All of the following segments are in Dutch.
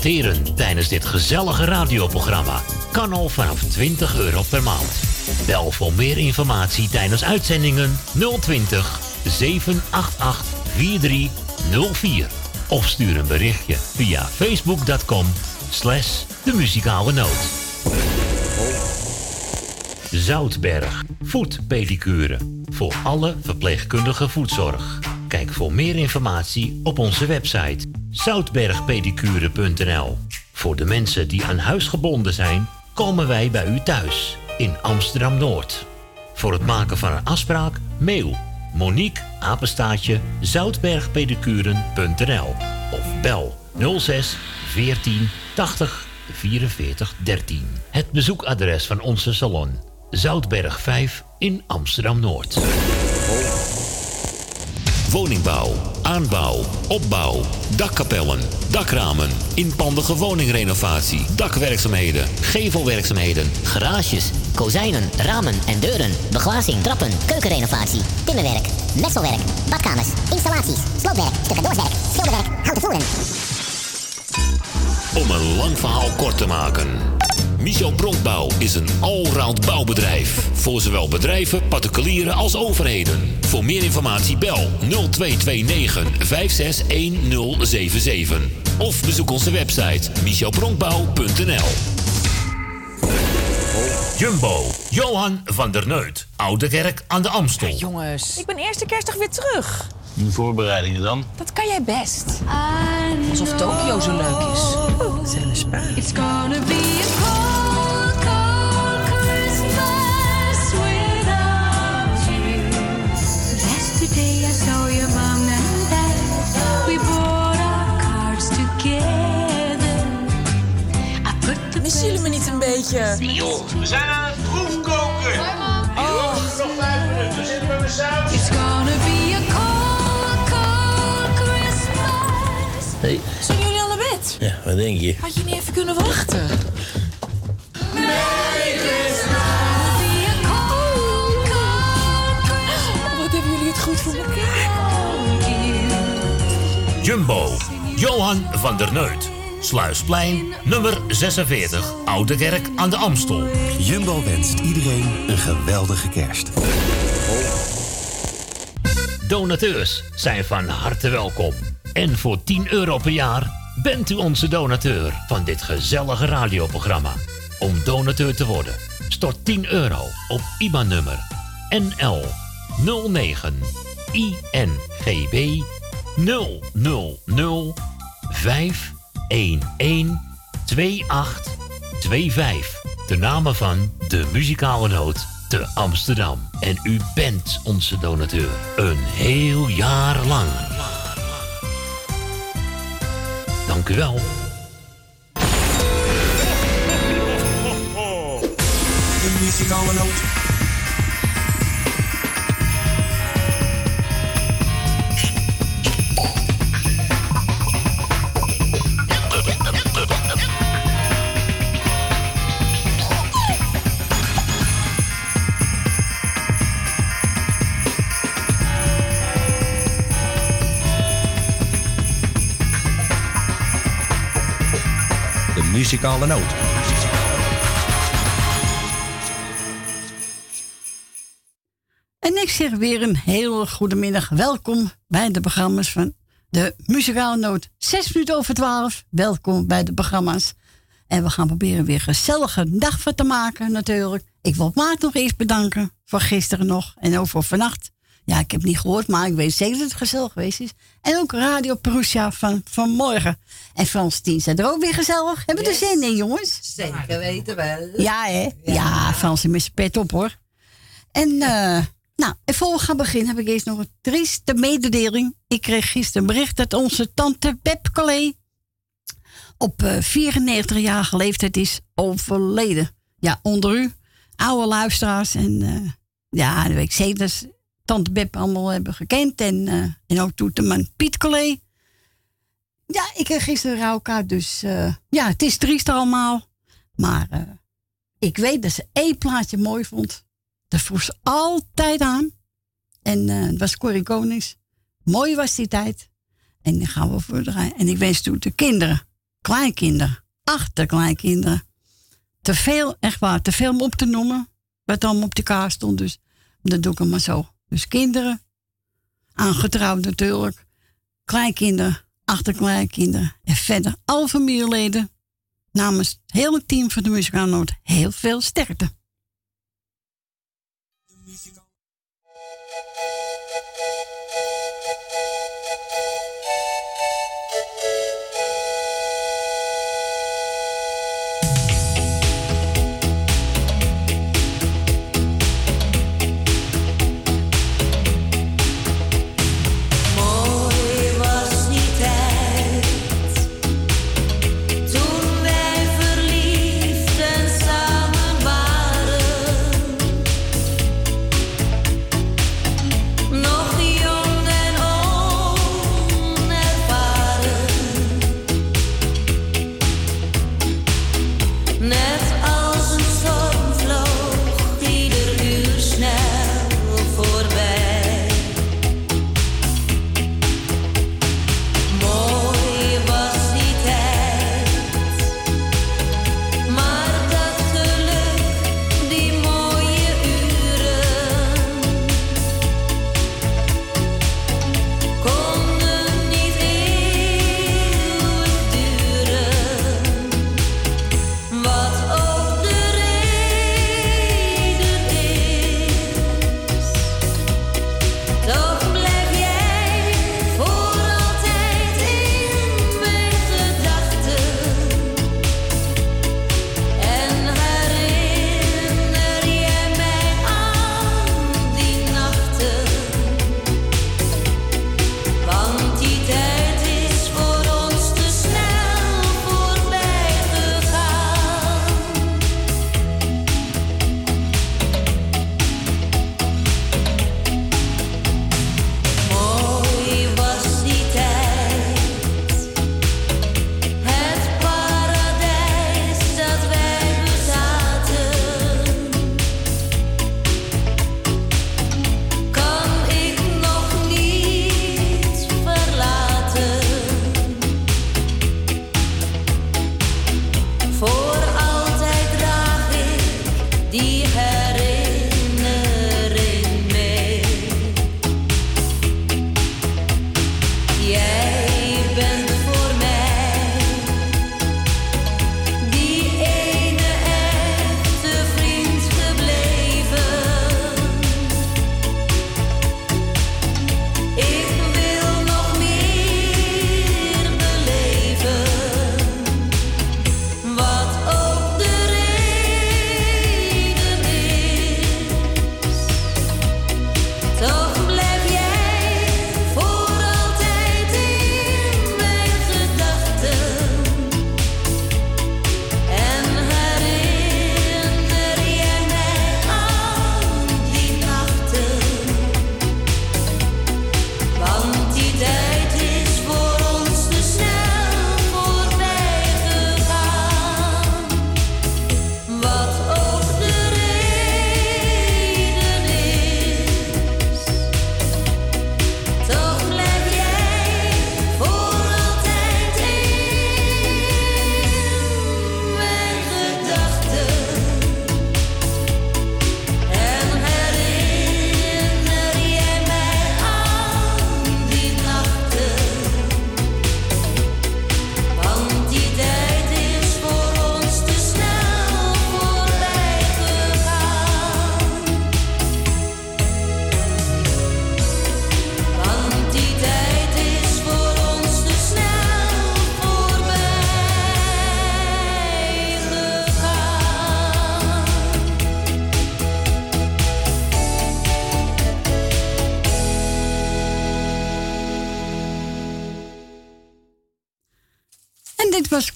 Tijdens dit gezellige radioprogramma kan al vanaf 20 euro per maand. Bel voor meer informatie tijdens uitzendingen 020 788 4304. Of stuur een berichtje via facebook.com slash de muzikale noot. Zoutberg, voetpedicure. Voor alle verpleegkundige voetzorg. Kijk voor meer informatie op onze website zoutbergpedicure.nl. Voor de mensen die aan huis gebonden zijn, komen wij bij u thuis in Amsterdam Noord. Voor het maken van een afspraak, mail Monique apenstaatje zoutbergpedicuren.nl of bel 06 14 80 44 13. Het bezoekadres van onze salon Zoutberg 5 in Amsterdam Noord. Woningbouw, aanbouw, opbouw, dakkapellen, dakramen, inpandige woningrenovatie, dakwerkzaamheden, gevelwerkzaamheden, garages, kozijnen, ramen en deuren, beglazing, trappen, keukenrenovatie, timmerwerk, messelwerk, badkamers, installaties, sloopwerk, stucadoorswerk, schilderwerk, houten voeren. Om een lang verhaal kort te maken. Michel Bronkbouw is een allround bouwbedrijf. Voor zowel bedrijven, particulieren als overheden. Voor meer informatie bel 0229 561077. Of bezoek onze website michelbronkbouw.nl Jumbo, Johan van der Neut. Oude Kerk aan de Amstel. jongens, ik ben eerste kerstdag weer terug. De voorbereidingen dan? Dat kan jij best. Alsof Tokio zo leuk is. Zet een spa. It's gonna be a Missen jullie me niet een beetje? Joh, we zijn aan het proefkoken. Oh. nog vijf minuten, zitten we met Zijn jullie al naar bed? Ja, wat denk je? Had je niet even kunnen wachten? Merry Christmas. Wat hebben jullie het goed voor elkaar? Jumbo, Johan van der Neut. Sluisplein, nummer 46, Oude Kerk aan de Amstel. Jumbo wenst iedereen een geweldige kerst. Donateurs zijn van harte welkom. En voor 10 euro per jaar bent u onze donateur van dit gezellige radioprogramma. Om donateur te worden, stort 10 euro op IBAN-nummer NL 09 INGB 000 5 112825. De namen van de muzikale noot te Amsterdam. En u bent onze donateur. Een heel jaar lang. Dank u wel. Muzikale noot. En ik zeg weer een hele goede middag. Welkom bij de programma's van de muzikale noot. Zes minuten over twaalf. Welkom bij de programma's. En we gaan proberen weer gezellige dag van te maken natuurlijk. Ik wil Maart nog eens bedanken voor gisteren nog en ook voor vannacht. Ja, ik heb niet gehoord, maar ik weet zeker dat het gezellig geweest is. En ook Radio Perusia van vanmorgen. En Frans Tien zijn er ook weer gezellig. Hebben we er zin in, jongens? Zeker weten wel. Ja, hè? Ja, Frans met zijn pet op, hoor. En, uh, nou, en voor we gaan beginnen heb ik eerst nog een trieste mededeling. Ik kreeg gisteren een bericht dat onze tante Pep Collet op uh, eh, 94-jarige leeftijd is overleden. Ja, onder u, oude luisteraars. En uh, ja, dat weet ik zeker. Tante Beb allemaal hebben gekend. En, uh, en ook toeteman Piet Collet. Ja, ik heb gisteren een rouwkaart, dus uh, ja, het is triest allemaal. Maar uh, ik weet dat ze één plaatje mooi vond. Dat vroeg ze altijd aan. En het was Corrie Konings. Mooi was die tijd. En die gaan we draaien. En ik wens toen de kinderen kleinkinderen, achterkleinkinderen. Te veel, echt waar, te veel om op te noemen. Wat allemaal op de kaart stond, dus dat doe ik hem maar zo. Dus kinderen, aangetrouwd natuurlijk, kleinkinderen, achterkleinkinderen en verder alle familieleden. Namens het hele team van de Muzikaal heel veel sterkte.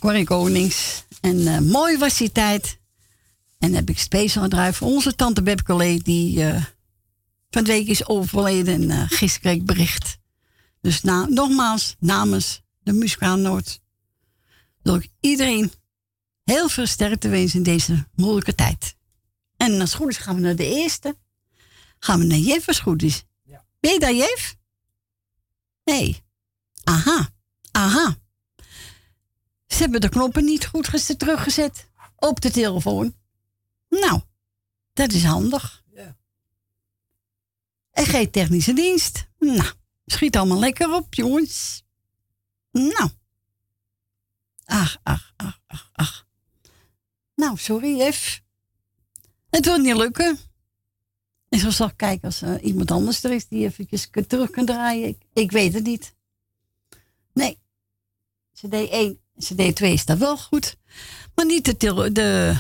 Corrie Konings. En uh, mooi was die tijd. En dan heb ik speciaal gedraaid voor onze tante Beb die uh, van de week is overleden. En uh, gisteren kreeg ik bericht. Dus na, nogmaals, namens de Muzikaal Noord... wil ik iedereen heel veel sterkte wensen in deze moeilijke tijd. En als het goed is gaan we naar de eerste. Gaan we naar Jef als goed is. Ja. Ben je daar, Jef? Nee. Aha. Aha. Ze hebben de knoppen niet goed teruggezet op de telefoon. Nou, dat is handig. Ja. En geen technische dienst. Nou, schiet allemaal lekker op, jongens. Nou. Ach, ach, ach, ach, ach. Nou, sorry, Ef. Het wil niet lukken. En zo zal ik kijken als er iemand anders er is die eventjes terug kan draaien. Ik, ik weet het niet. Nee. CD1 CD2 is dat wel goed. Maar niet de, de, de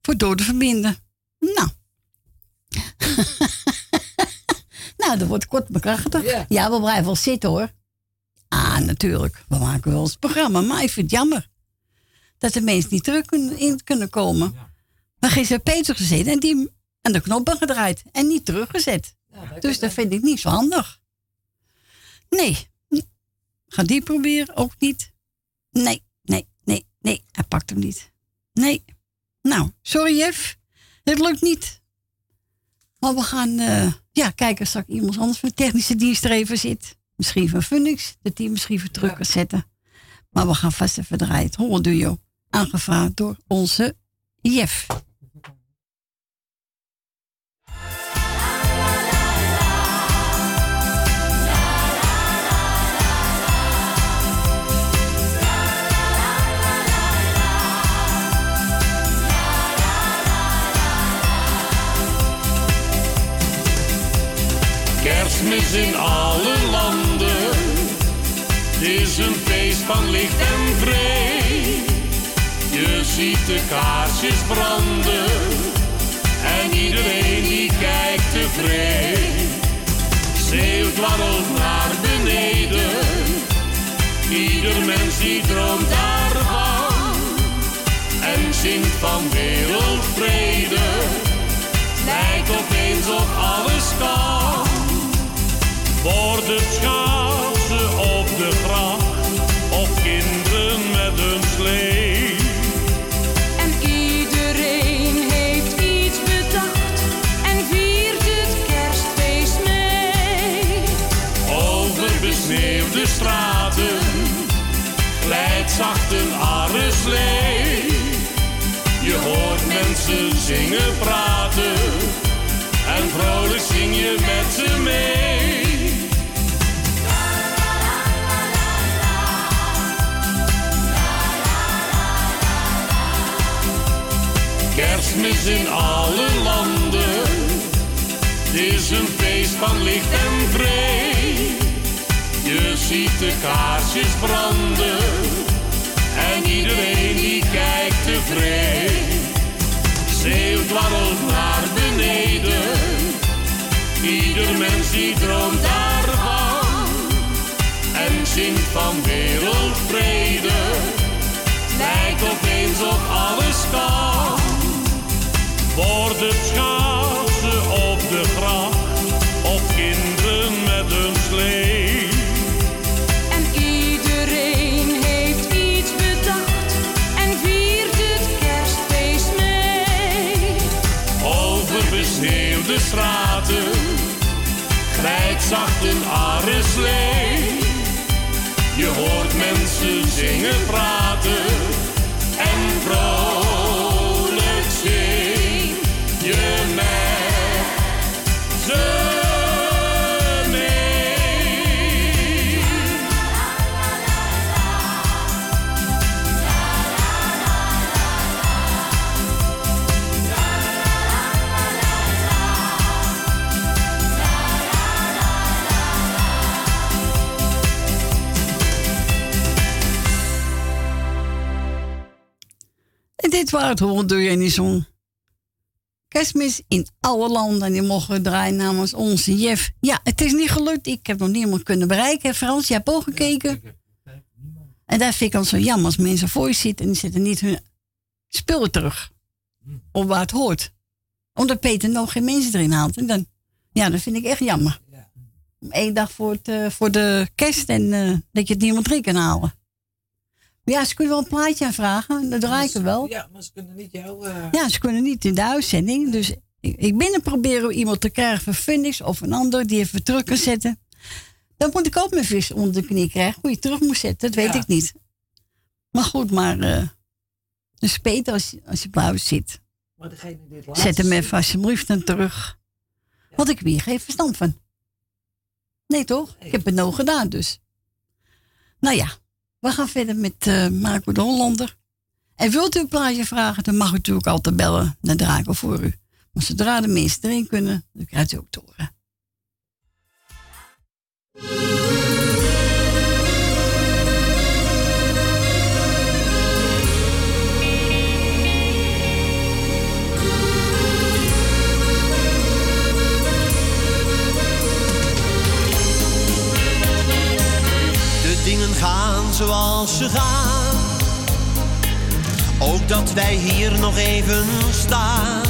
voor doden verbinden. Nou. nou, dat wordt kort bekrachtigd. Ja, we blijven wel zitten hoor. Ah, natuurlijk. We maken wel ons programma. Maar ik vind het jammer dat de mensen niet terug kunnen, in kunnen komen. Ja. Maar gisteren Peter gezeten en die aan de knoppen gedraaid en niet teruggezet. Dus dat vind ik niet zo handig. Nee, ga die proberen, ook niet. Nee, nee, nee, nee. Hij pakt hem niet. Nee. Nou, sorry Jeff. Het lukt niet. Maar we gaan uh, ja, kijken of straks iemand anders van technische dienst er even zit. Misschien van Funix, dat die misschien even terug kan zetten. Maar we gaan vast even draaien. Het Holland Duo. Aangevraagd door onze Jeff. Kerstmis in alle landen. Het is een feest van licht en vrede. Je ziet de kaarsjes branden. En iedereen die kijkt tevreden. Zeeuwt warrelt naar beneden. Ieder mens die droomt daarvan. En zingt van wereldvrede. Lijkt opeens op alles kan. Wordt het schaatsen op de gracht of kinderen met een slee. En iedereen heeft iets bedacht en viert het kerstfeest mee. Over besneeuwde straten glijdt zacht een arreslee. Je hoort mensen zingen, praten en vrolijk zing je kerstmis in alle landen. Het is een feest van licht en vrede. Je ziet de kaarsjes branden. En iedereen die kijkt tevreden. Zeeuwt warrelt naar beneden. Ieder mens die droomt daarvan. En zingt van wereldvrede. Lijkt opeens op alles kan wordt het schaatsen op de gracht of kinderen met een slee. En iedereen heeft iets bedacht en viert het kerstfeest mee. Over besneeuwde straten glijdt zacht een arreslee. Je hoort mensen zingen, praten En dit was het horen door Jenny Zon kerstmis in alle landen. En die mogen we draaien namens onze Jeff. Ja, het is niet gelukt. Ik heb nog niemand kunnen bereiken. Frans, je hebt ook gekeken. En daar vind ik dan zo jammer als mensen voor je zitten en die zetten niet hun spullen terug. Of waar het hoort. Omdat Peter nog geen mensen erin haalt. En dan, ja, dat vind ik echt jammer. Om één dag voor, het, uh, voor de kerst en uh, dat je het niemand drie kan halen. Ja, ze kunnen wel een plaatje aanvragen. Dat draai ik er wel. Ja, maar ze kunnen niet jou... Uh... Ja, ze kunnen niet in de uitzending. Dus ik ben er proberen iemand te krijgen van Funix of een ander die even terug kan zetten. Dan moet ik ook mijn vis onder de knie krijgen. Hoe je terug moet zetten, dat weet ik niet. Maar goed, maar uh, een speet als, als je blauw zit. Maar degene die het Zet hem even alsjeblieft dan terug. Ja. Want ik weer geen verstand van. Nee toch? Ik heb het nou gedaan dus. Nou ja, we gaan verder met uh, Marco de Hollander. En wilt u een plaatje vragen, dan mag u natuurlijk altijd bellen. Dan dragen voor u. Maar zodra de mensen erin kunnen, dan krijgt u ook te horen. Gaan zoals ze gaan. Ook dat wij hier nog even staan.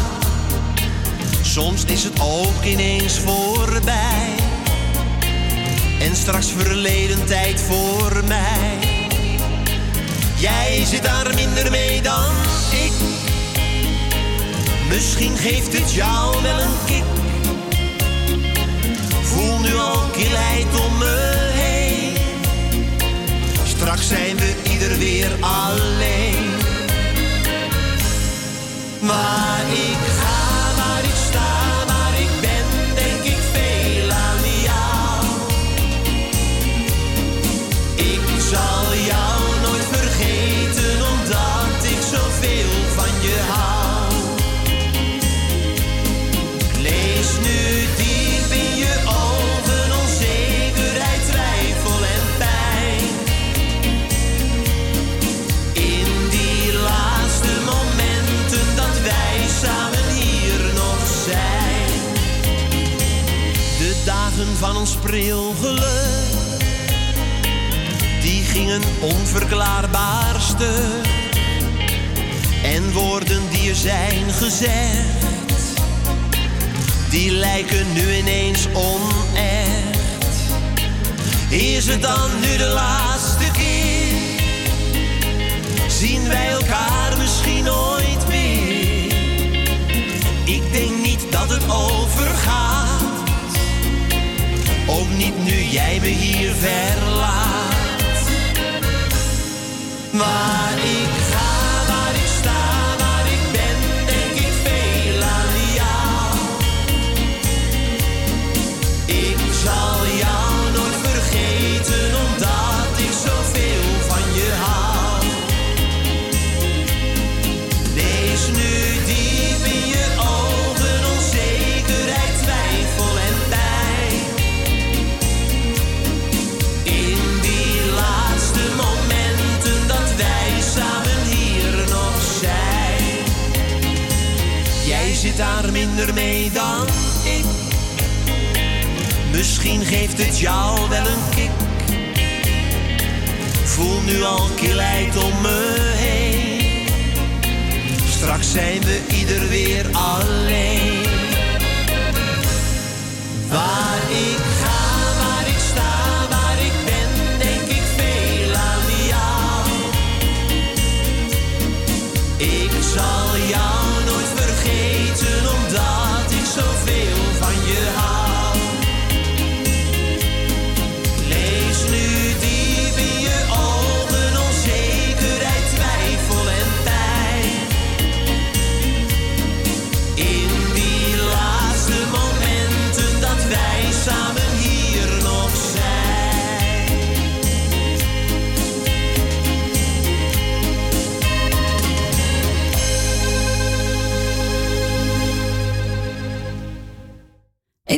Soms is het ook ineens voorbij. En straks verleden tijd voor mij. Jij zit daar minder mee dan ik. Misschien geeft het jou wel een kick. Voel nu al kilheid om me. Straks zijn we ieder weer alleen. Maar ik dagen van ons pril geluk, die gingen onverklaarbaar stuk. En woorden die er zijn gezegd, die lijken nu ineens onecht. Is het dan nu de laatste keer? Zien wij elkaar misschien nooit meer? Ik denk niet dat het overgaat. Niet nu jij me hier verlaat. Maar ik ga waar ik sta, waar ik ben, denk ik veel aan jou. Ik zal jou daar minder mee dan ik. Misschien geeft het jou wel een kick. Voel nu al kilheid om me heen. Straks zijn we ieder weer alleen. Waar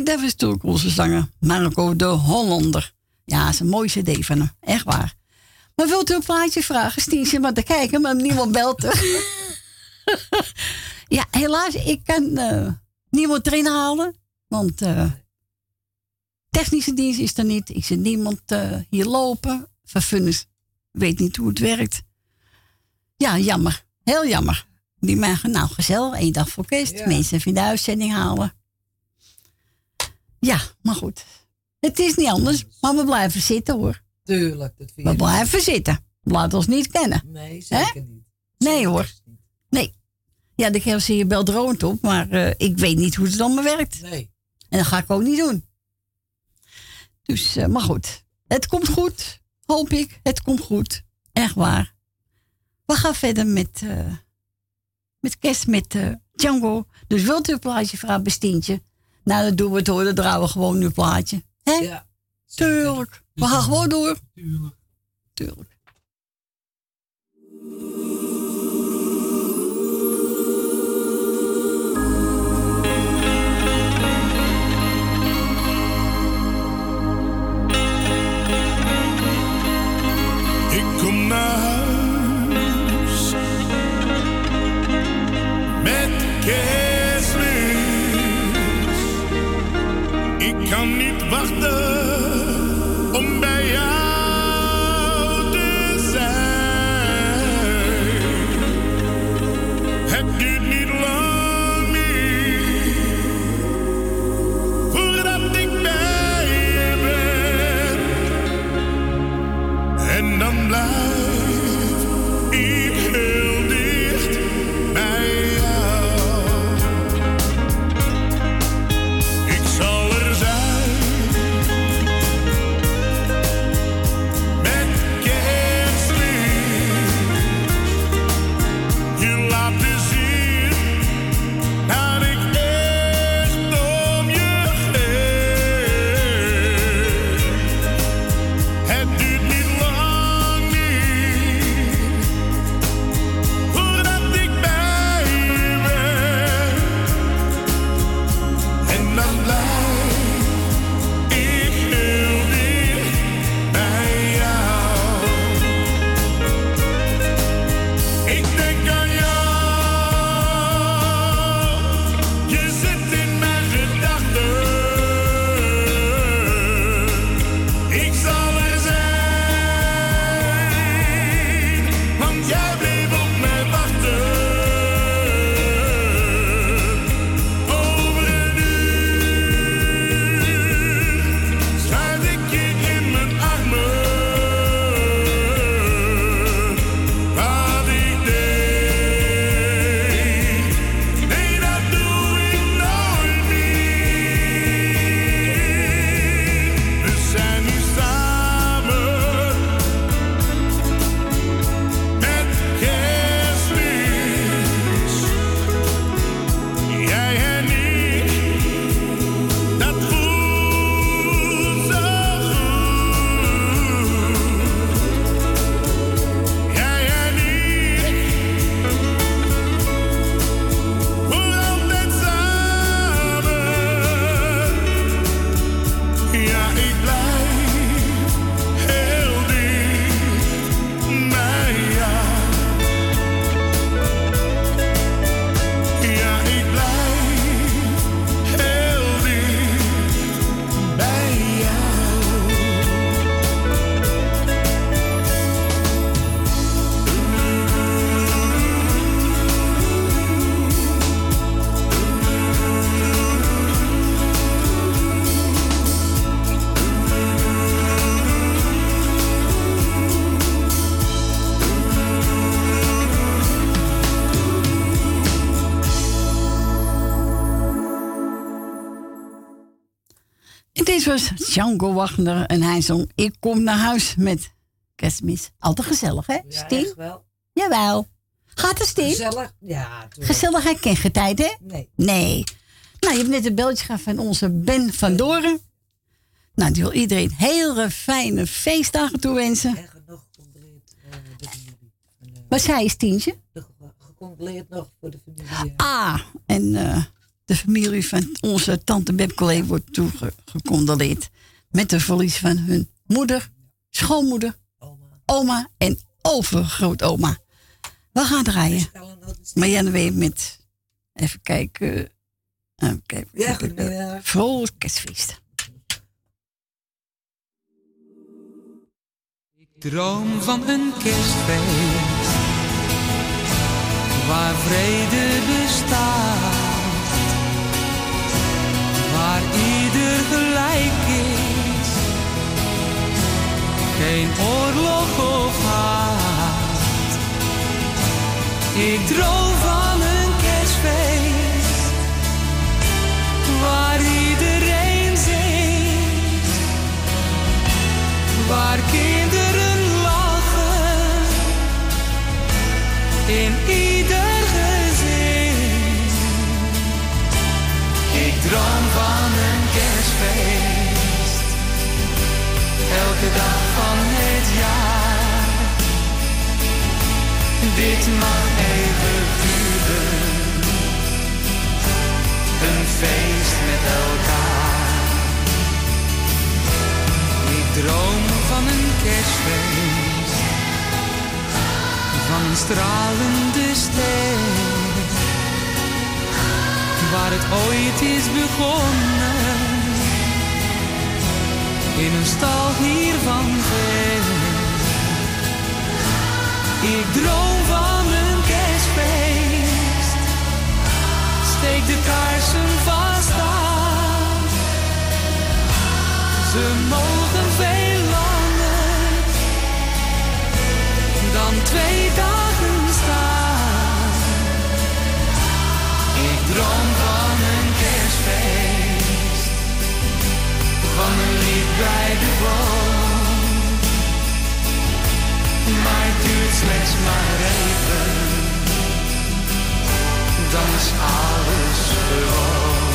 Dat is onze zanger Marco de Hollander. Ja, is een mooie cd van hem. Echt waar. Maar wilt u een plaatje vragen? Stien zit maar te kijken, maar niemand belt ja, helaas, ik kan eh, niemand erin halen. Want eh, technische dienst is er niet. Ik zie niemand eh, hier lopen. Van Funnis weet niet hoe het werkt. Ja, jammer. Heel jammer. Die mensen, nou gezellig, één dag voor kerst. Ja. Mensen even in de uitzending halen. Ja, maar goed. Het is niet anders, maar we blijven zitten hoor. Tuurlijk, dat vind We je. blijven zitten. Laat ons niet kennen. Nee, zeker niet. Nee hoor. Nee. Ja, de kerel zie je belt drone op, maar eh, ik weet niet hoe het allemaal werkt. Nee. En dat ga ik ook niet doen. Dus, eh, maar goed. Het komt goed, hoop ik. Het komt goed. Echt waar. We gaan verder met, eh, met kerst met Django. Dus wilt u een plaatje vragen, Bestientje? Nou, dan doen we het hoor. Dan draaien we gewoon nu een plaatje. Hè? Ja. Tuurlijk. We gaan gewoon door. Tuurlijk. Tuurlijk. Ik kom naar huis met. Kan niet wachten Was Django Wagner en hij zong Ik kom naar huis met kerstmis. Altijd gezellig, hè, Ja, wel. Jawel. Gaat het, Stien? Gezellig? Ja. Gezelligheid ken geen tijd, hè? Nee. Nee. Nou, je hebt net een belletje gehad van onze Ben van Doren. Nou, die wil iedereen hele fijne feestdagen toewensen. En genoeg gecondoleerd eh, de familie. Wat zei je, Stientje? Nog voor de familie. Ah, en eh, de familie van onze tante Beb wordt toegecondoleerd. Met de verlies van hun moeder, schoonmoeder, oma, en overgrootoma. We gaan draaien. Marianne weer met, even kijken, even kijken. Ja. Vrolijk kerstfeest. Droom van een kerstfeest waar vrede bestaat, waar ieder gelijk is. Geen oorlog of haat. Ik droom van een kerstfeest waar iedereen zingt, waar kinderen lachen in ieder gezin. Ik droom van elke dag van het jaar. Dit mag even duren, een feest met elkaar. Ik droom van een kerstfeest, van een stralende ster, waar het ooit is begonnen in een stal hier van ver. Ik droom van een kerstfeest. Steek de kaarsen vast aan. Ze mogen veel langer dan twee dagen staan. Ik droom van een kerstfeest. Van een bij de boom. Maar het duurt slechts maar even. Dan is alles gewoon.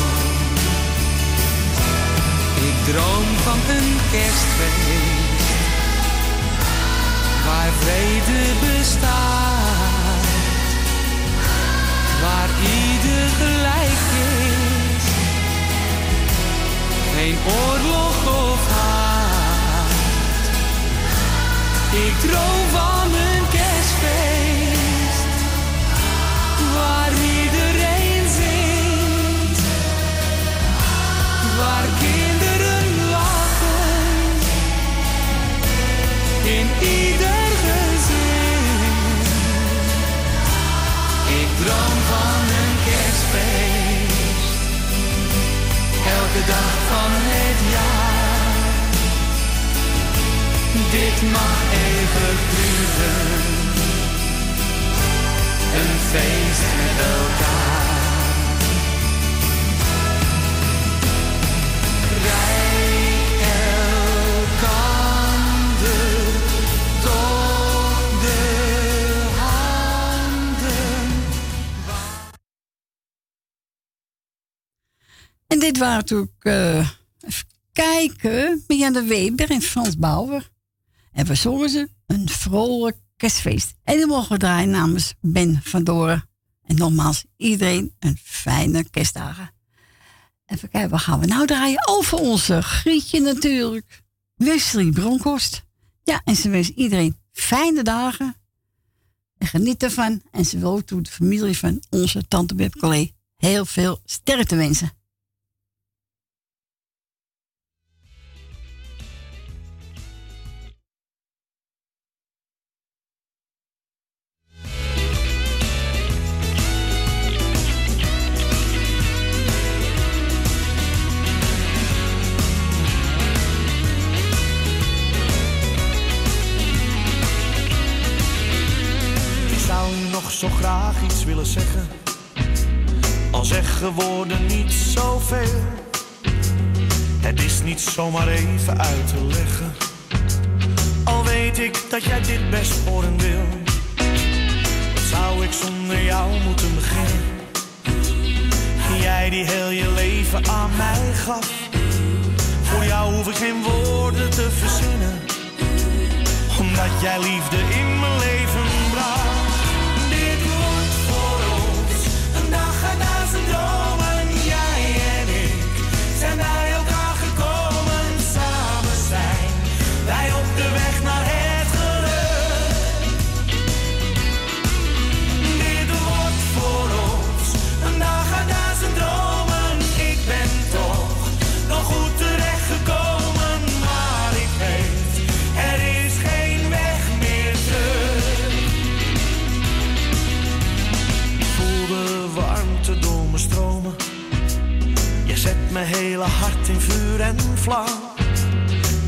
Ik droom van een kerstfeest. Waar vrede bestaat. Waar ieder gelijk is. Geen oorlog of haat. Ik droom van een kerstfeest. Waar Elke dag van het jaar. Dit mag even duren. Een feest met elkaar. En dit waren natuurlijk, eh, even kijken, Mirjana Weber en Frans Bauer. En we zongen ze een vrolijk kerstfeest. En die mogen we draaien namens Ben van Doren. En nogmaals, iedereen een fijne kerstdagen. Even kijken, wat gaan we nou draaien? Over onze Grietje natuurlijk. Wesley Bronkhorst. Ja, en ze wensen iedereen fijne dagen. En geniet ervan. En ze wil ook de familie van onze tante Beb Collet heel veel sterkte wensen. Zo graag iets willen zeggen. Al zeggen woorden niet zoveel. Het is niet zomaar even uit te leggen. Al weet ik dat jij dit best horen wil. Wat zou ik zonder jou moeten beginnen? Jij die heel je leven aan mij gaf. Voor jou hoef ik geen woorden te verzinnen omdat jij liefde in mijn leven mijn hele hart in vuur en vlam.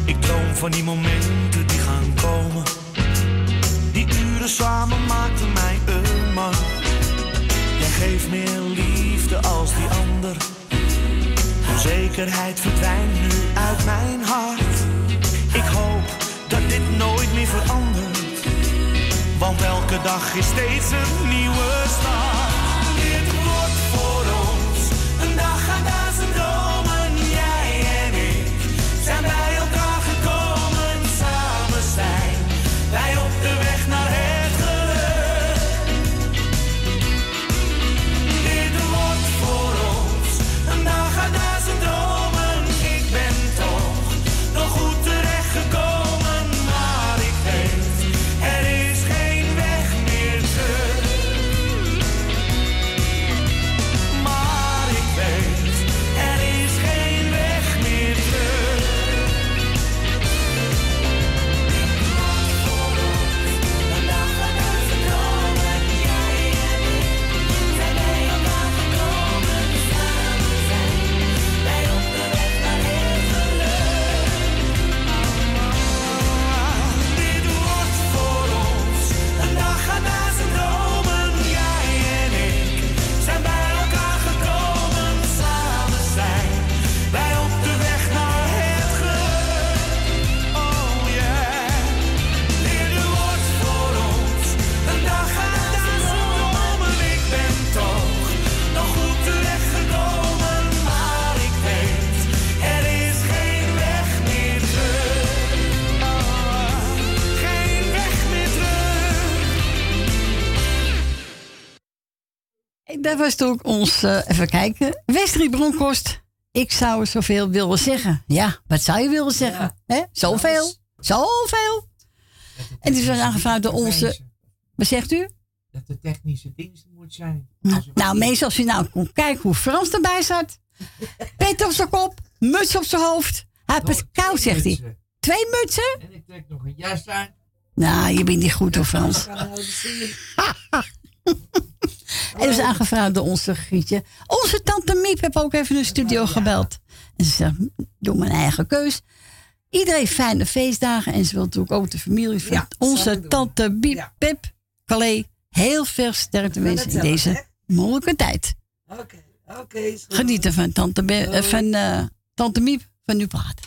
Ik droom van die momenten die gaan komen. Die uren samen maakten mij een man. Jij geeft meer liefde als die ander. Onzekerheid verdwijnt nu uit mijn hart. Ik hoop dat dit nooit meer verandert. Want elke dag is steeds een nieuwe start. Dat was toch ons, eh, even kijken, Westrie Bronkhorst. Ik zou zoveel willen zeggen. Ja, wat zou je willen zeggen? hè? Zoveel. Zoveel. En die was aangevraagd door onze... Wat zegt u? Dat de technische dienst moet zijn. Nou, meestal als je nou kon kijken hoe Frans erbij zat. Pet op zijn kop, muts op zijn hoofd. Hij heeft het koud, zegt hij. Twee mutsen? En ik trek nog een jas aan. Nou, je bent niet goed hoor, Frans. En is aangevraagd door onze Grietje. Onze tante Miep heeft ook even in de studio gebeld. En ze zegt, doe mijn eigen keus. Iedereen fijne feestdagen. En ze wil natuurlijk ook de familie van onze tante Miep, Pip, Calais. Heel veel sterkte wensen in deze moeilijke tijd. Oké, oké. goed. Genieten van tante, Be- van, eh, tante Miep van uw plaat.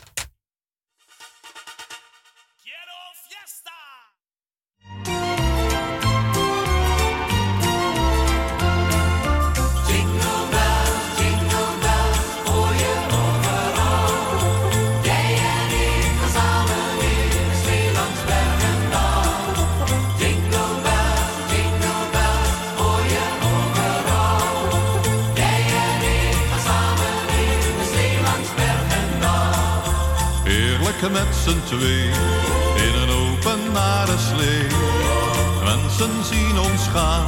Met z'n twee in een openbare slee. Mensen zien ons gaan,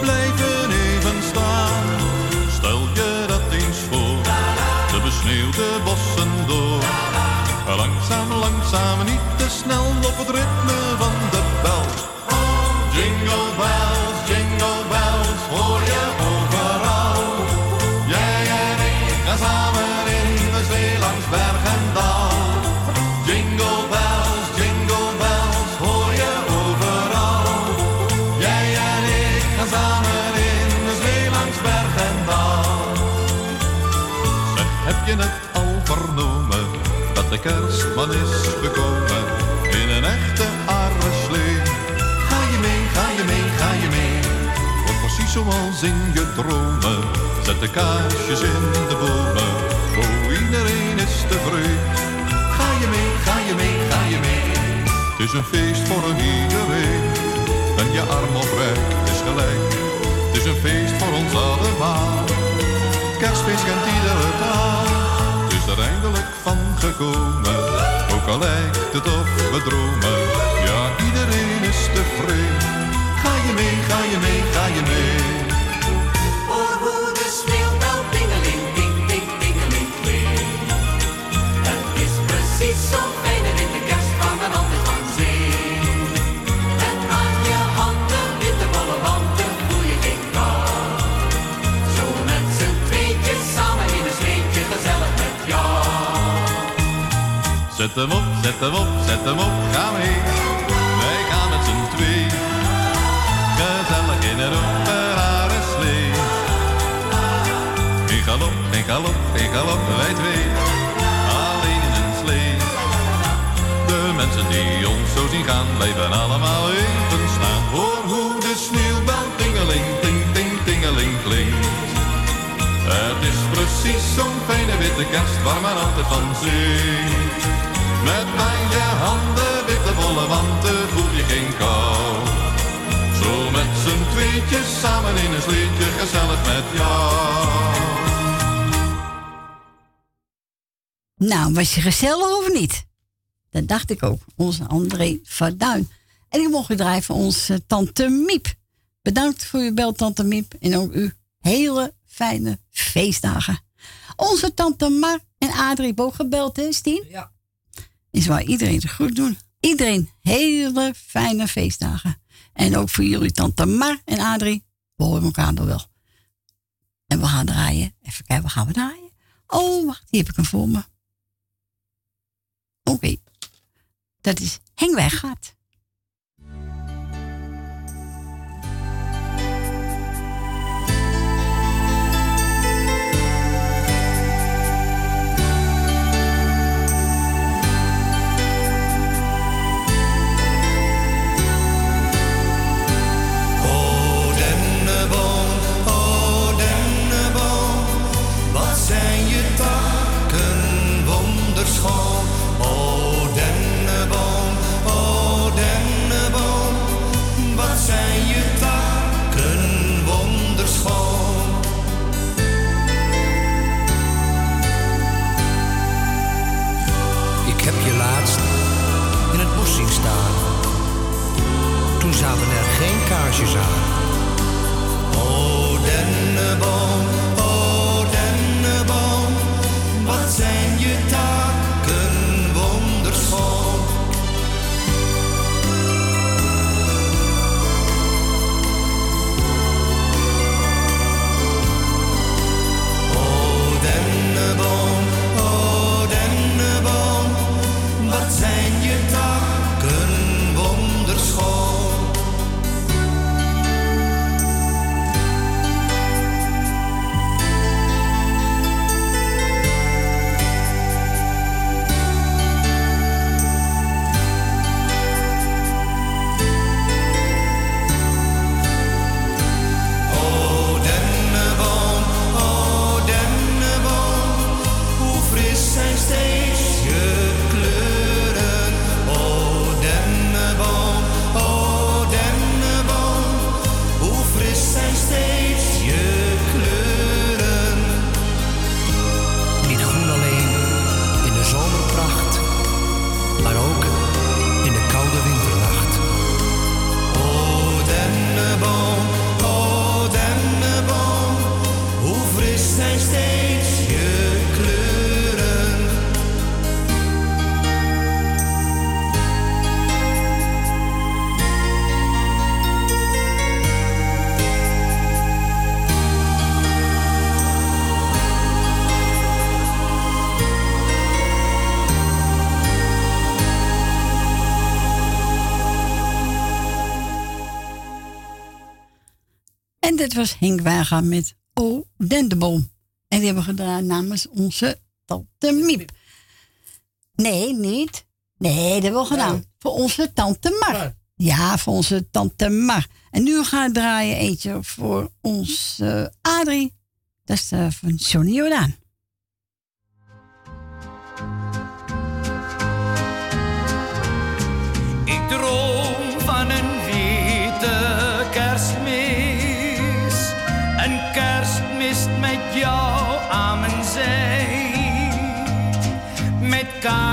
blijven even staan. Stel je dat eens voor, de besneeuwde bossen door. Langzaam, langzaam, niet te snel op het ritme kerstman is gekomen in een echte slee? Ga je mee, ga je mee, ga je mee? Wordt precies zoals in je dromen. Zet de kaarsjes in de bomen. Oh, iedereen is tevreden. Ga je mee, ga je mee, ga je mee? Het is een feest voor een iedereen. En je arm oprecht is gelijk. Het is een feest voor ons allemaal. Kerstfeest kent iedere taal. Van gekomen. Ook al lijkt het of we dromen. Ja, iedereen is tevreden. Ga je mee, ga je mee, ga je mee? Hoor hoe de sneeuwbel tingeling, ting, ting, tingeling klinkt. Het is precies zo'n Zet hem op, zet hem op, zet hem op, ga mee. Wij gaan met z'n twee. Gezellig in een openbare slee. In galop, in galop, in galop, wij twee. Alleen in een slee. De mensen die ons zo zien gaan, blijven allemaal even staan. Hoor hoe de sneeuwbel tingeling, ting, ting, tingeling klinkt. Het is precies zo'n fijne witte kerst waar men altijd van zingt. Met je handen witte wollen wanten voel je geen kou. Zo met z'n tweetjes samen in een sleetje gezellig met jou. Nou, was je gezellig of niet? Dat dacht ik ook. Onze André van Duin. En ik mocht draaien onze tante Miep. Bedankt voor uw bel, tante Miep. En ook u hele fijne feestdagen. Onze tante Mar en Adrie hebben ook gebeld, hè, Stien? Ja. Is waar iedereen het goed doen. Iedereen hele fijne feestdagen. En ook voor jullie tante Mar en Adrie. We horen elkaar wel. En we gaan draaien. Even kijken, wat gaan we draaien? Oh, wacht, hier heb ik hem voor me. Oké. Dat is Heng Weggaat. Dit was Henk Waga met O Dendeboom. En die hebben we gedaan namens onze tante Miep. Nee, niet. Nee, dat hebben we gedaan. Voor onze tante Mar. Ja, voor onze tante Mar. En nu gaan we draaien eentje voor onze Adrie. Dat is eh, van Johnny Jordaan. Ik droom van een jou aan mijn zij. Met kaarsjes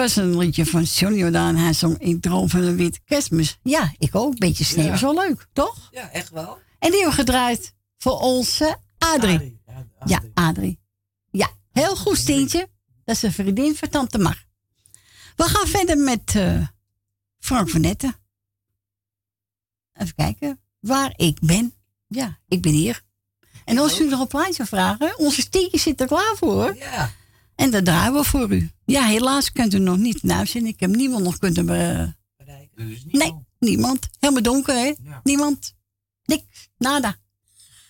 was een liedje van Johnny Jordaan. Hij zong Ik droom van een witte kerstmis. Ja, ik ook. Beetje sneeuw Ja. is wel leuk, toch? Ja, echt wel. En die hebben we gedraaid voor onze Adrie. Ja, Adrie. Ja, heel goed, Steentje. Dat is een vriendin van Tante Mar. We gaan verder met eh, Frank van Netten. Even kijken waar ik ben. Ja, ik ben hier. En als u nog een plaatje vragen, onze Steentje zit er klaar voor. hoor. Ja. En dat draaien we voor u. Ja, helaas kunt u nog niet naar zien. Ik heb niemand nog kunnen be- Nee, niemand. Helemaal donker, hè? Niemand. Niks. Nada.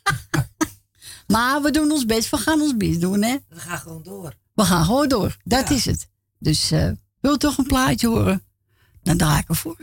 maar we doen ons best. We gaan ons best doen, hè? We gaan gewoon door. We gaan gewoon door. Dat Ja. is het. Dus eh wil toch een plaatje horen? Dan draai ik er voor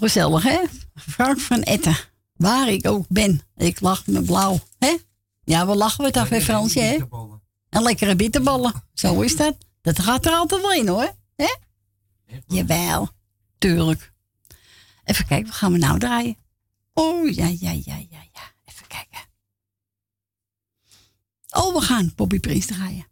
gezellig, hè? Frank van Etten. Waar ik ook ben. Ik lach me blauw. Hè? Ja, we lachen we toch weer, Fransje, hè? En lekkere bitterballen. Zo is dat. Dat gaat er altijd wel in, hoor. Hè? Jawel. Tuurlijk. Even kijken, wat gaan we nou draaien? Oh, ja, ja, ja, ja, ja. Even kijken. Oh, we gaan Bobby Prince draaien.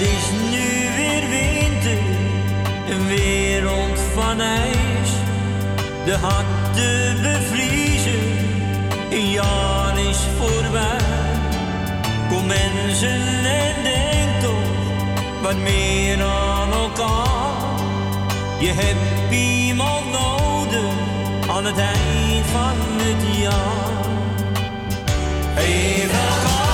Het is nu weer winter, een wereld van ijs. De harten bevriezen, een jaar is voorbij. Kom mensen en denk toch wat meer aan elkaar. Je hebt iemand nodig aan het eind van het jaar. Even elkaar.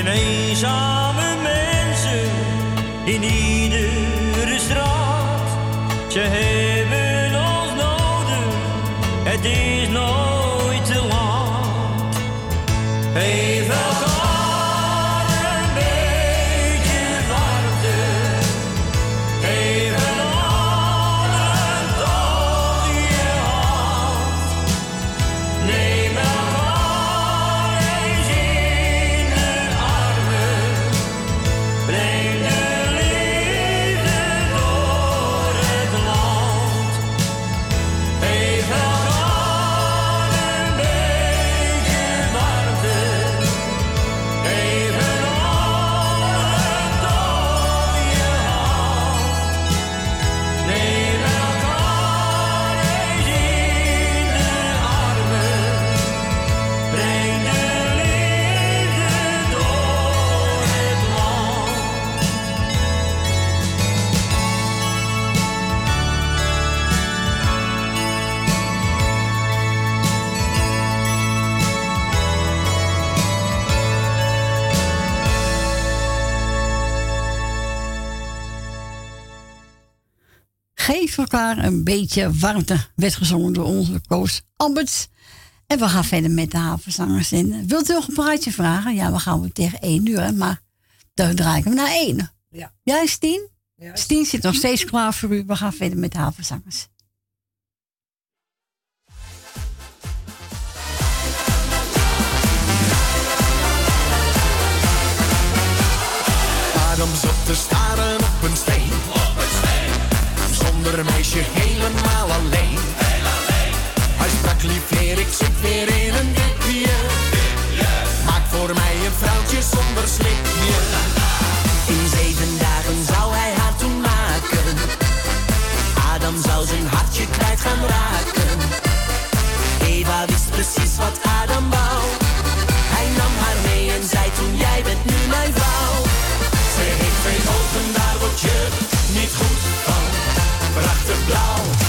en eenzame mensen in iedere straat. Ze hebben ons nodig, het is elkaar een beetje warmte. Werd gezongen door onze Koos Alberts. En we gaan verder met de havenzangers. En wilt u nog een praatje vragen? Ja, we gaan we tegen één uur. Hè? Maar dan draaien we naar één. Ja. Jij, Stien? Stien zit nog steeds klaar voor u. We gaan verder met de havenzangers. Adam zat te staren op een steen. Zonder meisje helemaal alleen. Hij sprak lief heer, ik zit weer in een dipje. Maak voor mij een vrouwtje zonder slipje. In zeven dagen zou hij haar toen maken. Adam zou zijn hartje kwijt gaan raken. Eva wist precies wat Adam wou. Prachtig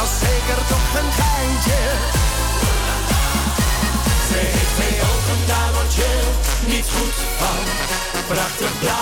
dat zeker toch een geintje. Ze heeft twee ogen, daar word je niet goed van. Prachtig blauw,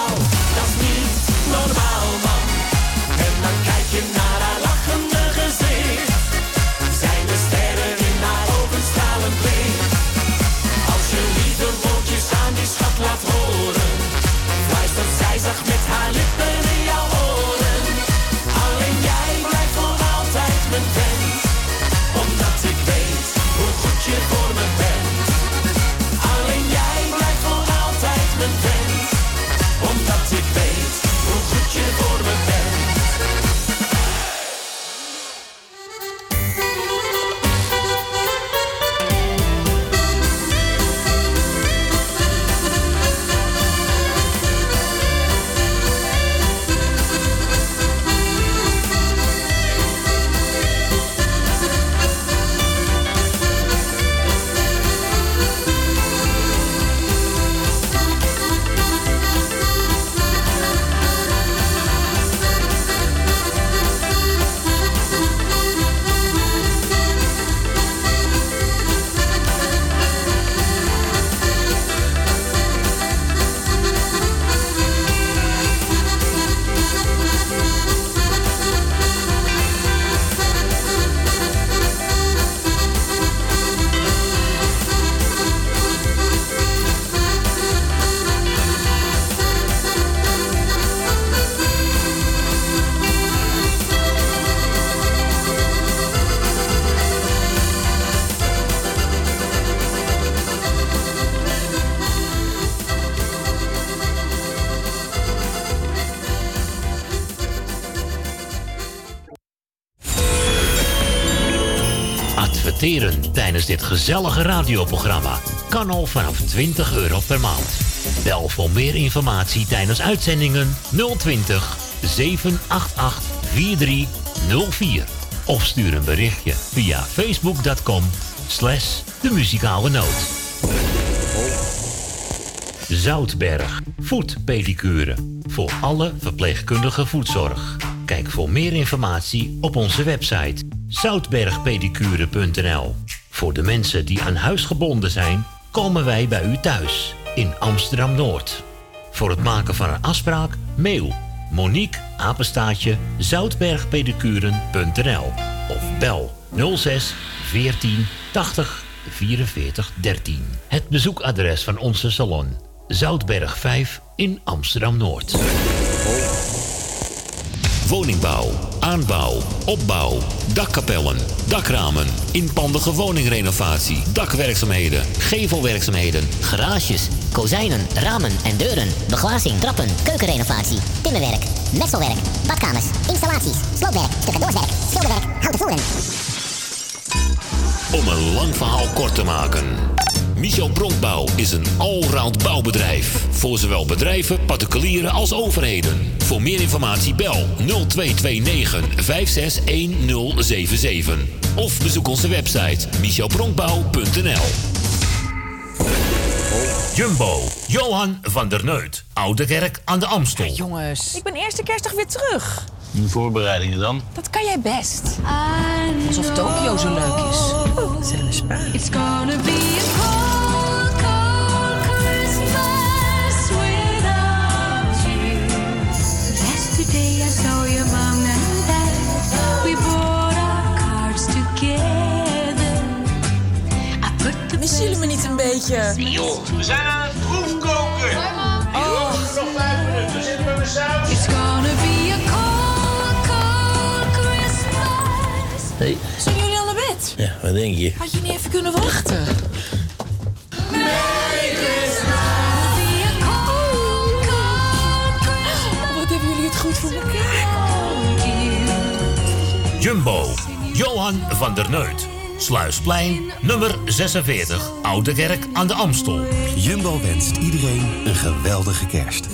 Tijdens dit gezellige radioprogramma kan al vanaf 20 euro per maand. Bel voor meer informatie tijdens uitzendingen 020 788 4304. Of stuur een berichtje via facebook.com slash de muzikale noot. Zoutberg, voetpedicure. Voor alle verpleegkundige voetzorg. Kijk voor meer informatie op onze website zoutbergpedicure.nl. Voor de mensen die aan huis gebonden zijn, komen wij bij u thuis in Amsterdam Noord. Voor het maken van een afspraak, mail Monique apenstaatje zoutbergpedicuren.nl of bel 06 14 80 44 13. Het bezoekadres van onze salon Zoutberg 5 in Amsterdam Noord. Woningbouw, aanbouw, opbouw, dakkapellen, dakramen, inpandige woningrenovatie, dakwerkzaamheden, gevelwerkzaamheden, Garages, kozijnen, ramen en deuren, beglazing, trappen, keukenrenovatie, timmerwerk, messelwerk, badkamers, installaties, sloopwerk, stucadoorswerk, schilderwerk, houten voeren. Om een lang verhaal kort te maken. Michel Bronkbouw is een allround bouwbedrijf. Voor zowel bedrijven, particulieren als overheden. Voor meer informatie bel 0229 561077. Of bezoek onze website michelbronkbouw.nl Jumbo, Johan van der Neut, Oude Kerk aan de Amstel. Jongens, ik ben eerste kerstdag weer terug. De voorbereidingen dan? Dat kan jij best. Alsof Tokio zo leuk is. Zet een spa. Jullie me niet een beetje? Joh, we zijn aan het proefkoken. Oh. Nog vijf minuten, zitten we met saus. It's gonna be a cold, cold Christmas. Hey. Zijn jullie al naar bed? Ja, wat denk je? Had je niet even kunnen wachten? Wat hebben jullie het goed voor elkaar? Jumbo, Johan van der Neut. Sluisplein, nummer 46, Oude Kerk aan de Amstel. Jumbo wenst iedereen een geweldige kerst.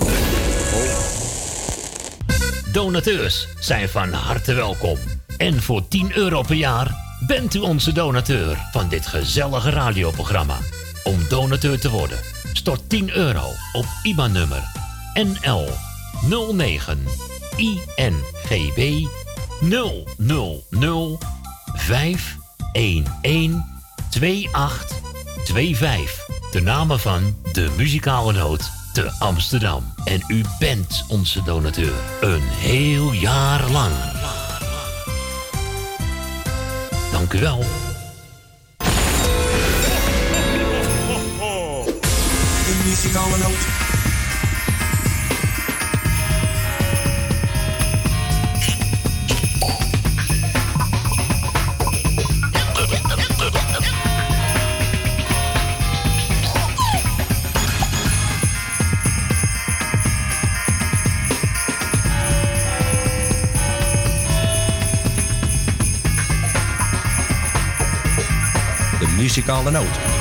Donateurs zijn van harte welkom. En voor 10 euro per jaar bent u onze donateur van dit gezellige radioprogramma. Om donateur te worden, stort 10 euro op IBAN-nummer NL 09 INGB 000 511 2825. De namen van de muzikale noot te Amsterdam. En u bent onze donateur. Een heel jaar lang. Dank u wel. De muzikale noot. Muzikale noot.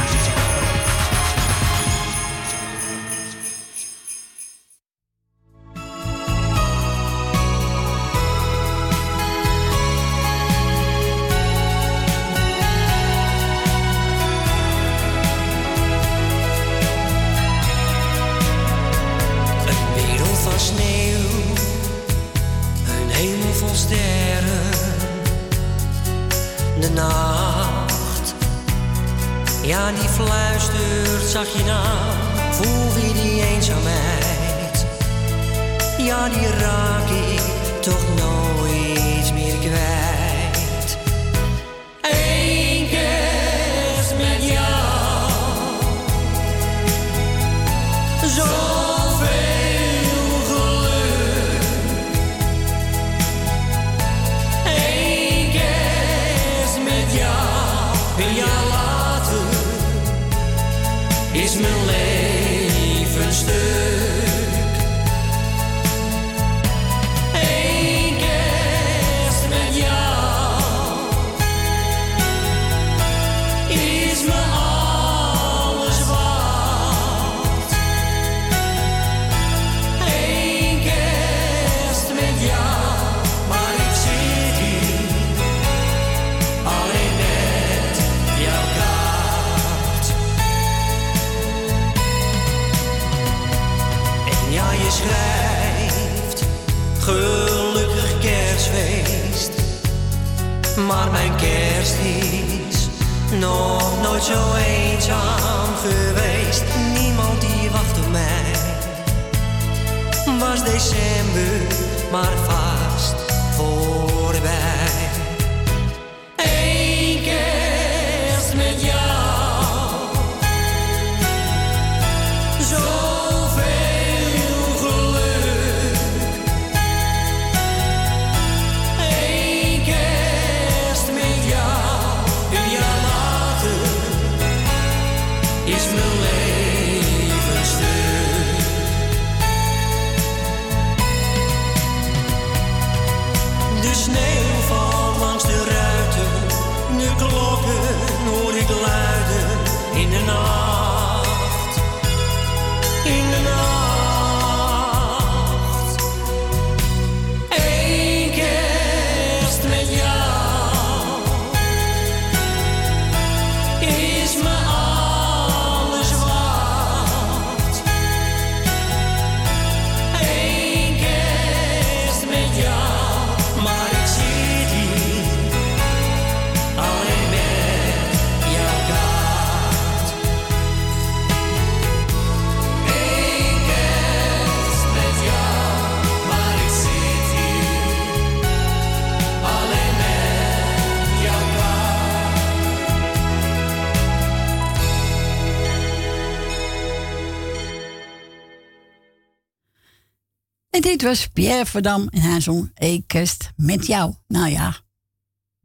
En dit was Pierre Verdam en zong Eén kerst met jou. Nou ja,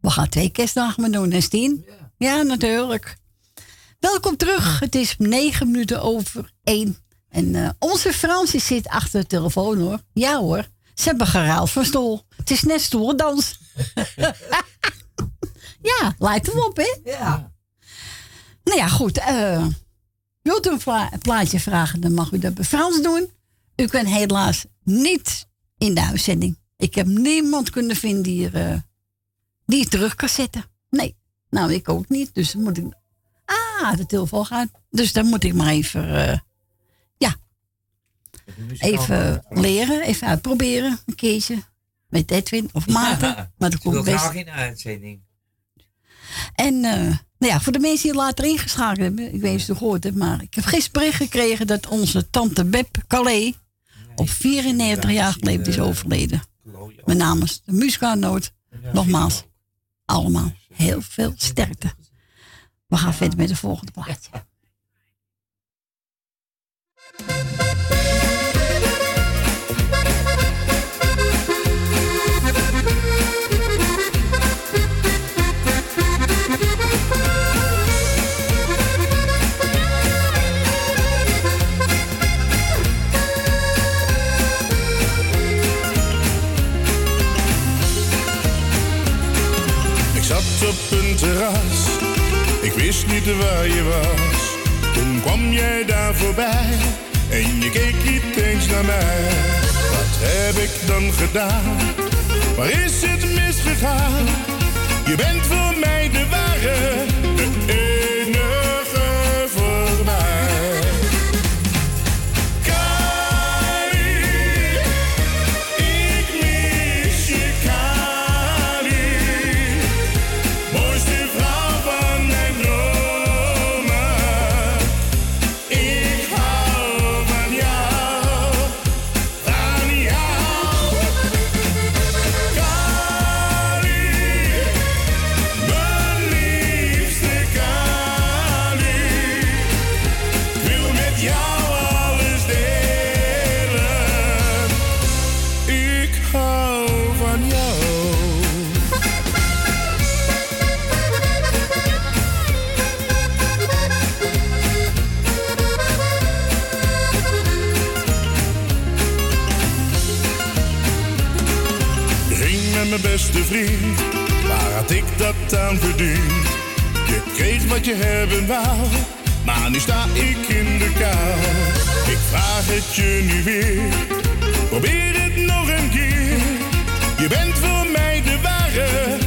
we gaan twee kerstdagen maar doen, hè Stien? Ja. natuurlijk. Welkom terug. Het is negen minuten over één. En eh, onze Fransie zit achter de telefoon hoor. Ja hoor. Ze hebben geruild van stoel. Het is net stoeldans. ja, lijkt hem op hè? Ja. Nou ja, goed. eh, wilt u een plaatje vragen, dan mag u dat bij Frans doen. U kunt helaas niet in de uitzending. Ik heb niemand kunnen vinden die, er, eh, die het terug kan zetten. Nee, nou ik ook niet. Dus dan moet ik... Ah, de telefoon gaat. Dus dan moet ik maar even... eh, ja, even leren. Even uitproberen. Een keertje. Met Edwin of Maarten. Maar dat komt best. graag in de uitzending. En eh, nou ja, voor de mensen die later ingeschakeld hebben, ik weet niet of je het gehoord hebt, maar ik heb gisteren bericht gekregen dat onze tante Beb Calais op 94 jaar geleden is overleden. Met namens de muzikaalnoot. Nogmaals, allemaal heel veel sterkte. We gaan verder met de volgende plaatje. Ik wist niet waar je was. Toen kwam jij daar voorbij en je keek niet eens naar mij. Wat heb ik dan gedaan? Waar is het misgegaan? Je bent voor mij de ware, de waar had ik dat aan verdiend? Je kreeg wat je hebben wou, maar nu sta ik in de kou. Ik vraag het je nu weer, probeer het nog een keer. Je bent voor mij de ware,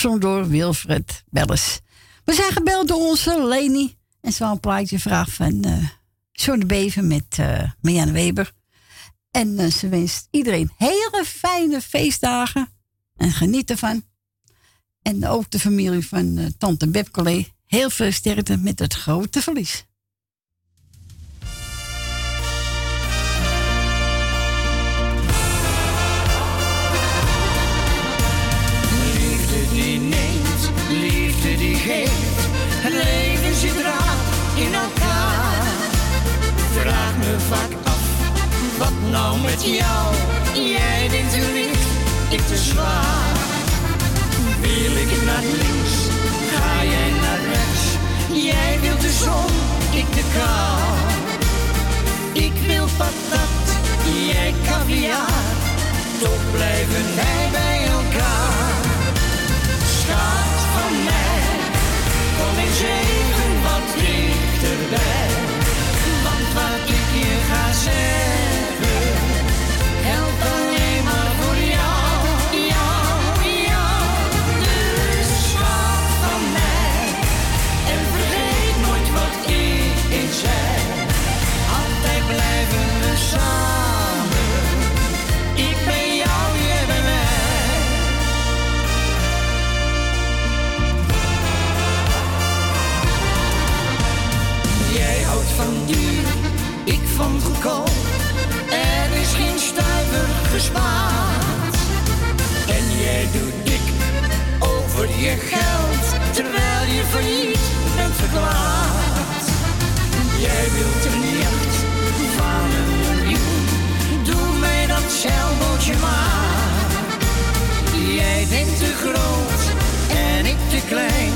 Gezongen door Wilfred Belles. We zijn gebeld door onze Leni. En ze een plaatje gevraagd van uh, de Beven met uh, Marianne Weber. En eh, ze wenst iedereen hele fijne feestdagen. En geniet ervan. En ook de familie van uh, tante Bebcole. Heel veel met het grote verlies. Wat nou met jou? Jij bent te licht, ik te zwaar. Wil ik naar links, ga jij naar rechts. Jij wilt de zon, ik de kou. Ik wil patat, jij caviar. Toch blijven wij bij elkaar. Schat van mij, kom eens even wat dichterbij. Er is geen stuiver gespaard. En jij doet dik over je geld, terwijl je failliet bent verklaard. Jij wilt een jacht van een miljoen, doe mij dat zeilbootje maar. Jij bent te groot en ik te klein,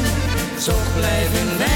zo blijven wij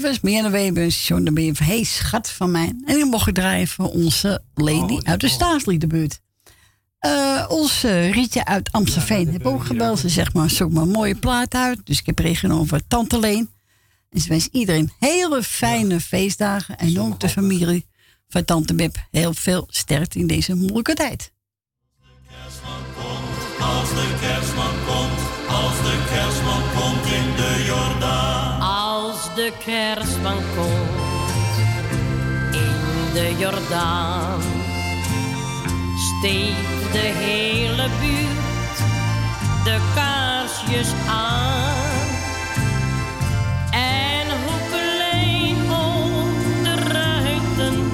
Was Meer Weber, John de Beer. Hey, schat van mij. En die mocht ik draaien voor onze lady uit de staatsliedenbuurt. Eh onze Rietje uit Amstelveen heb ook gebeld. Ze zegt maar, zoek maar een mooie plaat uit. Dus ik heb meegenomen voor Tante Leen. En ze wens iedereen hele fijne feestdagen. En ook de familie van Tante Beb heel veel sterkte in deze moeilijke tijd. Als de de kerstman komt in de Jordaan, steekt de hele buurt de kaarsjes aan. En hoe ook de ruiten,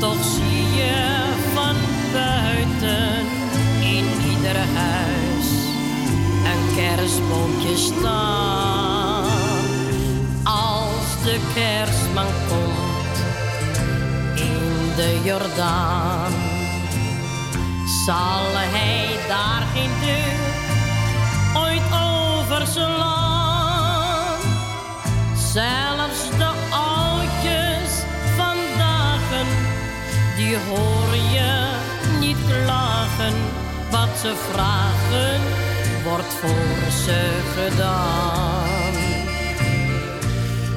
toch zie je van buiten in ieder huis een kerstboompje staan. De kerstman komt in de Jordaan, zal hij daar geen deur ooit overslaan. Zelfs de oudjes vandaag, die hoor je niet klagen. Wat ze vragen, wordt voor ze gedaan.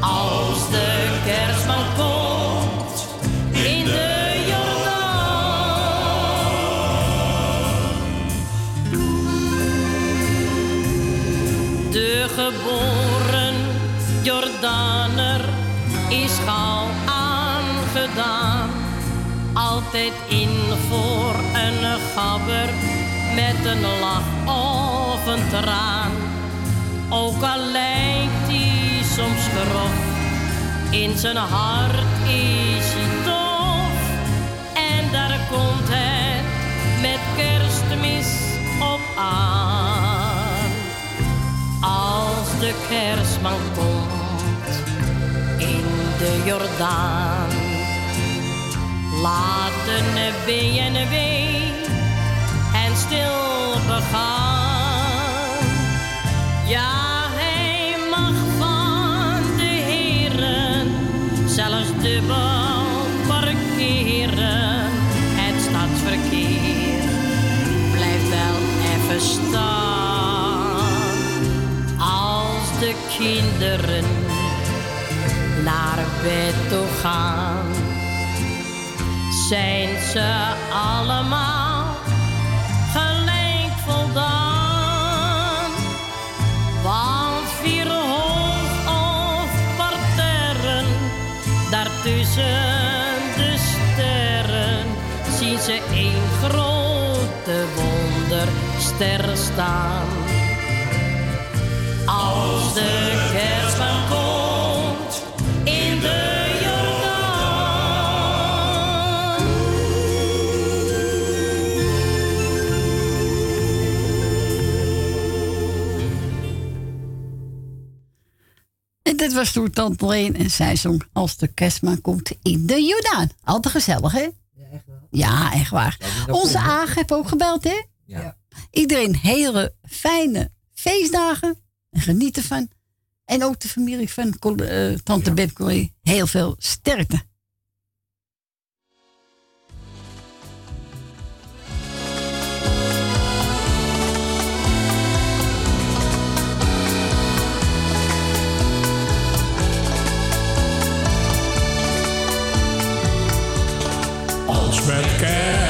Als de kerstman komt in de Jordaan. De geboren Jordaner is gauw aangedaan. Altijd in voor een gabber met een lach of een traan. Ook al lijkt hij soms grof, in zijn hart is hij tof. En daar komt het met kerstmis op aan. Als de kerstman komt in de Jordaan, laten BNW en stil begaan. Ja, dubbel parkeren. Het stadsverkeer blijft wel even staan. Als de kinderen naar bed toe gaan, zijn ze allemaal staan. Als de kerstman komt in de Jordaan. En dit was toen Tante Leen en zij zong Als de kerstman komt in de Jordaan. Altijd gezellig, hè? Ja, echt waar. Ja, echt waar. Onze Aag heeft ook gebeld, hè? ja. Iedereen hele fijne feestdagen. En geniet ervan. En ook de familie van eh, Tante Beb Corrie. Heel veel sterkte. Als met kerst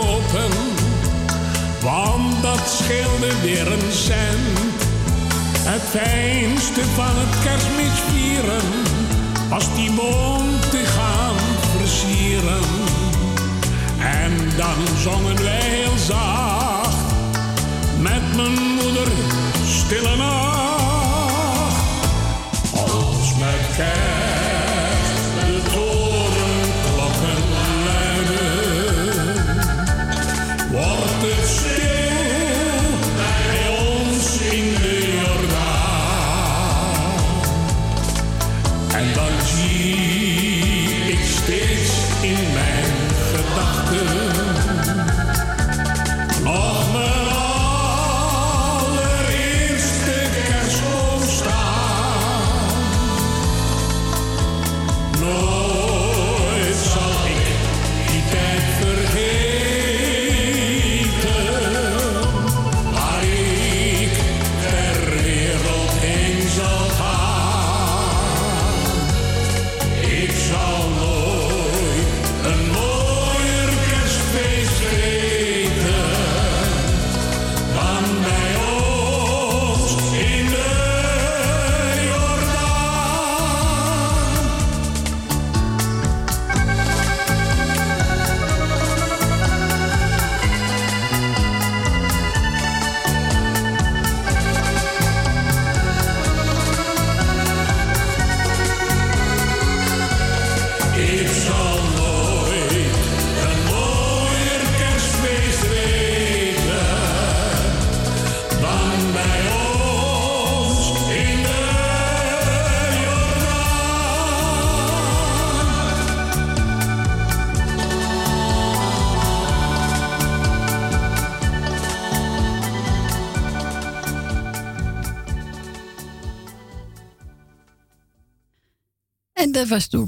kopen, want dat scheelde weer een cent. Het fijnste van het kerstmis vieren was die boom te gaan versieren. En dan zongen wij heel zacht met mijn moeder stille nacht. Als met kerst dat was toen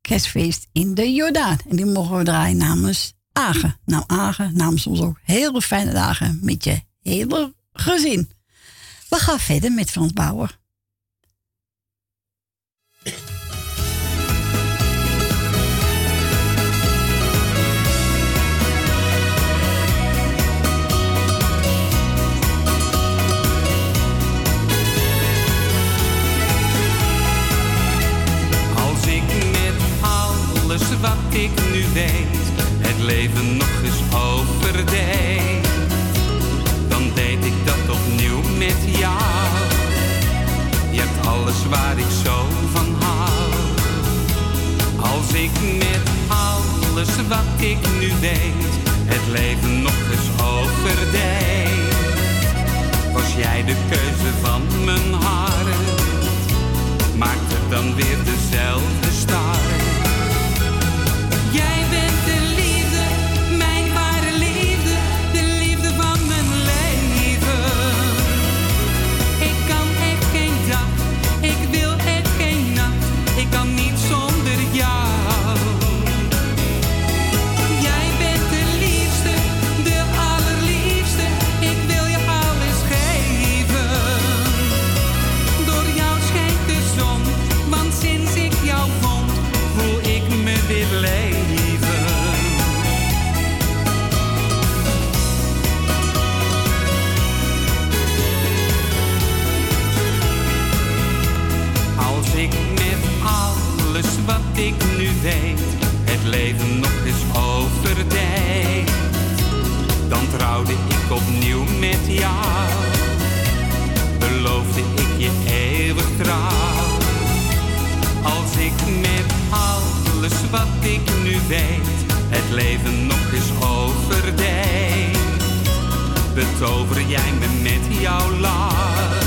kerstfeest in de Jordaan. En die mogen we draaien namens Agen. Nou, Agen namens ons ook hele fijne dagen met je hele gezin. We gaan verder met Frans Bauer. Wat ik nu weet, het leven nog eens overdeed, dan deed ik dat opnieuw met jou. Je hebt alles waar ik zo van hou. Als ik met alles wat ik nu weet, het leven nog eens overdeed, was jij de keuze van mijn hart het dan weer dezelfde Yeah. Ik nu weet, het leven nog eens overdeed. Dan trouwde ik opnieuw met jou, beloofde ik je eeuwig trouw. Als ik met alles wat ik nu weet, het leven nog eens overdeed. Betover jij me met jouw lach,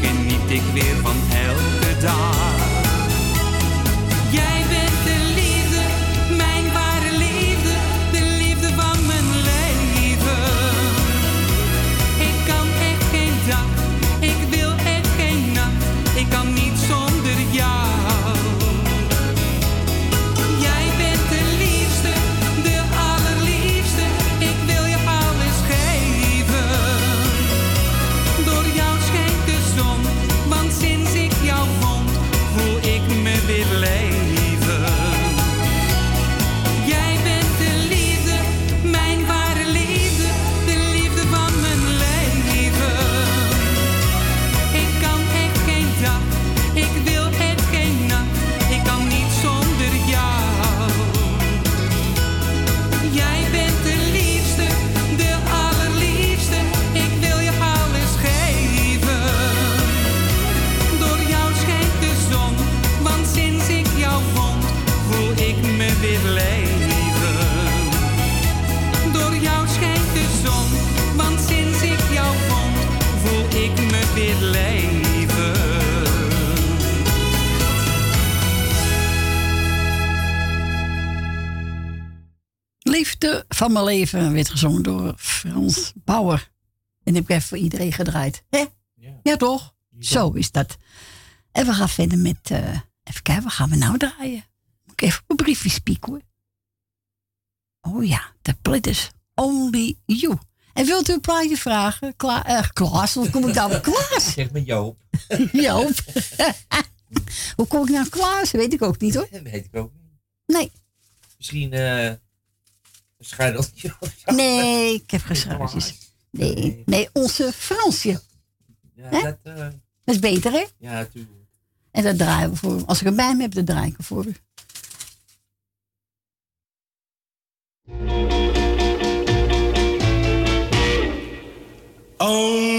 geniet ik weer van elke dag. Van mijn leven werd gezongen door Frans Bauer. En heb ik even voor iedereen gedraaid. Hè? Ja. toch? Zo is dat. En we gaan verder met... eh, even kijken, wat gaan we nou draaien? Moet ik even op een briefje spieken hoor. Oh ja, de Plitters. Only You. En wilt u een plaatje vragen? Kla eh, Klaas, hoe kom ik nou? Klaas? Zeg maar Joop. Joop. hoe kom ik nou Klaas? Weet ik ook niet hoor. Dat weet ik ook niet. Nee. Misschien eh zo. Nee, ik heb geen schuiltjes. Nee, nee, onze Fransje. Ja, Hè? dat, eh, Dat is beter, hè? ja, natuurlijk. En dat draaien we voor hem. Als ik hem bij me heb, dan draai ik hem voor u. Only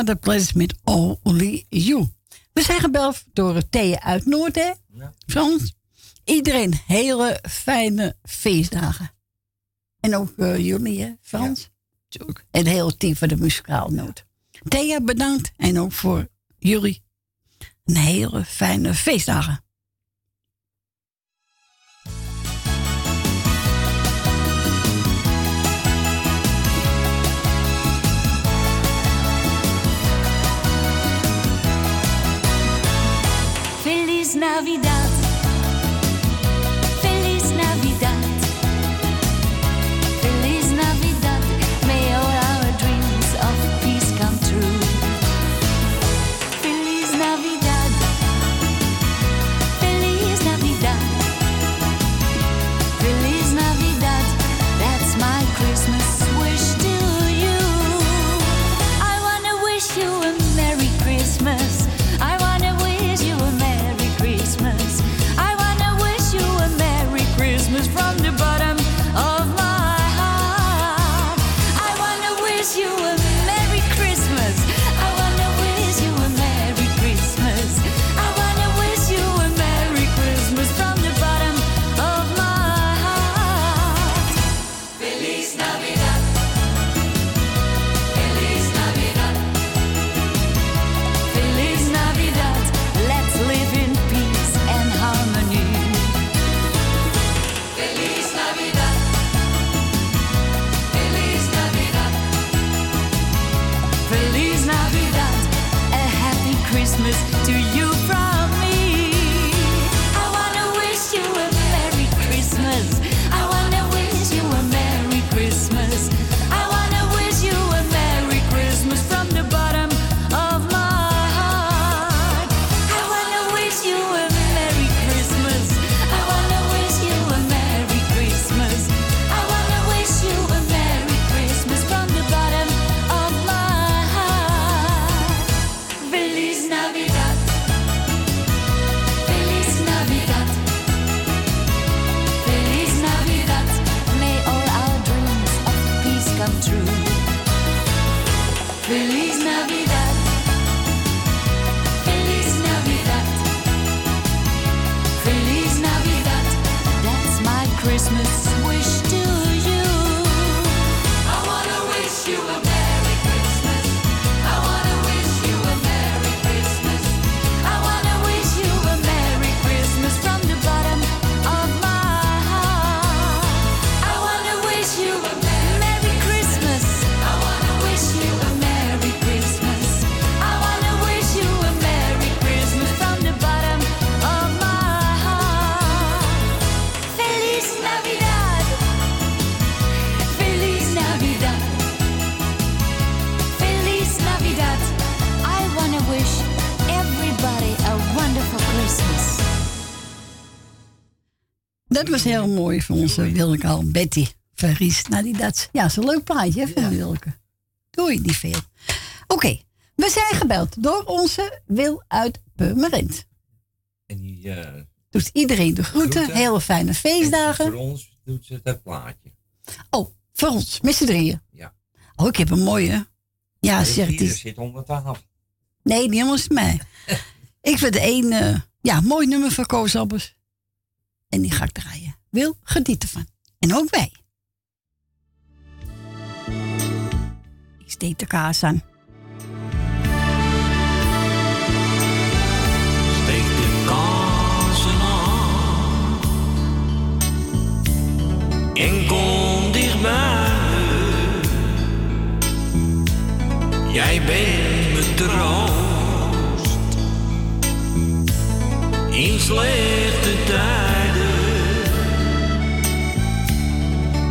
Sweetwater Place met Only You. We zijn gebeld door Thea uit Noord, hè? Frans. Iedereen hele fijne feestdagen. En ook eh, jullie, hè, Frans? En het hele team van de muzikale noot. Thea, bedankt. En ook voor jullie. Een hele fijne feestdagen. es Navidad. Dat was heel mooi van onze Wilke al. Betty Verries. Nou, die dat. Ja, is een leuk plaatje hè, van Wilke. Doei, die veel. Oké, we zijn gebeld door onze Wil uit Purmerend. En die eh, Dus iedereen de groeten. Groeten. Hele fijne feestdagen. voor ons doet ze dat plaatje. Oh, voor ons, met z'n drieën. Ja. Oh, ik heb een mooie. Ja, De zeg het vierde eens. zit onder tafel. Nee, die jongens mij. ik vind één, eh, ja, mooi nummer van Koos Albers. En die ga ik draaien. Wil, geniet ervan. En ook wij. Ik steek de kaas aan. De aan en kom dichtbij. Jij bent mijn troost in slechte tijden.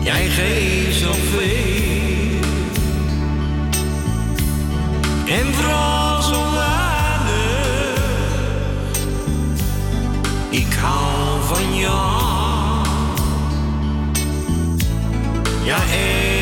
Jij geeft zoveel en vooral zo. Ik hou van jou. Ja, echt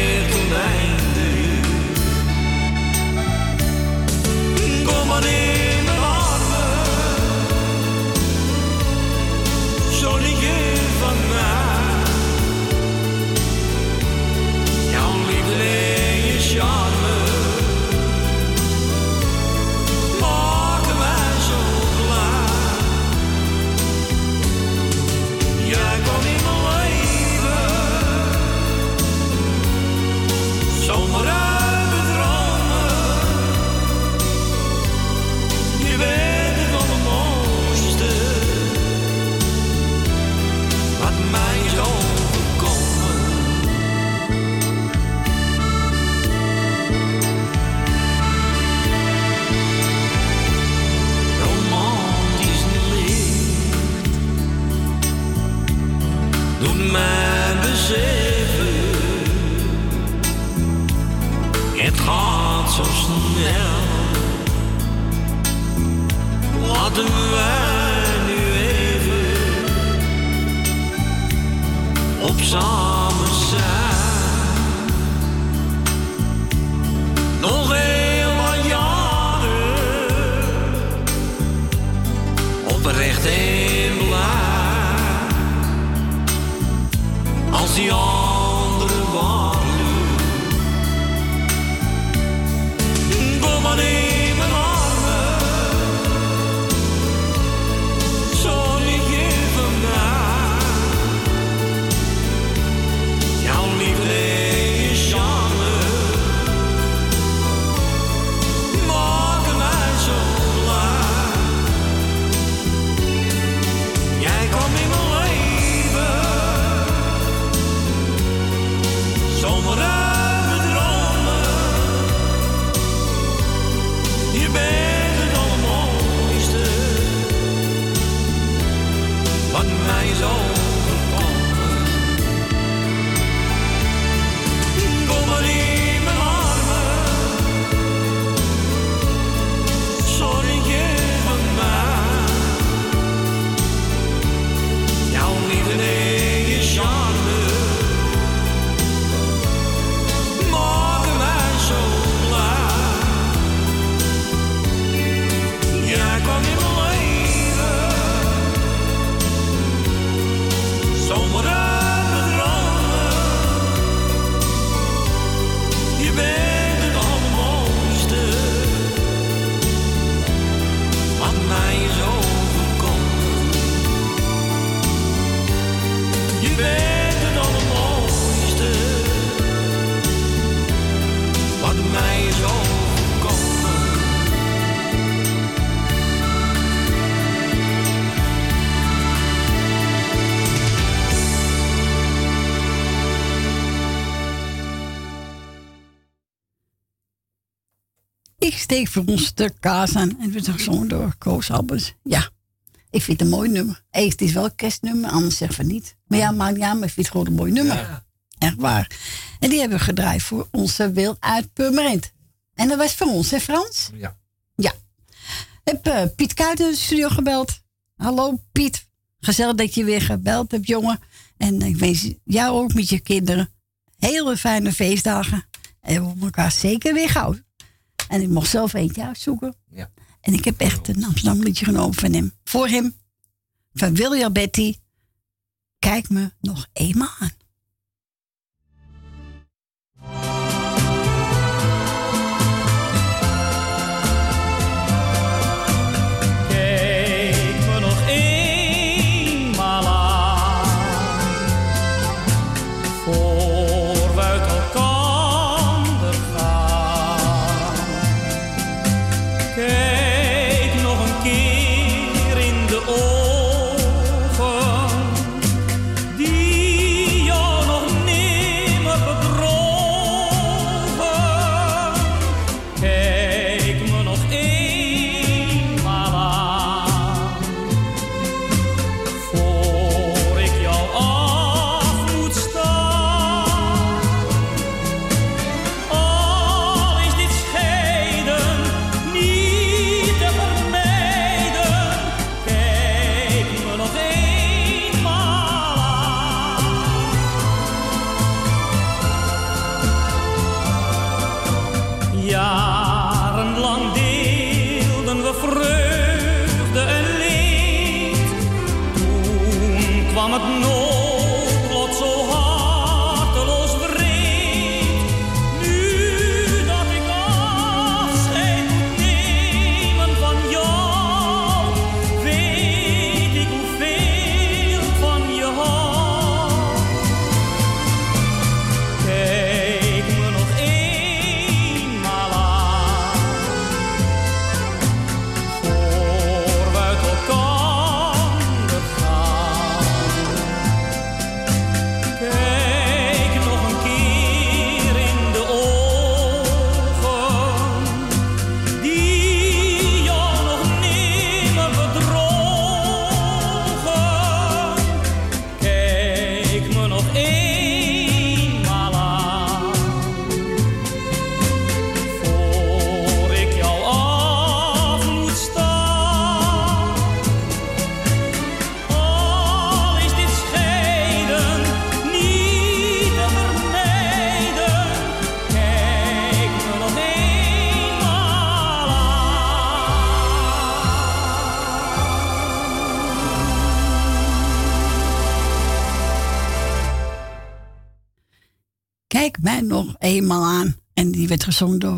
zo snel. Laten wij nu even op samen zijn. Nog heel wat jaren oprecht en blij. Als die steek voor ons de kaas aan. En we zijn door Koos Albers. Ja, ik vind het een mooi nummer. Hey, het is wel een kerstnummer, anders zeggen we niet. Maar ja, maakt niet aan, maar ik vind het gewoon een mooi nummer. Echt waar. En die hebben we gedraaid voor onze Wil uit Purmerend. En dat was voor ons, hè Frans? Ja. Ja. Ik heb eh, Piet Kuit in de studio gebeld. Hallo Piet. Gezellig dat je weer gebeld hebt, jongen. En ik wens jou ook met je kinderen hele fijne feestdagen. En we elkaar zeker weer gauw. En ik mocht zelf eentje uitzoeken. Ja. En ik heb echt een Amsterdam liedje genomen van hem. Voor hem. Van William Betty. Kijk me nog eenmaal aan.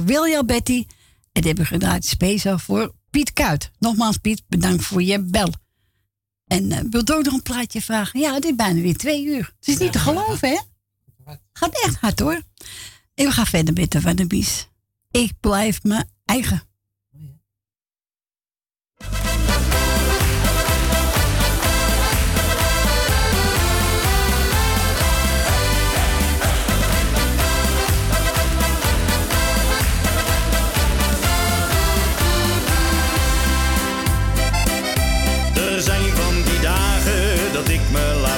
William Betty. En dit hebben we gedraaid speciaal voor Piet Kuit. Nogmaals, Piet, bedankt voor je bel. En wil wilt ook nog een plaatje vragen? Ja, dit is bijna weer twee uur. Het is niet te geloven, hè? Gaat echt hard, hoor. En we gaan verder met de Van de Bies. Ik blijf mijn eigen. zijn van die dagen dat ik me laat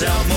myself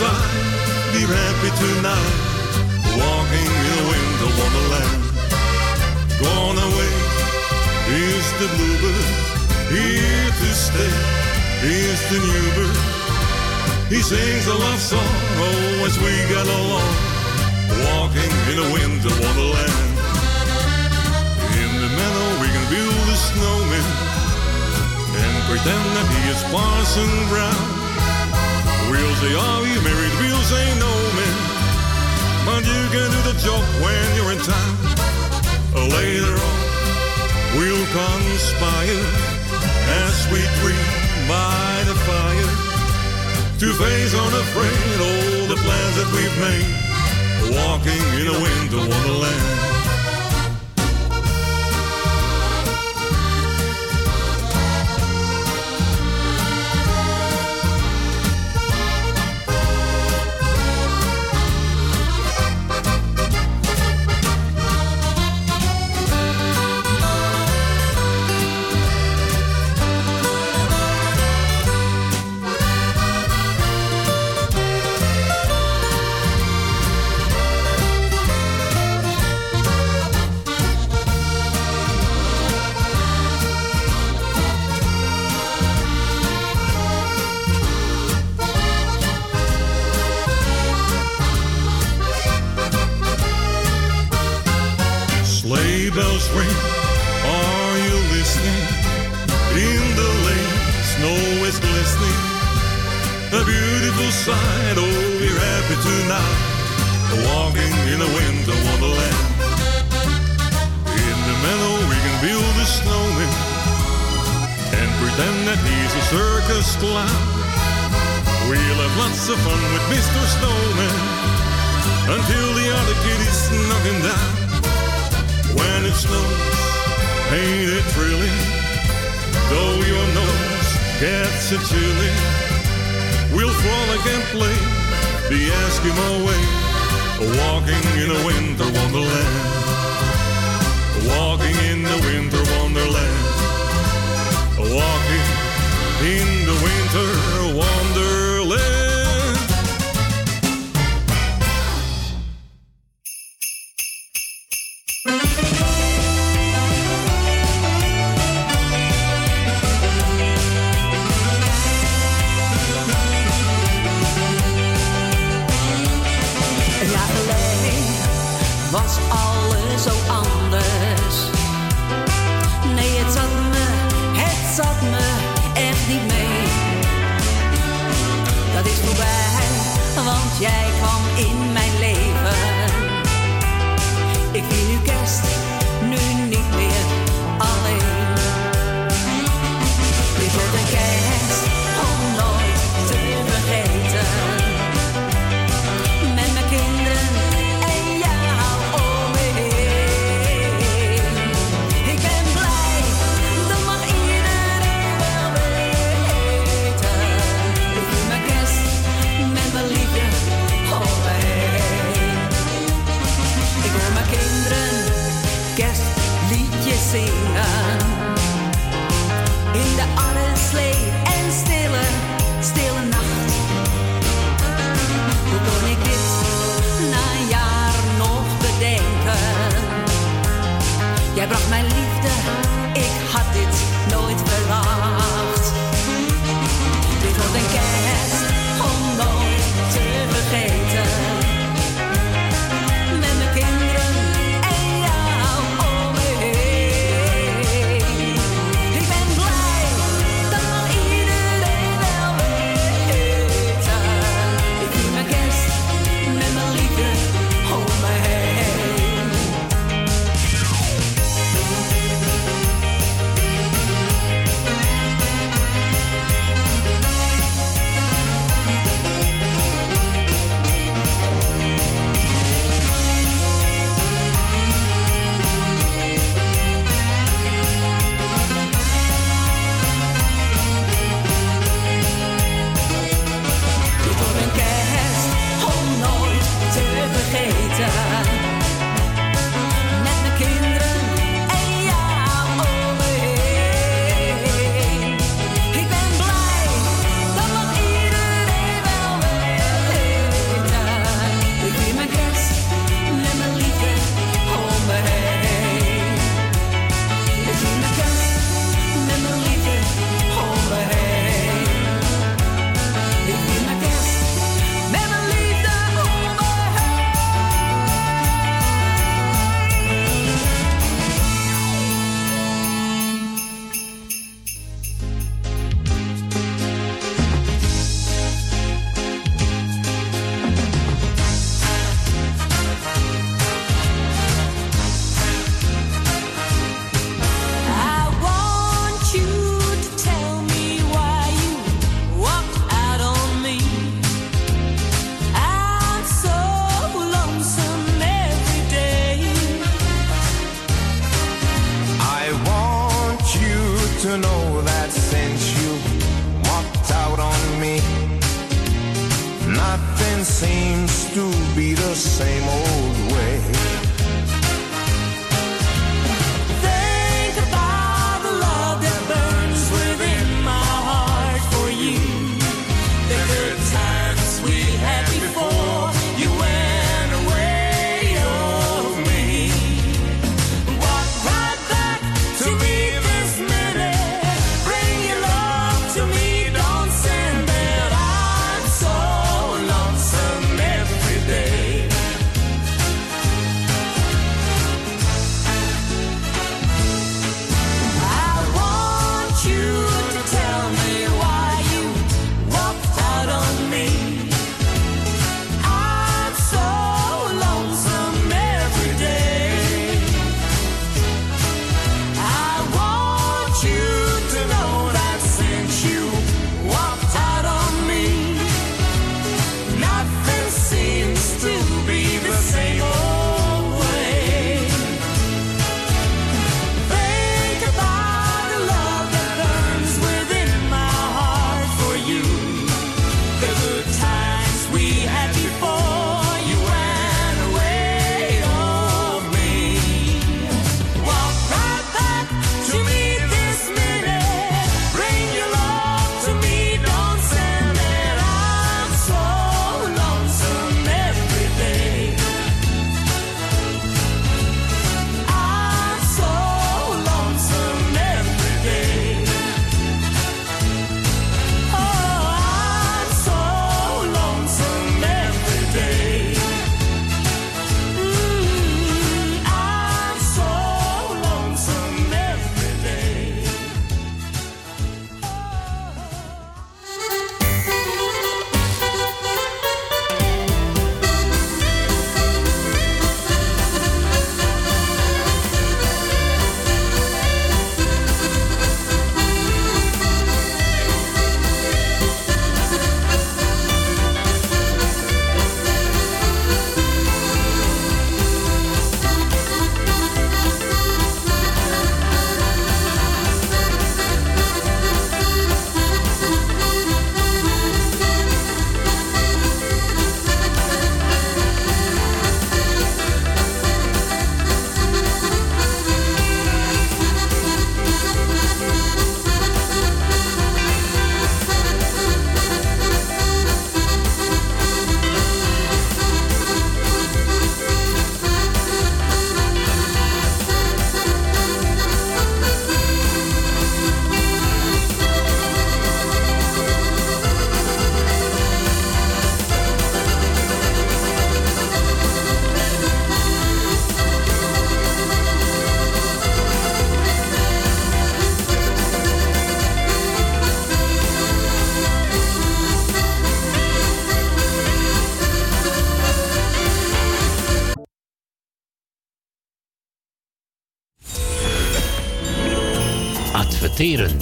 sun. Be happy tonight, walking in the winter wonderland. Gone away is the bluebird, here to stay is the new bird. He sings a love song, oh, as we get along, walking in a winter wonderland. In the meadow we can build a snowman and pretend that he is Parson Brown. We'll say, are you married? We'll say, no, man. But you can do the job when you're in town. Later on, we'll conspire as we dream by the fire to face unafraid all the plans that we've made. Walking in a winter wonderland. That he's a circus clown. We'll have lots of fun with Mr. Snowman until the other kid is knocking down. When it snows, ain't it thrilling? Though your nose gets a chilly, we'll frolic and play the Eskimo way, walking in a winter wonderland. Walking in the winter wonderland. Walking in the winter wonderland.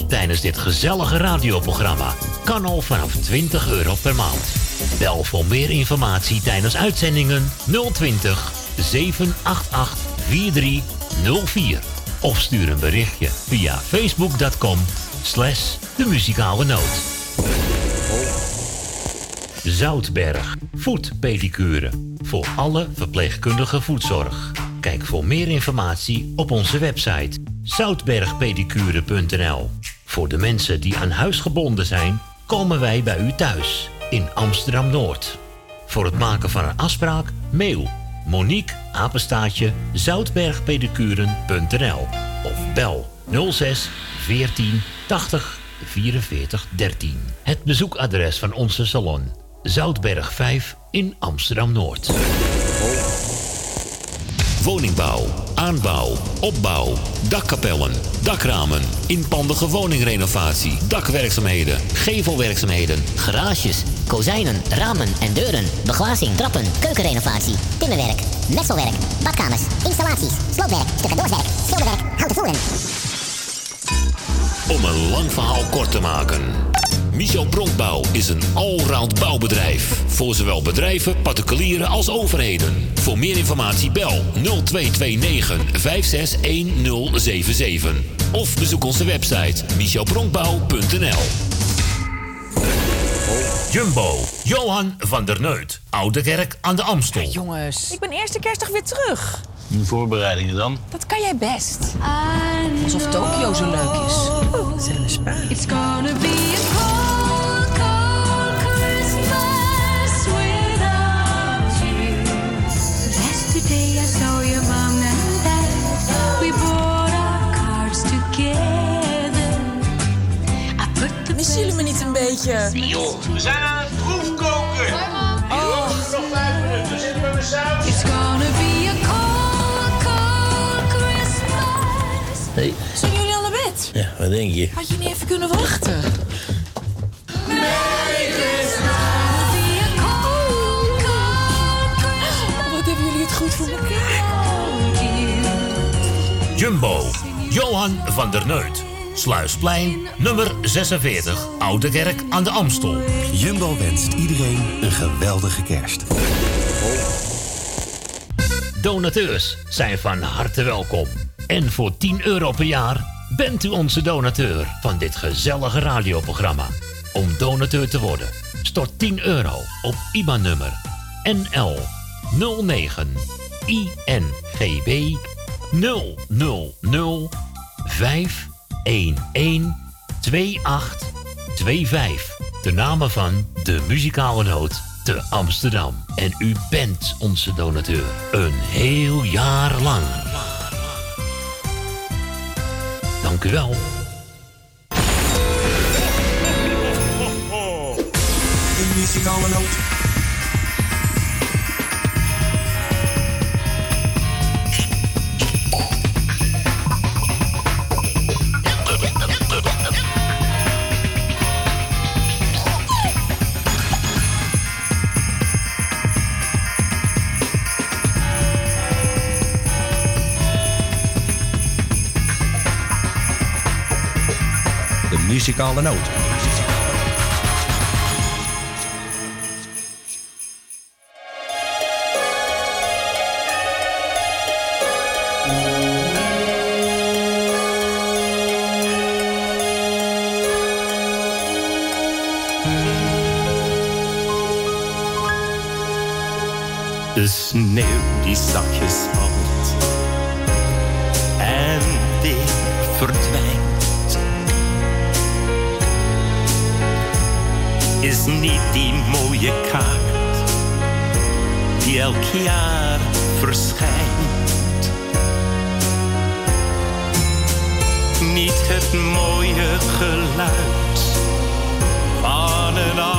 Tijdens dit gezellige radioprogramma kan al vanaf 20 euro per maand. Bel voor meer informatie tijdens uitzendingen 020 788 4304 of stuur een berichtje via facebook.com slash de muzikale noot. Zoutberg, voetpedicure. Voor alle verpleegkundige voetzorg. Kijk voor meer informatie op onze website zoutbergpedicure.nl. Voor de mensen die aan huis gebonden zijn, komen wij bij u thuis in Amsterdam Noord. Voor het maken van een afspraak, mail Monique apenstaatje zoutbergpedicuren.nl of bel 06 14 80 44 13. Het bezoekadres van onze salon Zoutberg 5 in Amsterdam Noord. Woningbouw, aanbouw, opbouw, dakkapellen, dakramen, inpandige woningrenovatie, dakwerkzaamheden, gevelwerkzaamheden, Garages, kozijnen, ramen en deuren, beglazing, trappen, keukenrenovatie, timmerwerk, messelwerk, badkamers, installaties, sloopwerk, stucadoorswerk, schilderwerk, houten voeren. Om een lang verhaal kort te maken. Michel Bronkbouw is een allround bouwbedrijf. Voor zowel bedrijven, particulieren als overheden. Voor meer informatie bel 0229 561077. Of bezoek onze website michelbronkbouw.nl Jumbo, Johan van der Neut. Oude Kerk aan de Amstel. Jongens. Ik ben eerste kerstdag weer terug. De voorbereidingen dan? Dat kan jij best. Alsof Tokio zo leuk is. It's gonna be a cold, cold Christmas without you. Yesterday I saw your mom and dad. We brought our cards together. I put the Missen jullie me niet een beetje? joh, we zijn aan het proefkoken. Oh. nog vijf minuten, zitten we met saus. It's gonna be Christmas. Hey. Zijn jullie al naar bed? Ja, wat denk je? Had je niet even kunnen wachten? Wat hebben jullie het goed voor elkaar? Jumbo, Johan van der Neut. Sluisplein, nummer 46, Oude Kerk aan de Amstel. Jumbo wenst iedereen een geweldige kerst. Donateurs zijn van harte welkom. En voor 10 euro per jaar bent u onze donateur van dit gezellige radioprogramma. Om donateur te worden, stort 10 euro op IBAN-nummer NL 09 INGB 000 511 2825. De namen van de muzikale noot te Amsterdam. En u bent onze donateur. Een heel jaar lang. Dank u wel. Muzikale noot. De sneeuw die valt die mooie kaart die elk jaar verschijnt. Niet het mooie geluid van een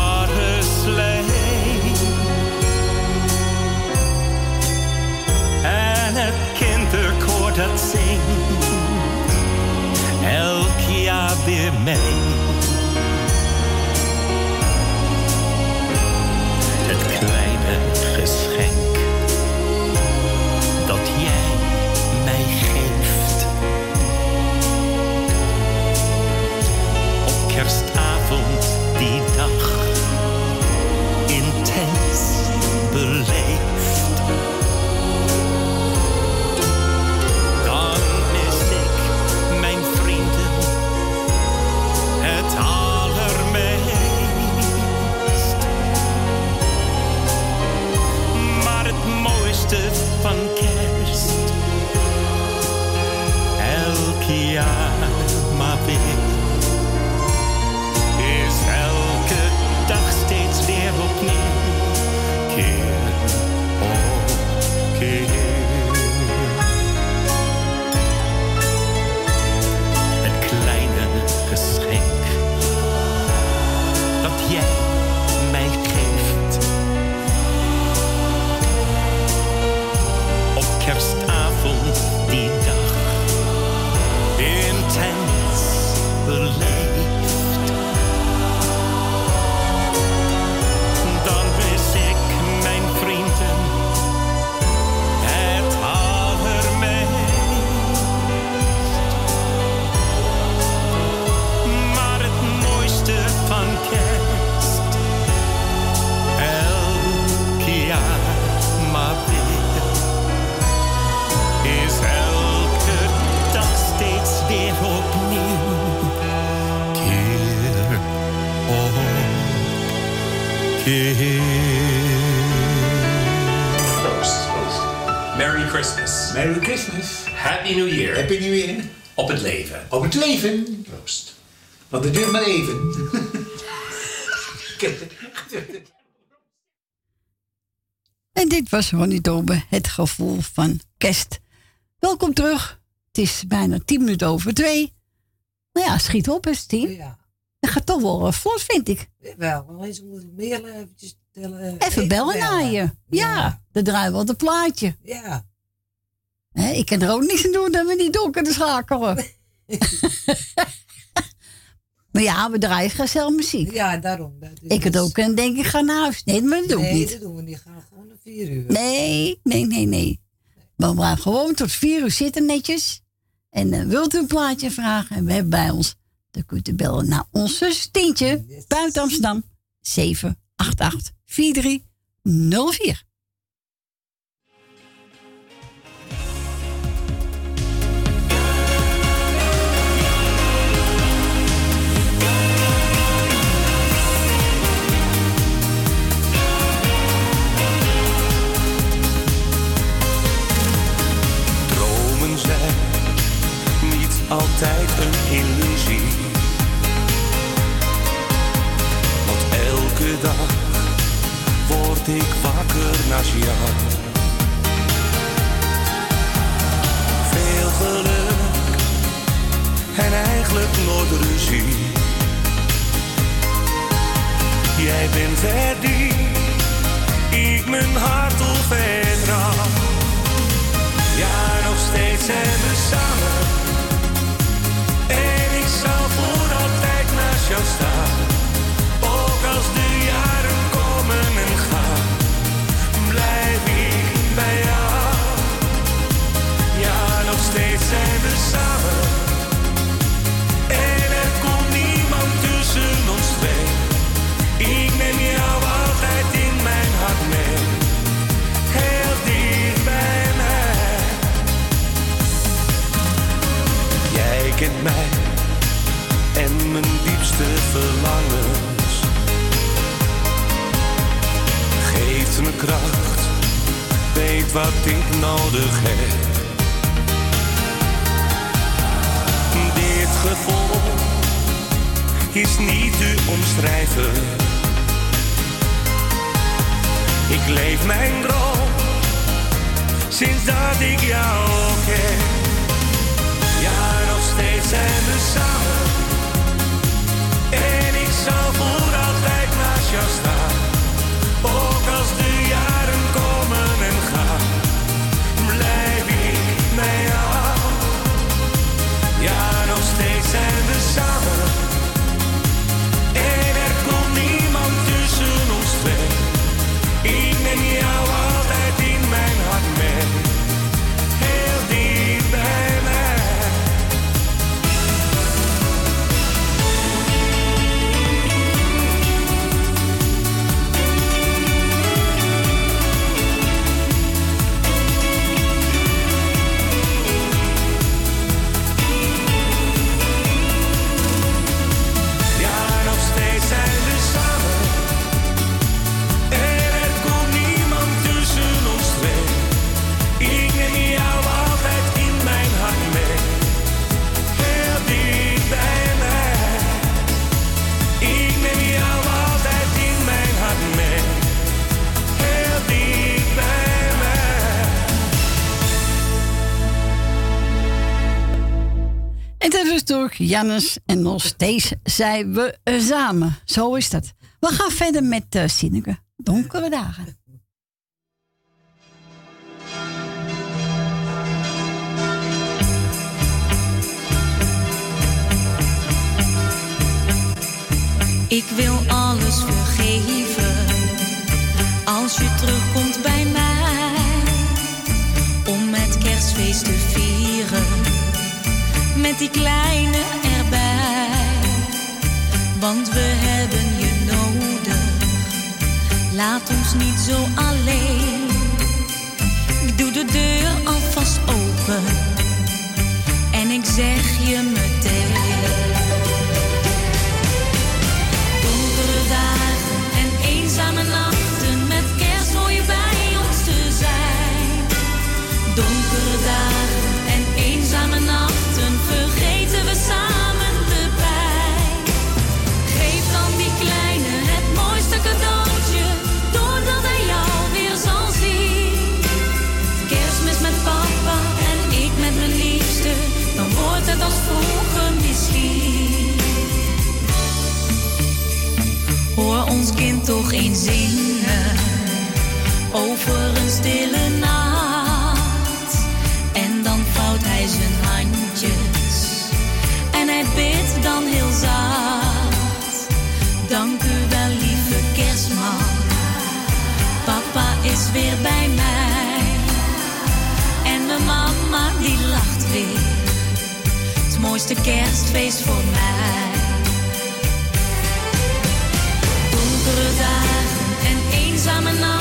het leven. Proost. Want het duurt maar even. En dit was Ronnie Dobe, het gevoel van kerst. Welkom terug. Het is bijna tien minuten over twee. Nou ja, schiet op, is tien. Ja. Dat gaat toch wel eh, vlot, vind ik. Wel, alleen ze moeten meer eventjes tellen. Even bellen naar je. Ja, dan draaien we wel een plaatje. Ja. Hè, ik kan er ook niks aan doen dat we niet door kunnen schakelen. maar ja, we draaien gezellig muziek. Ja, daarom. Dat is Ik het ook en denk ik ga naar huis. Nee, maar dat doe ik nee, niet. dat doen we niet. Gaan gewoon naar vier uur. Nee, nee, nee, nee. Maar we gaan gewoon tot vier uur zitten netjes. En eh, wilt u een plaatje vragen en we hebben bij ons, dan kunt u bellen naar onze Stientje buiten Amsterdam 788 4304. Altijd een illusie. Want elke dag word ik wakker naast jou. Veel geluk en eigenlijk nooit ruzie. Jij bent er die ik mijn hart op vertrouw. Ja, nog steeds zijn we samen. Ik zal voor altijd naast jou staan. Ook als de jaren komen en gaan, blijf ik bij jou. Ja, nog steeds zijn we samen. En er komt niemand tussen ons twee. Ik neem jou altijd in mijn hart mee. Heel dicht bij mij. Jij kent mij diepste verlangens. Geeft me kracht, weet wat ik nodig heb. Dit gevoel is niet te omschrijven. Ik leef mijn droom sinds dat ik jou ken. Ja, nog steeds zijn we samen. Ik zal voor altijd naast jou staan. Ook Jannes en nog steeds zijn we eh, samen. Zo is dat. We gaan verder met uh, Sineke. Donkere dagen. Ik wil alles vergeven als je terugkomt bij mij. Om met kerstfeest te vieren, met die kleine erbij. Want we hebben je nodig, laat ons niet zo alleen. Ik doe de deur alvast open en ik zeg je meteen. Toch eens zingen over een stille nacht. En dan vouwt hij zijn handjes en hij bidt dan heel zacht. Dank u wel, lieve kerstman. Papa is weer bij mij. En mijn mama die lacht weer. Het mooiste kerstfeest voor mij. Donkere dagen en eenzame nachten.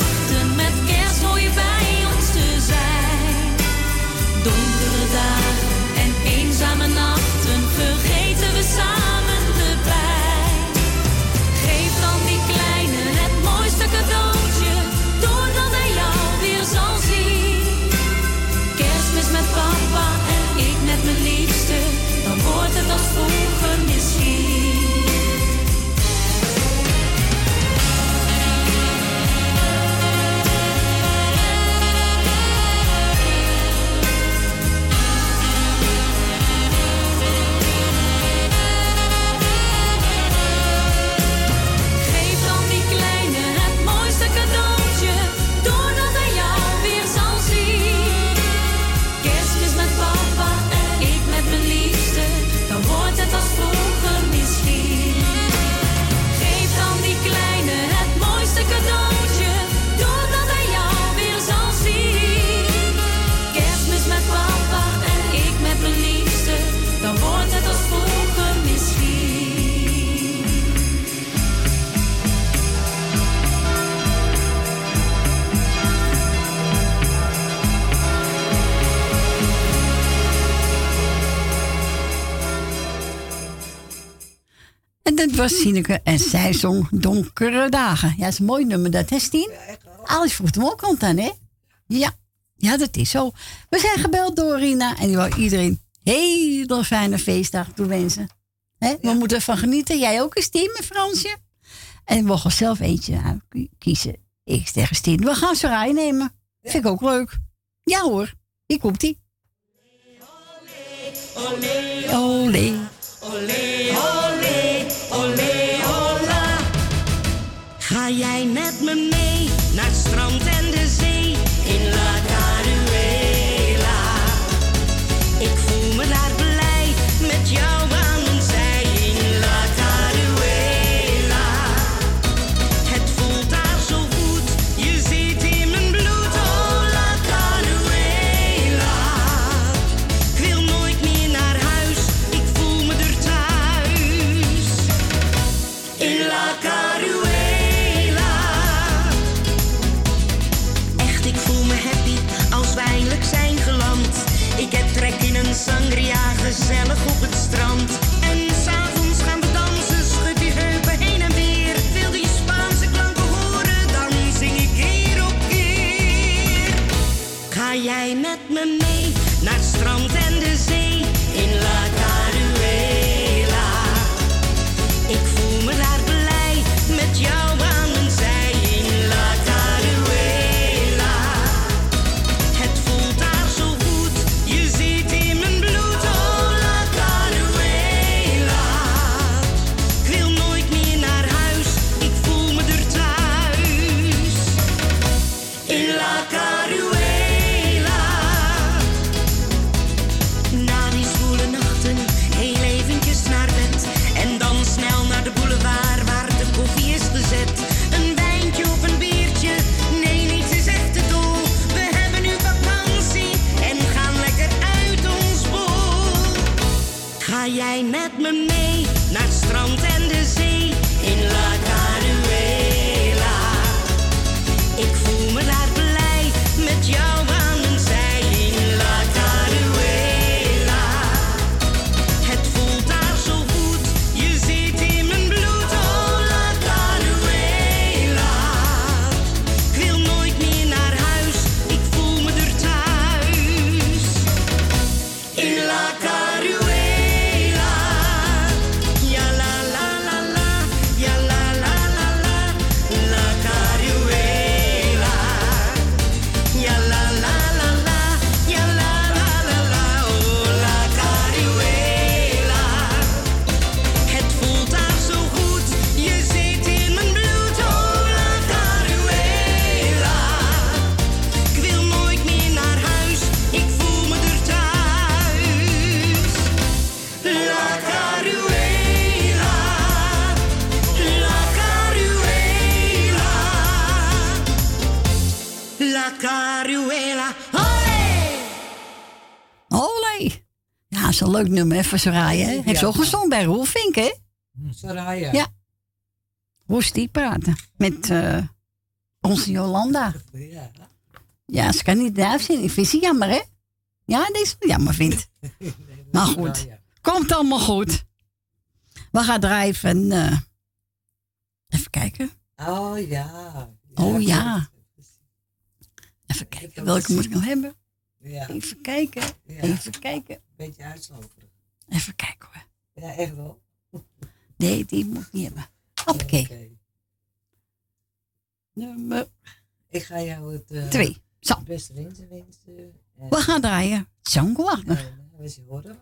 En dat was Sineke en zij zong Donkere Dagen. Ja, dat is een mooi nummer dat, hè Stien? Alice vroeg hem ook aan, hè? Ja. ja, dat is zo. We zijn gebeld door Rina en die wou iedereen hele fijne feestdag toewensen. Hè? We moeten ervan genieten. Jij ook, Stien, met Fransje? En we gaan zelf eentje uit kiezen. Ik tegen Stien, we gaan Sarai nemen. Vind ik ook leuk. Ja hoor, hier komt ie. Olé, Olé. olé, olé, Ga is een leuk nummer van Soraya. hè? Heeft ze ook gezongen bij Roel Vink, hè? Soraya. Ja. Hoe is die praten? Met eh, onze Jolanda. Ja. Ja, ze kan niet duif zien. Ik vind ze jammer, hè? Ja, deze jammer vindt. Maar goed, komt allemaal goed. We gaan drijven. eh even kijken. Oh ja. Oh ja. Even kijken, welke moet ik nog hebben? Ja. Even kijken. Ja. Even kijken. Beetje uitsloverig. Even kijken hoor. Ja, echt wel. Nee, die moet ik niet hebben. Oké. Nummer Ik ga jou het eh, Twee. Zo. het beste wensen wensen. En- We gaan draaien. Django Wagner. En we zien horen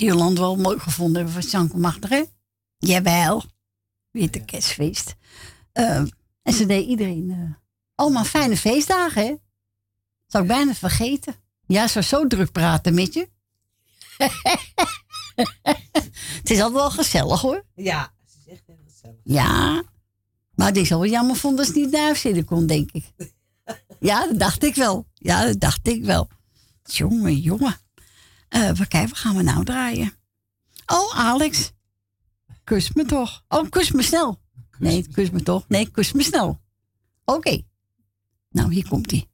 Joland wel mooi gevonden hebben van Sanko Magder, hè? Jawel. Witte kerstfeest. Eh, en ze deed iedereen eh, allemaal fijne feestdagen, hè? Zou ik bijna vergeten. Ja, ze was zo druk praten met je. Het is altijd wel gezellig, hoor. Ja, het is echt heel gezellig. Ja. Maar die zal wel jammer vond dat ze niet naar zitten kon, denk ik. Ja, dat dacht ik wel. Ja, dat dacht ik wel. Jongen, jongen. Eh we kijken, wat gaan we nou draaien? Oh, Alex. Kus me toch. Oh, kus me snel. Nee, kus me toch. Nee, kus me snel. Oké. Nou, hier komt hij.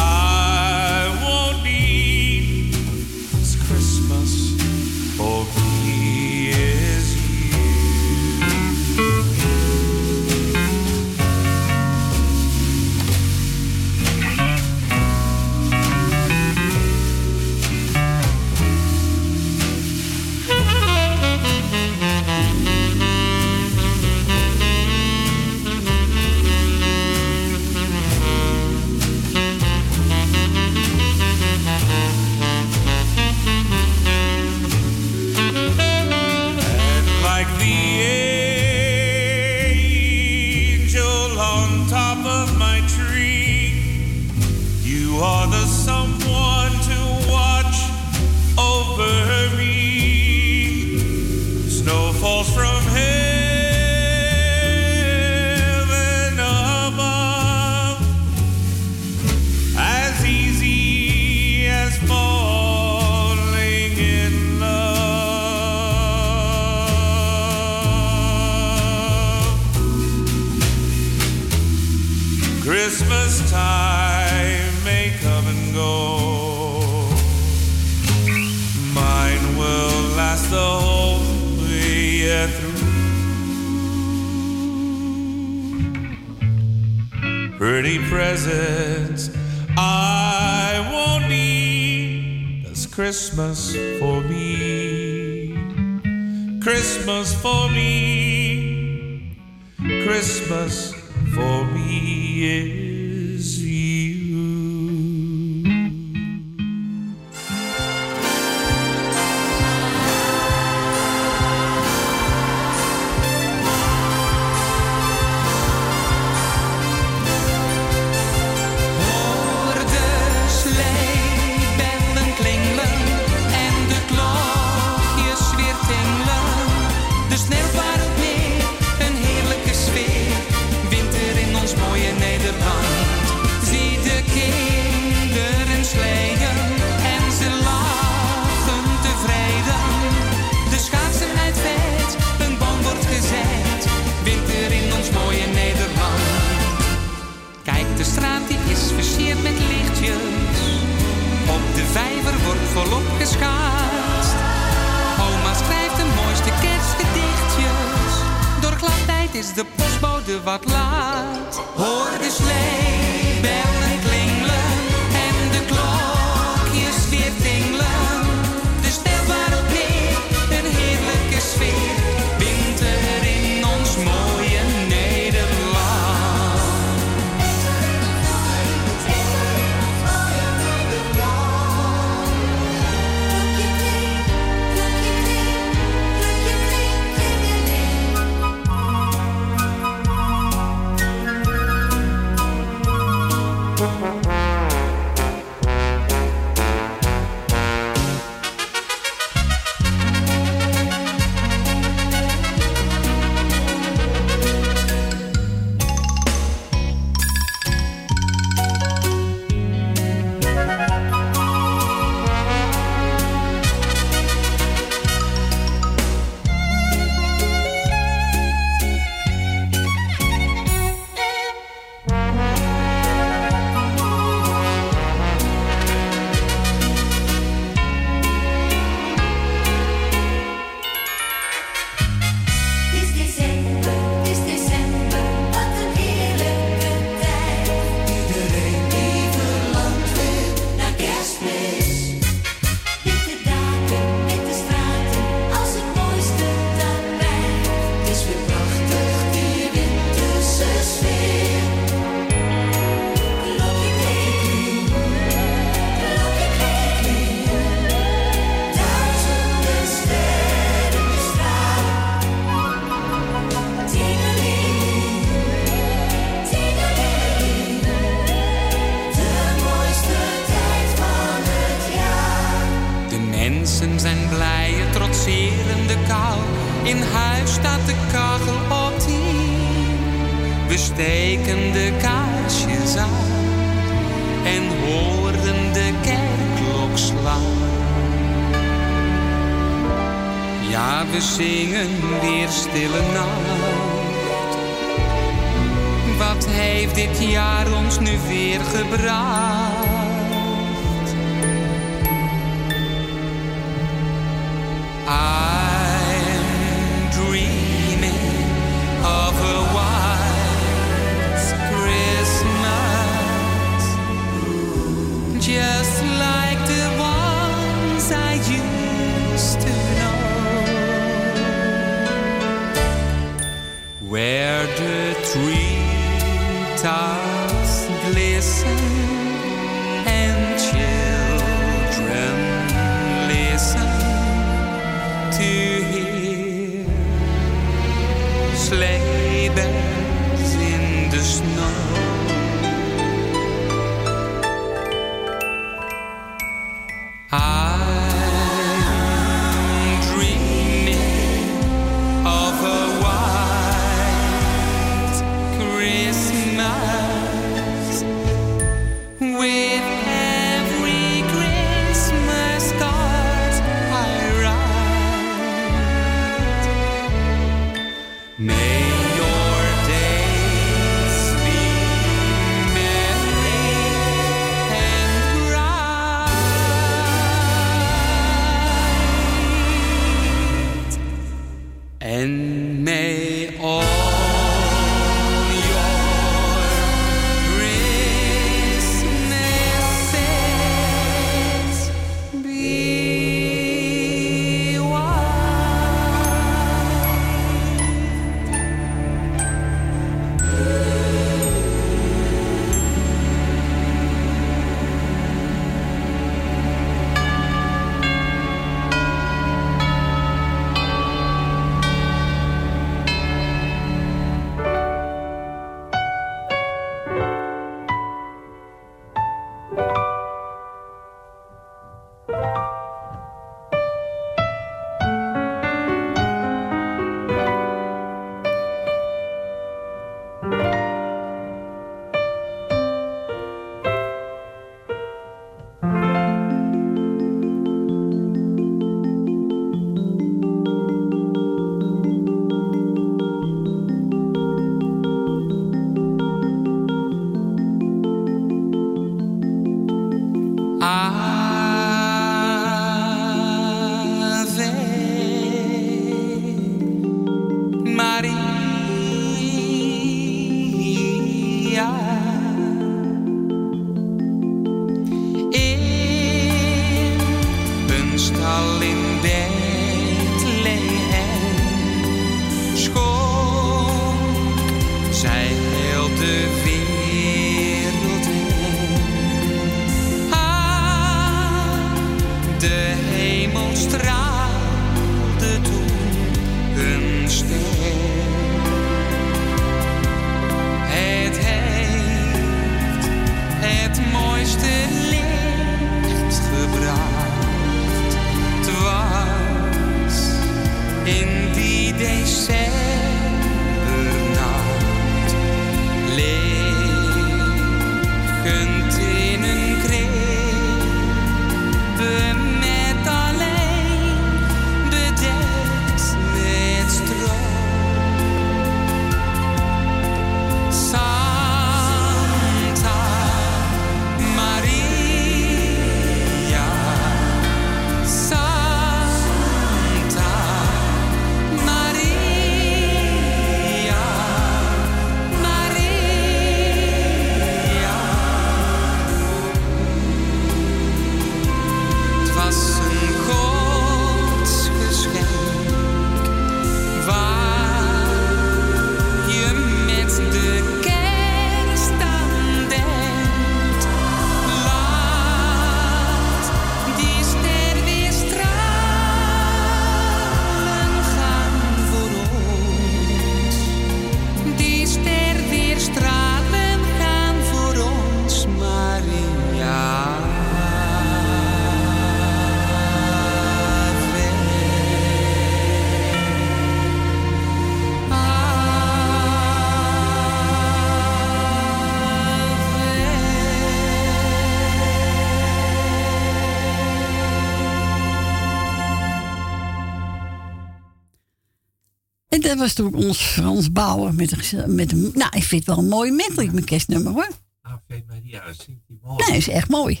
Dat was toen ons Frans Bauer met een, met een nou, ik vind het wel een mooi medley, mijn kerstnummer hoor. Ave Maria, dat zingt hij mooi. Nee, is echt mooi.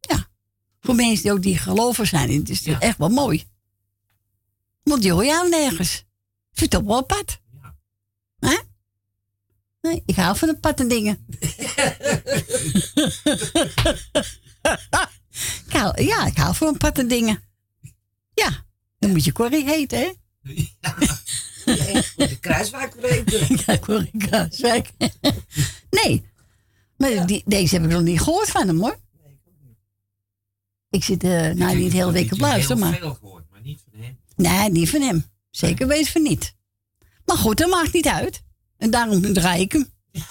Ja. Voor mensen die ook die geloven zijn, het is echt wel mooi. Want die hoor je aan nergens. Het ook wel apart. Hè? Nee, ik hou van de patte dingen. ik hou, ja, ik hou van patte dingen. Ja, dan moet je Corrie heten, hè? De kruiswijk breken. Ja, Corrie Kruiswijk. nee, maar die, deze heb ik nog niet gehoord van hem, hoor. Ik zit eh nou niet de hele week op luisteren, maar... veel gehoord, maar niet van hem. Nee, niet van hem. Zeker weten van niet. Maar goed, dat maakt niet uit. En daarom draai ik hem.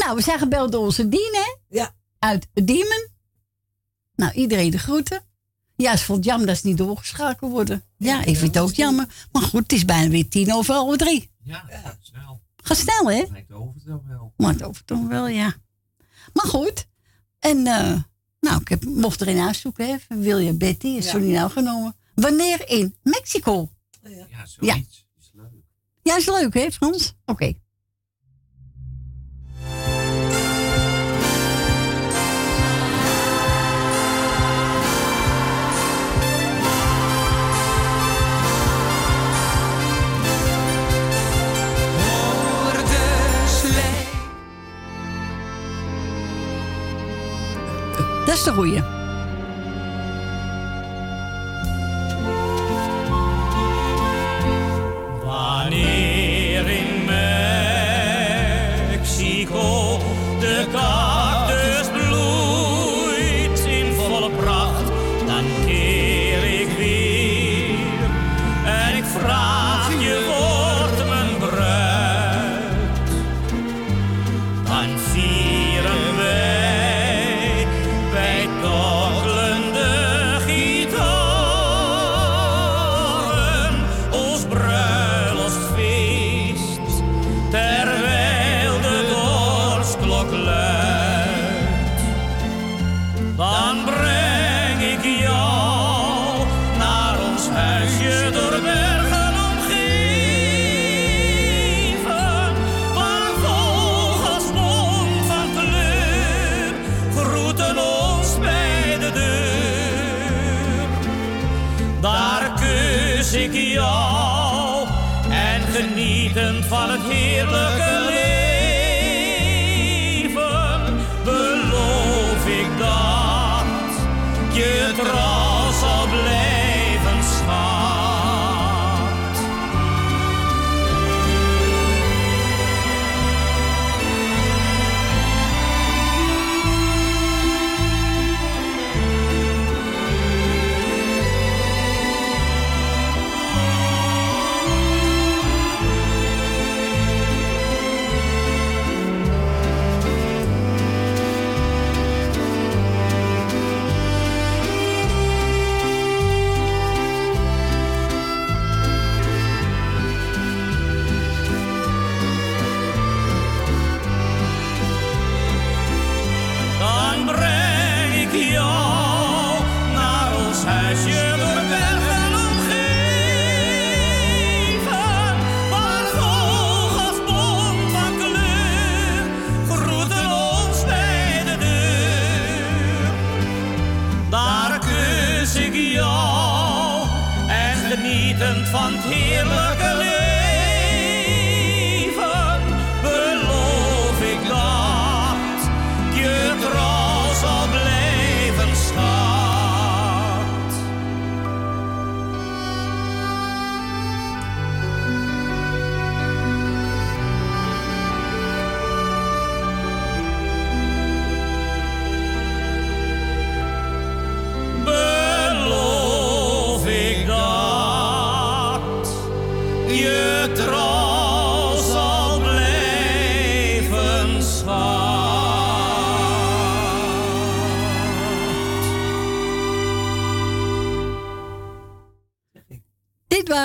nou, we zijn gebeld door onze Dien, hè? Ja. Uit Diemen. Nou, iedereen de groeten. Ja, ze vond het jammer dat ze niet doorgeschakeld worden. Ja, ik vind het ook jammer. Maar goed, het is bijna weer tien over half drie. Ja, snel. Ga snel, hè? Over het dan wel. Maar over toch wel, ja. Maar goed. En, eh, nou, ik heb, mocht er in huis zoeken, hè. van William Betty is Ja. toen niet nou genomen. Wanneer in Mexico? Ja, zoiets. Ja. Is leuk. Ja, is leuk, hè, Frans? Oké. Dat is de goeie.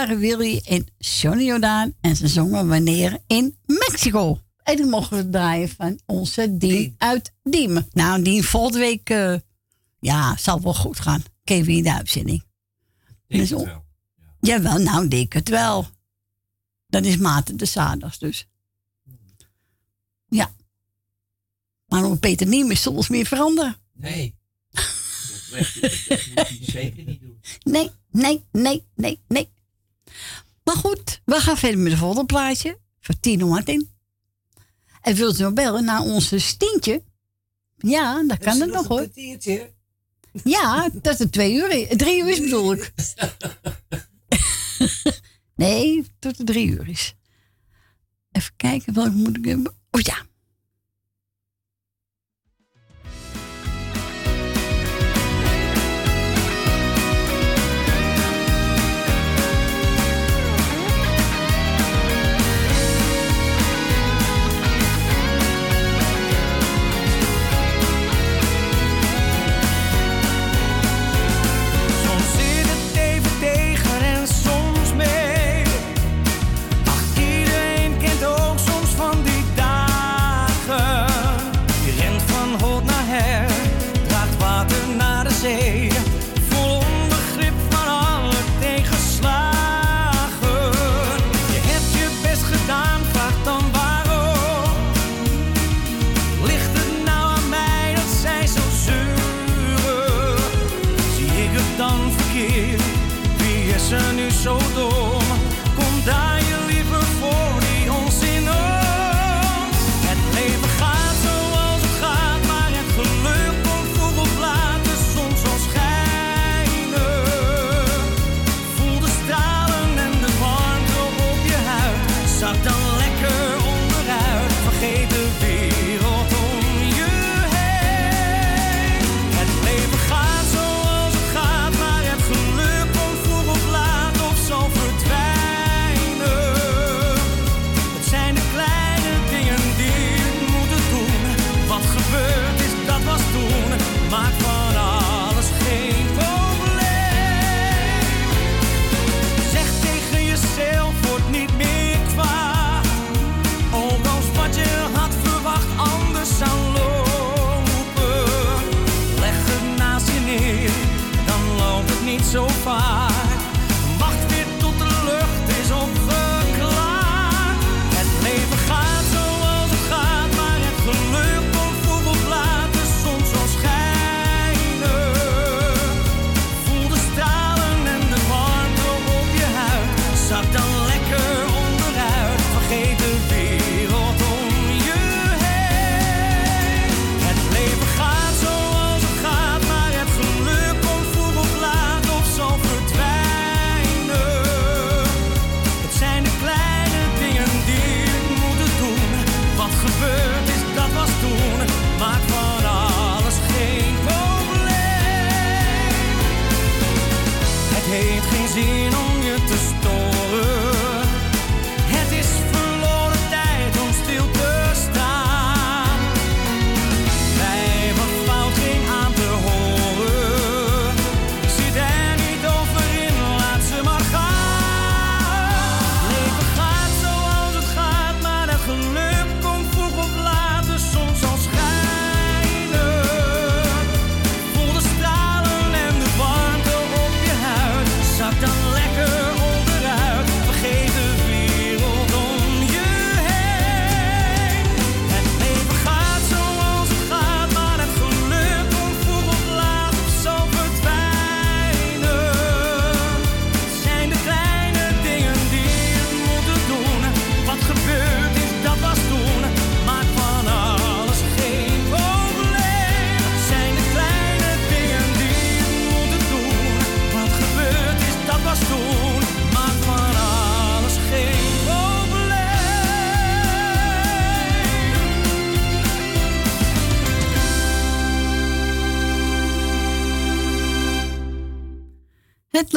Waren Willy en Johnny Jordaan en ze zongen Wanneer in Mexico. En die mochten we draaien van onze Dien uit Diemen. Nou, Dien volgende week, eh, ja, zal wel goed gaan. Weer in de uitzending. Denk Dus wel. Jawel, nou, ik denk het wel. Dat is Maarten de Zaterdags dus. Ja. Maar Peter niet meer soms meer veranderen. Nee. Dat, dat moet hij zeker niet doen. Nee, nee, nee, nee, nee. Maar goed, we gaan verder met de volgende plaatje. Voor Tino Martin. En wilt u nog bellen naar onze Stientje? Ja, dat kan het nog hoor. kwartiertje. Ja, dat het twee uur is. Drie uur is bedoel ik. nee, tot het drie uur is. Even kijken, welke moet ik hebben? Oh ja.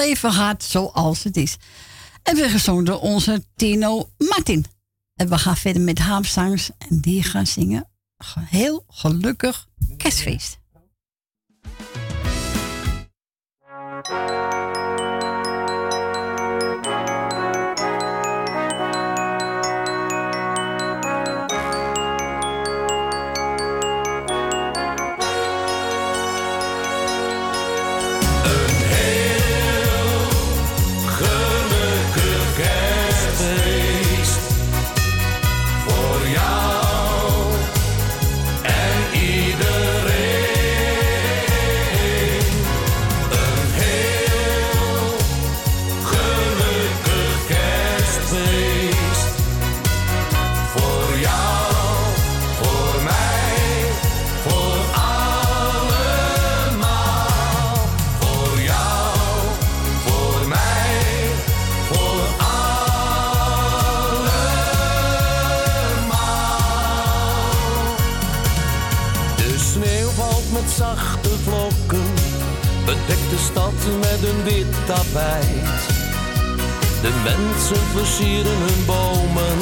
Leven gaat zoals het is. En weer gezongen door onze Tino Martin. En we gaan verder met Haamstangers en die gaan zingen. Ge- Heel gelukkig kerstfeest. Met een wit tapijt. De mensen versieren hun bomen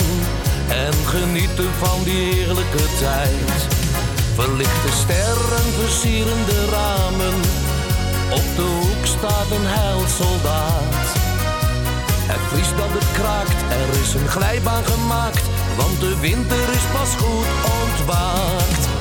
en genieten van die heerlijke tijd. Verlichte sterren versieren de ramen, op de hoek staat een heilsoldaat. Het vriest dat het kraakt, er is een glijbaan gemaakt, want de winter is pas goed ontwaakt.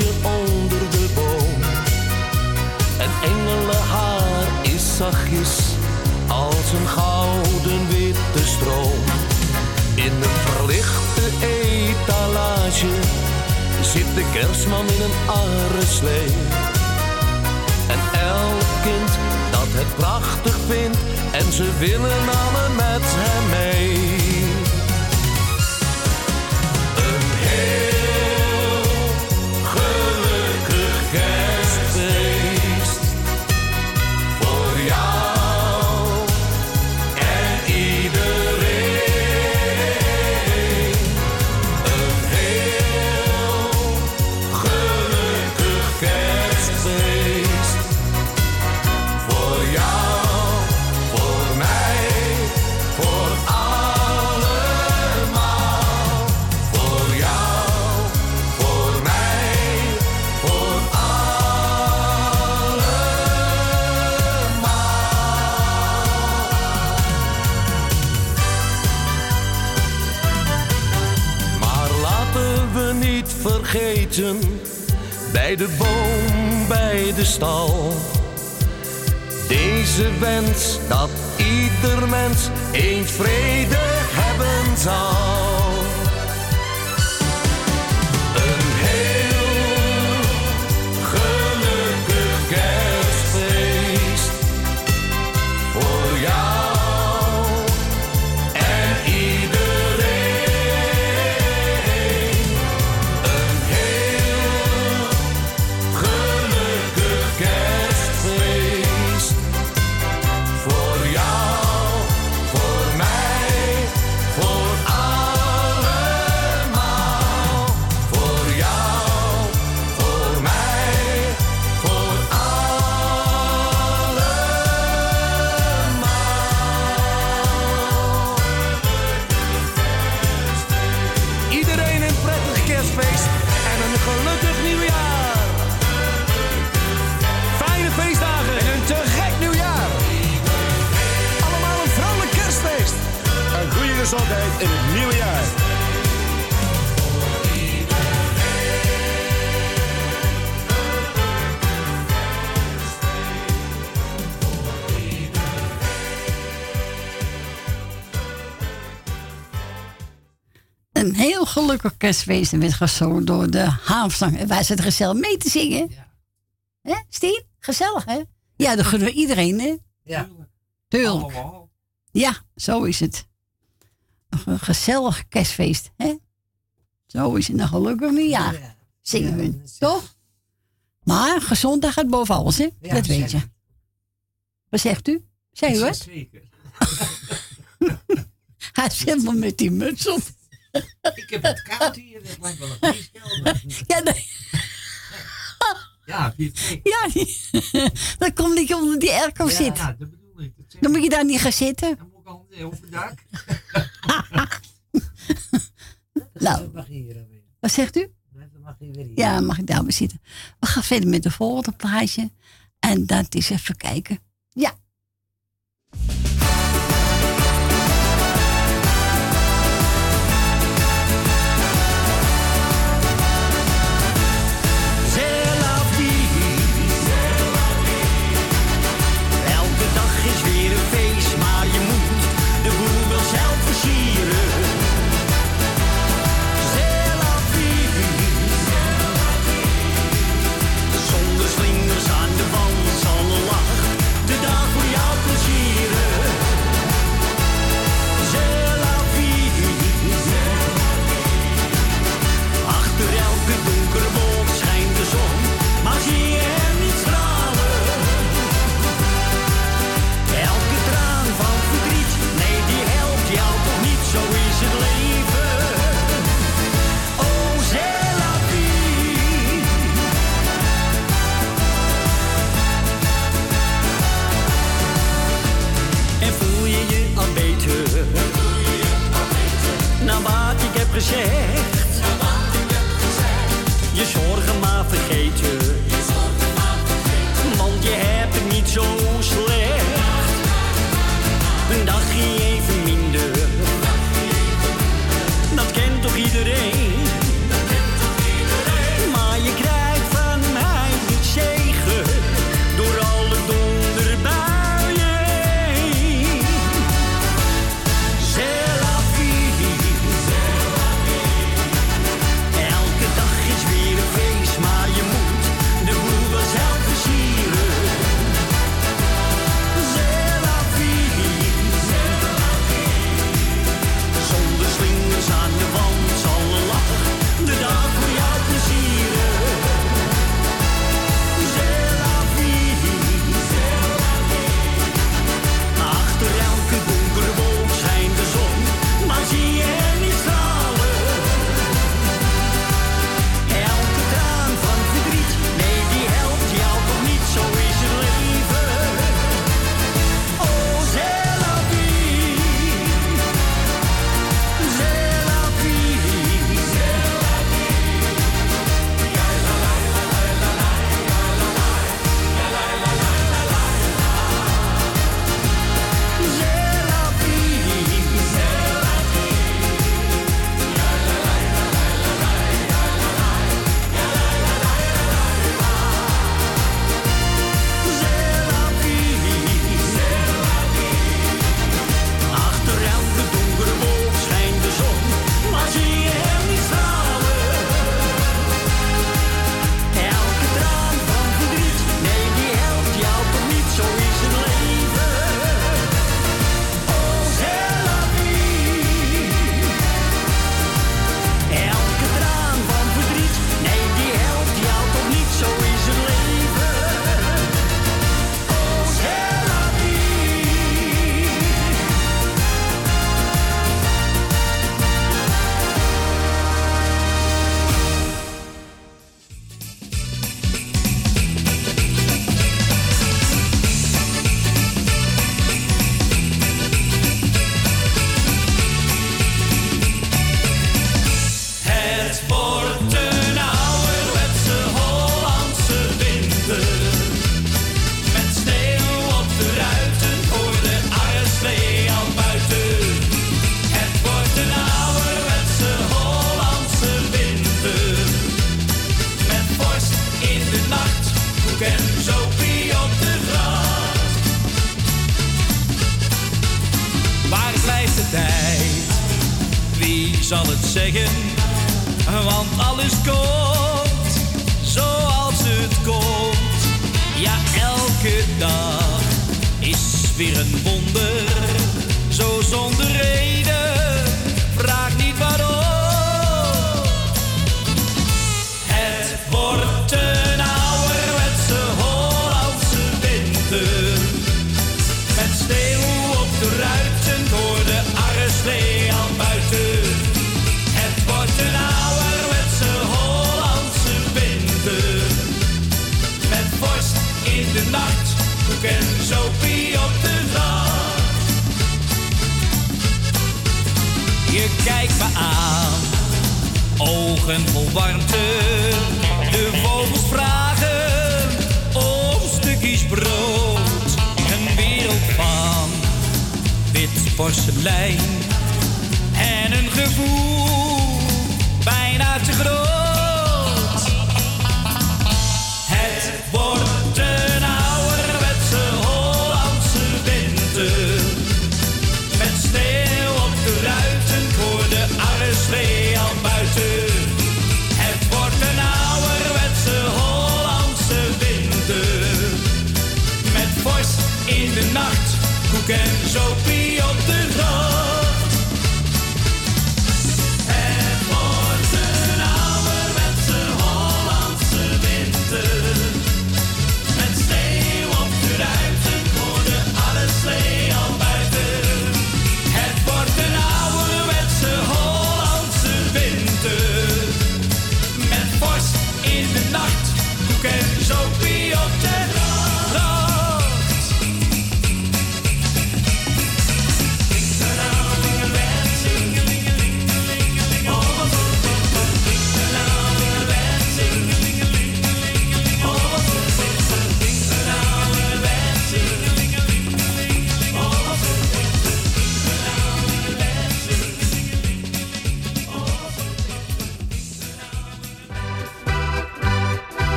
Onder de boom. Een engelenhaar is zachtjes als een gouden witte stroom. In een verlichte etalage zit de kerstman in een arreslee. En elk kind dat het prachtig vindt en ze willen alle met hem mee. Bij de boom, bij de stal. Deze wens dat ieder mens eens vrede hebben zal. gezondheid in het nieuwe jaar. Een heel gelukkig kerstfeest werd gezongen door de haamstang. En wij zitten gezellig mee te zingen. Ja. Hè, Stien? Gezellig, hè? Ja, dat gunnen we iedereen, hè? Ja. Tuurlijk. Ja, zo is het. Nog Een gezellig kerstfeest, hè? Zo is het. Een gelukkig nieuwjaar. Zingen we, toch? Maar gezondheid gaat boven alles, hè? Ja, dat weet je. Wat zegt u? Zei u het? Zeker. Hij helemaal met die muts op. Ik heb het koud hier. Het lijkt wel een vrieskelder. Ja, nee. Ja, vind je het gek? Ja, die- dan kom ik onder die airco Ja, zitten. nou, dat bedoel ik. Dat zeg Dan moet je daar niet gaan zitten. Nou, mag je hier alweer. wat zegt u? Dan mag je weer hier. Ja, mag ik daar weer zitten. We gaan verder met de volgende plaatje. En dat is even kijken.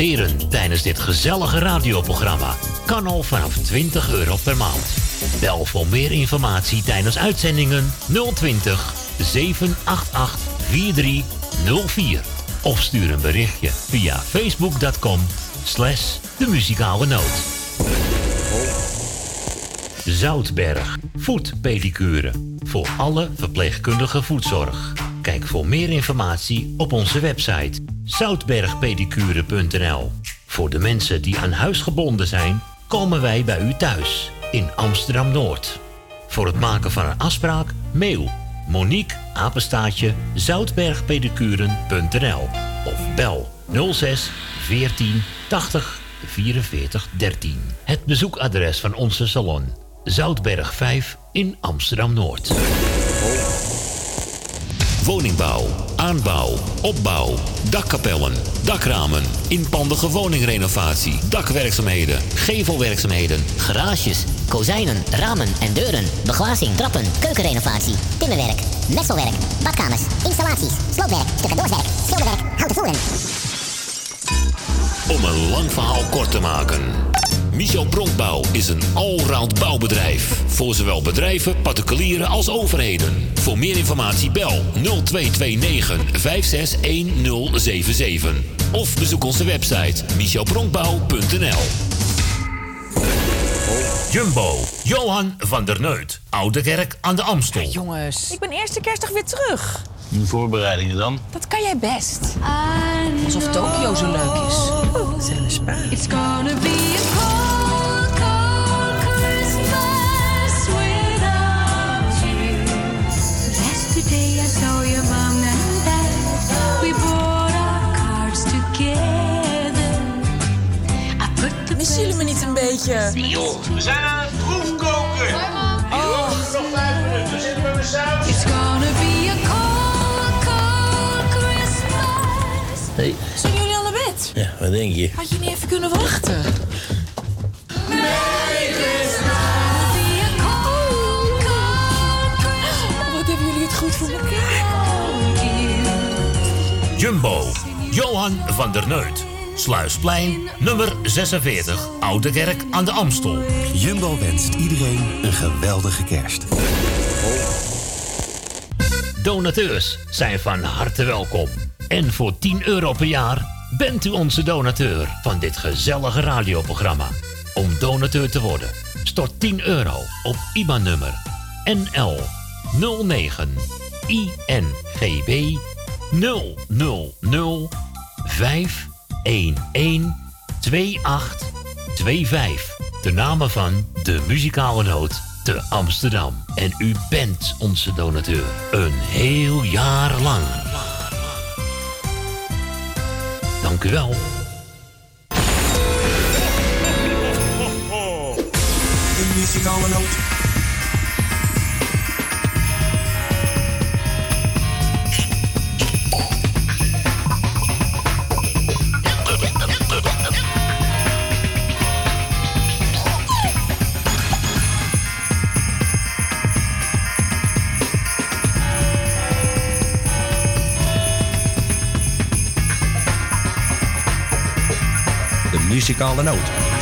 Tijdens dit gezellige radioprogramma kan al vanaf 20 euro per maand. Bel voor meer informatie tijdens uitzendingen 020 788 4304 of stuur een berichtje via facebook.com slash de muzikale noot. Zoutberg, voetpedicure. Voor alle verpleegkundige voetzorg. Kijk voor meer informatie op onze website zoutbergpedicure.nl. Voor de mensen die aan huis gebonden zijn, komen wij bij u thuis in Amsterdam Noord. Voor het maken van een afspraak, mail Monique Apenstaatje zoutbergpedicuren.nl of bel 06 14 80 44 13. Het bezoekadres van onze salon Zoutberg 5 in Amsterdam Noord. Woningbouw, aanbouw, opbouw, dakkapellen, dakramen, inpandige woningrenovatie, dakwerkzaamheden, gevelwerkzaamheden, Garages, kozijnen, ramen en deuren, beglazing, trappen, keukenrenovatie, timmerwerk, messelwerk, badkamers, installaties, sloopwerk, stucadoorswerk, schilderwerk, houten voeren. Om een lang verhaal kort te maken. Michel Bronkbouw is een allround bouwbedrijf. Voor zowel bedrijven, particulieren als overheden. Voor meer informatie bel 0229 561077. Of bezoek onze website michelbronkbouw.nl Jumbo, Johan van der Neut. Oude Kerk aan de Amstel. Jongens. Ik ben eerste kerstdag weer terug. De voorbereidingen dan? Dat kan jij best. Alsof Tokio zo leuk is. Oh, ze hebben spa. It's gonna be a cold, cold Christmas without you. Yesterday I saw your mom and dad. We brought our cards together. I put the Missen jullie me niet een beetje? Joh, we zijn aan het proefkoken. Oh. Nog vijf minuten, zitten we met Zijn jullie al naar bed? Ja, wat denk je? Had je niet even kunnen wachten? Wat hebben jullie het goed voor elkaar? Jumbo, Johan Johan van der Neut. Sluisplein, nummer 46, Oude Kerk aan de Amstel. Jumbo wenst iedereen een geweldige kerst. Donateurs zijn van harte welkom. En voor 10 euro per jaar bent u onze donateur van dit gezellige radioprogramma. Om donateur te worden, stort 10 euro op IBAN-nummer NL 09 INGB 000 511 2825. De namen van de muzikale noot te Amsterdam. En u bent onze donateur. Een heel jaar lang. Dank u wel. De muzikale noot. Muzikale noot.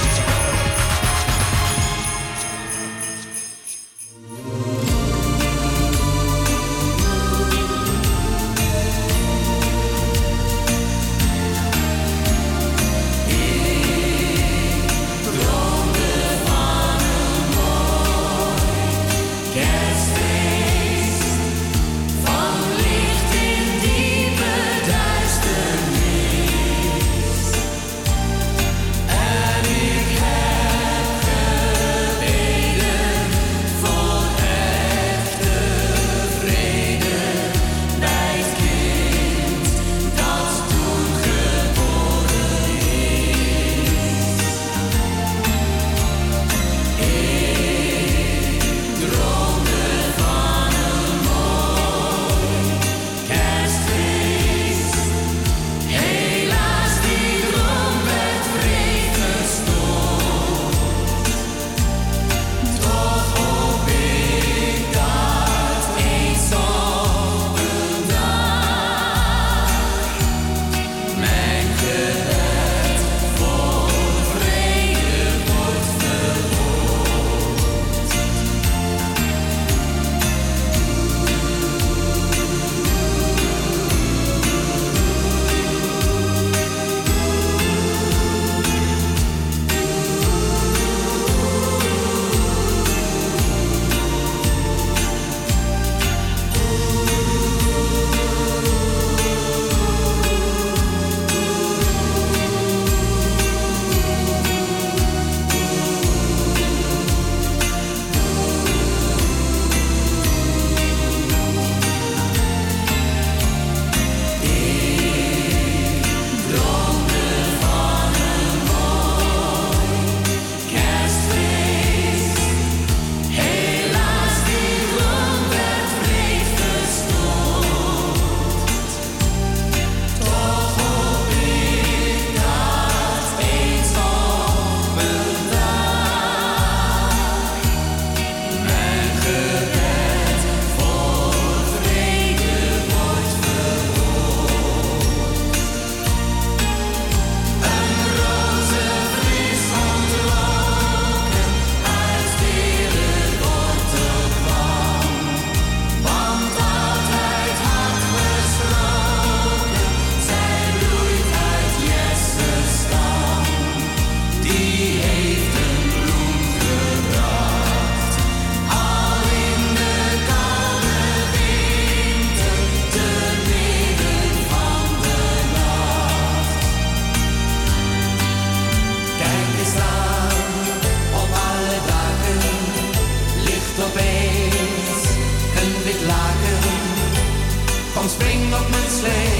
Kom spring op mijn slee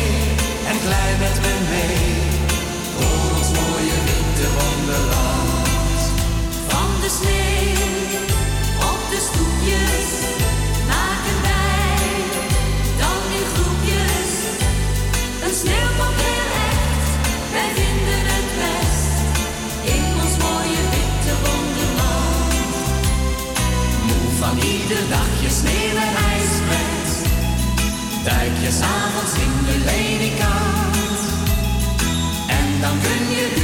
en glij met me mee. Door ons mooie winterwonderland. Van de sneeuw op de stoepjes maken wij dan in groepjes een sneeuwpop heel echt. Wij vinden het best in ons mooie witte wonderland. Moe van ieder dagje sneeuw en duik je s'avonds in de ledikant, En dan kun je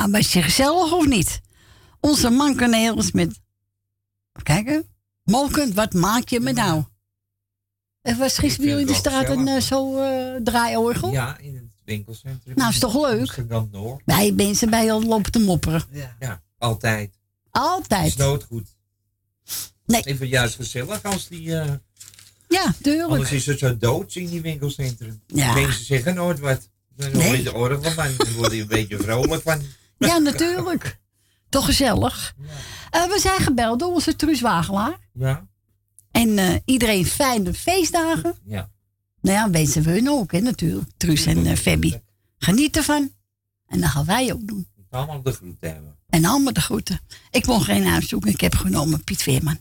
Nou, was je gezellig of niet? Onze mankenegels met... Even kijken. Molkend, wat maak je me nou? Er was gisteren bij jullie in de straat een eh, zo eh draaiorgel? Ja, in het winkelcentrum. Nou, is toch leuk? Noord. Wij mensen bij al lopen te mopperen. Ja, altijd. Altijd. is nooit goed. Nee. Even juist gezellig als die... eh, Ja, tuurlijk. anders is het zo dood in die winkelcentrum. Ja. Mensen zeggen nooit wat. Dan hoor je de orgel van. Dan word je een beetje vrolijk van. Ja, natuurlijk. Toch gezellig. Eh, we zijn gebeld door onze Truus Wagelaar. Ja. En eh, iedereen fijne feestdagen. Ja. Nou ja, wensen we hun ook, hè, natuurlijk. Truus en Fabby. Geniet ervan. En dat gaan wij ook doen. Allemaal de groeten hebben. En allemaal de groeten. Ik mocht geen naam zoeken. Ik heb genomen Piet Veerman.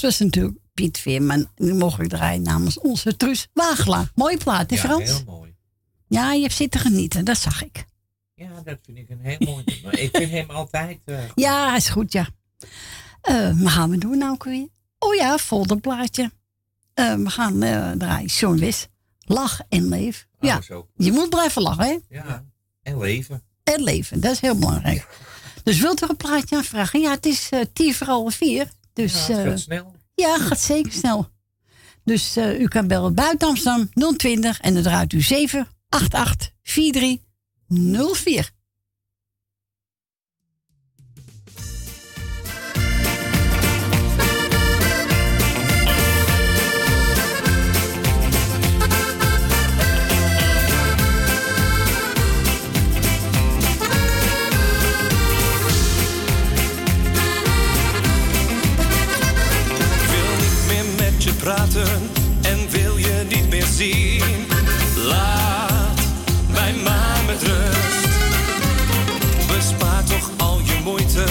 Dat was natuurlijk Piet Veerman. Nu mocht ik draaien namens onze Truus Wagelaar. Mooie plaat, hè Ja, Frans? heel mooi. Ja, je hebt zitten genieten, dat zag ik. Ja, dat vind ik een heel mooi. maar ik vind hem altijd. eh. Ja, is goed, ja. Eh, wat gaan we doen nou ook weer? Oh ja, folderplaatje. Eh, we gaan draaien Sean Wis. Lach en leef. ja, Oh, zo. je moet blijven lachen, hè? Ja. En leven. En leven, dat is heel belangrijk. Dus wilt u er een plaatje aanvragen? Ja, het is tien voor half vier. Dus, ja, het gaat eh, snel. Ja, gaat zeker snel. Dus eh, u kan bellen buiten Amsterdam 020 en dan draait u 788 04. Praten en wil je niet meer zien. Laat mij maar met rust. Bespaar toch al je moeite,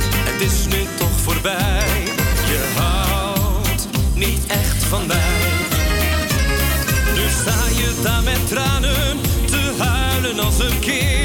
het is nu toch voorbij. Je houdt niet echt van mij. Nu sta je daar met tranen te huilen als een kind.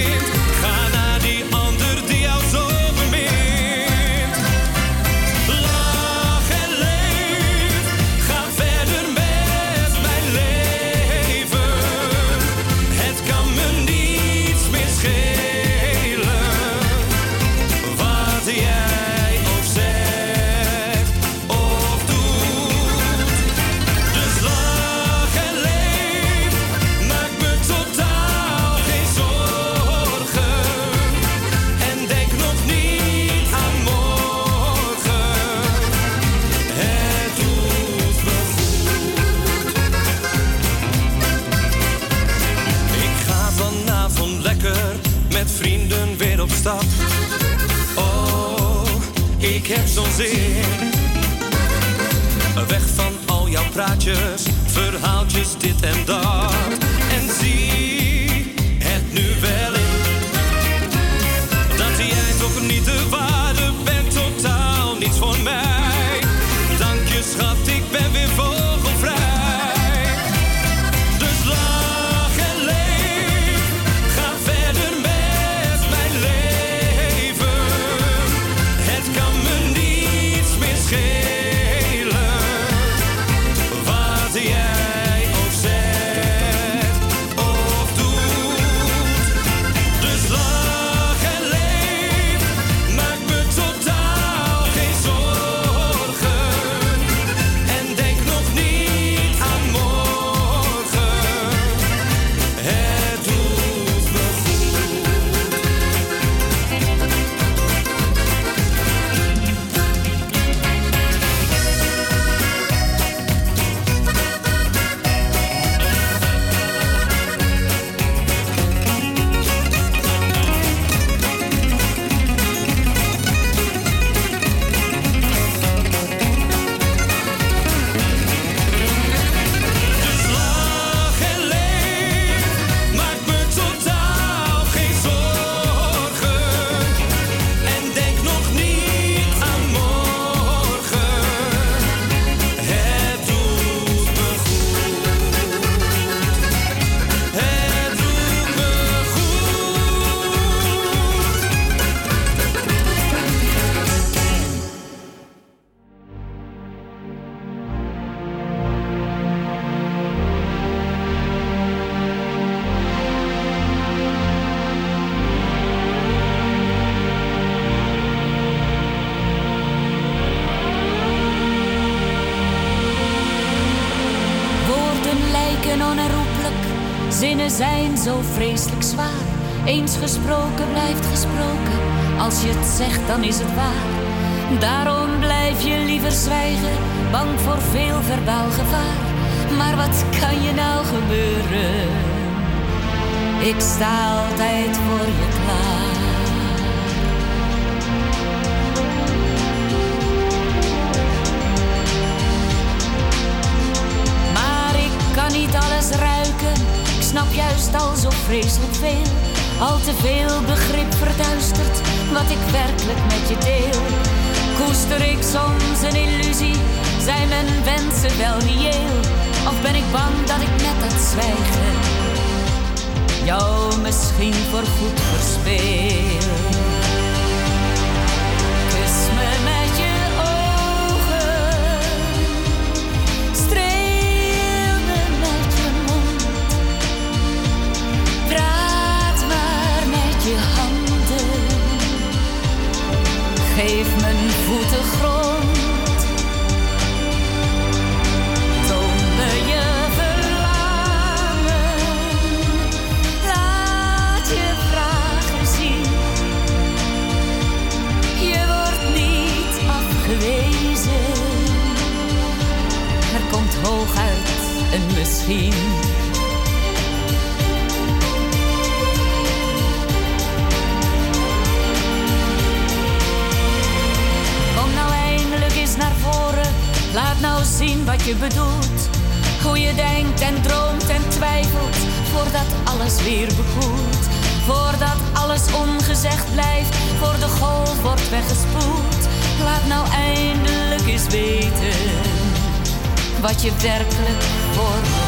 Oh, ik heb zo'n zin. Weg van al jouw praatjes, verhaaltjes, dit en dat. Zwijgen, bang voor veel verbaal gevaar. Maar wat kan je nou gebeuren? Ik sta altijd voor je klaar. Maar ik kan niet alles ruiken. Ik snap juist al zo vreselijk veel. Al te veel begrip verduistert wat ik werkelijk met je deel. Koester ik soms een illusie? Zijn mijn wensen wel reëel? Of ben ik bang dat ik met dat zwijgen jou misschien voorgoed verspeel? Hoe te grond? Tonnen je verlamen. Laat je vragen zien. Je wordt niet afgewezen. Er komt hooguit een misschien. Nou zien wat je bedoelt. Hoe je denkt en droomt en twijfelt, voordat alles weer bekoelt. Voordat alles ongezegd blijft, voor de golf wordt weggespoeld. Laat nou eindelijk eens weten wat je werkelijk voor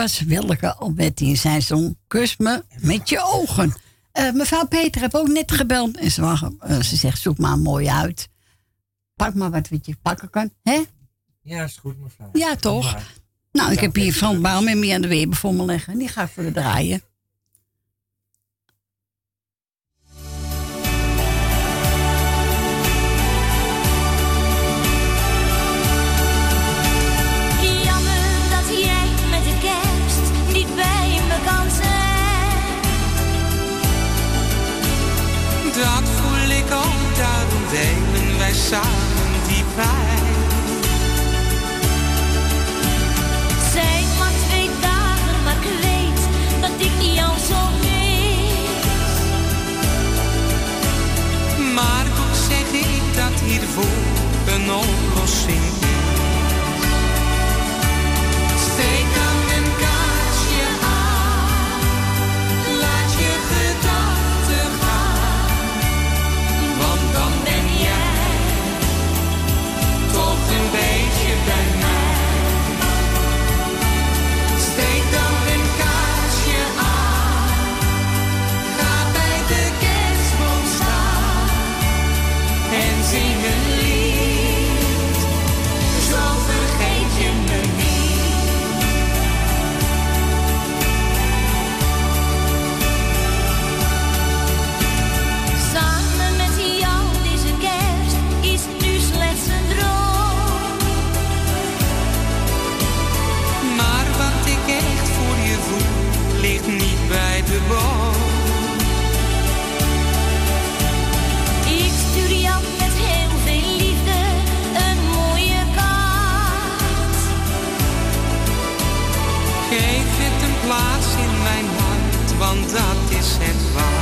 was Willeke Alberti en zij zong Kus me met je ogen. Eh, mevrouw Peter heeft ook net gebeld en ze, eh, ze zegt zoek maar mooi uit. Pak maar wat wat je pakken kan, hè? Ja, is goed, mevrouw. Ja, toch? Nou, ik heb hier Frans Baum en aan de Weber voor me leggen. Die ga ik voor de draaien. Hiervoor een oplossing kiss and run.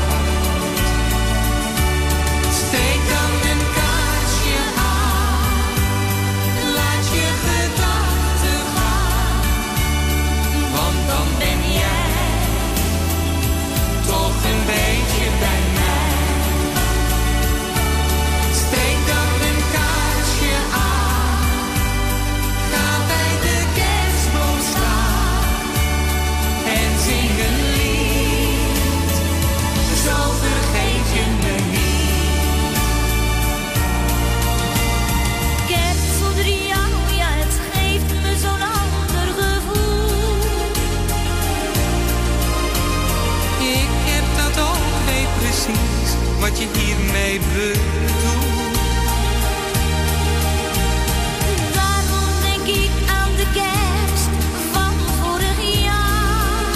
Waarom denk ik aan de kerst van vorig jaar?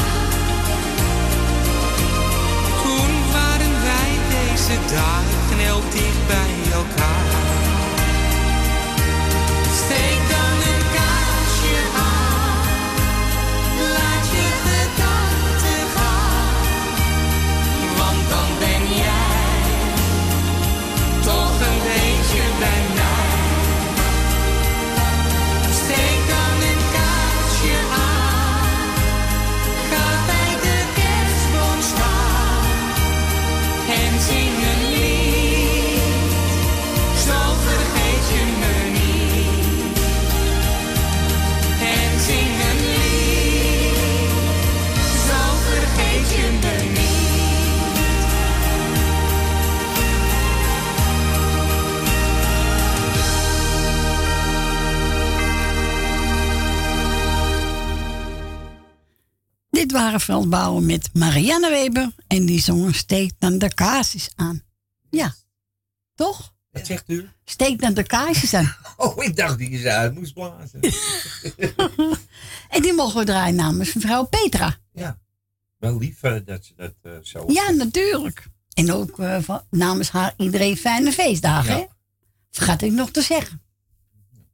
Toen waren wij deze dagen heel dicht bij elkaar. Frans Bouwen met Marianne Weber. En die zongen Steek dan de kaarsjes aan. Ja, toch? Wat zegt u? Steek dan de kaarsjes aan. Oh, ik dacht die ze uit moest blazen. En die mogen we draaien namens mevrouw Petra. ja. Wel lief eh, dat ze dat eh, zo... Ja, natuurlijk. En ook eh, namens haar iedereen fijne feestdagen. Ja. hè? Vergat ik nog te zeggen.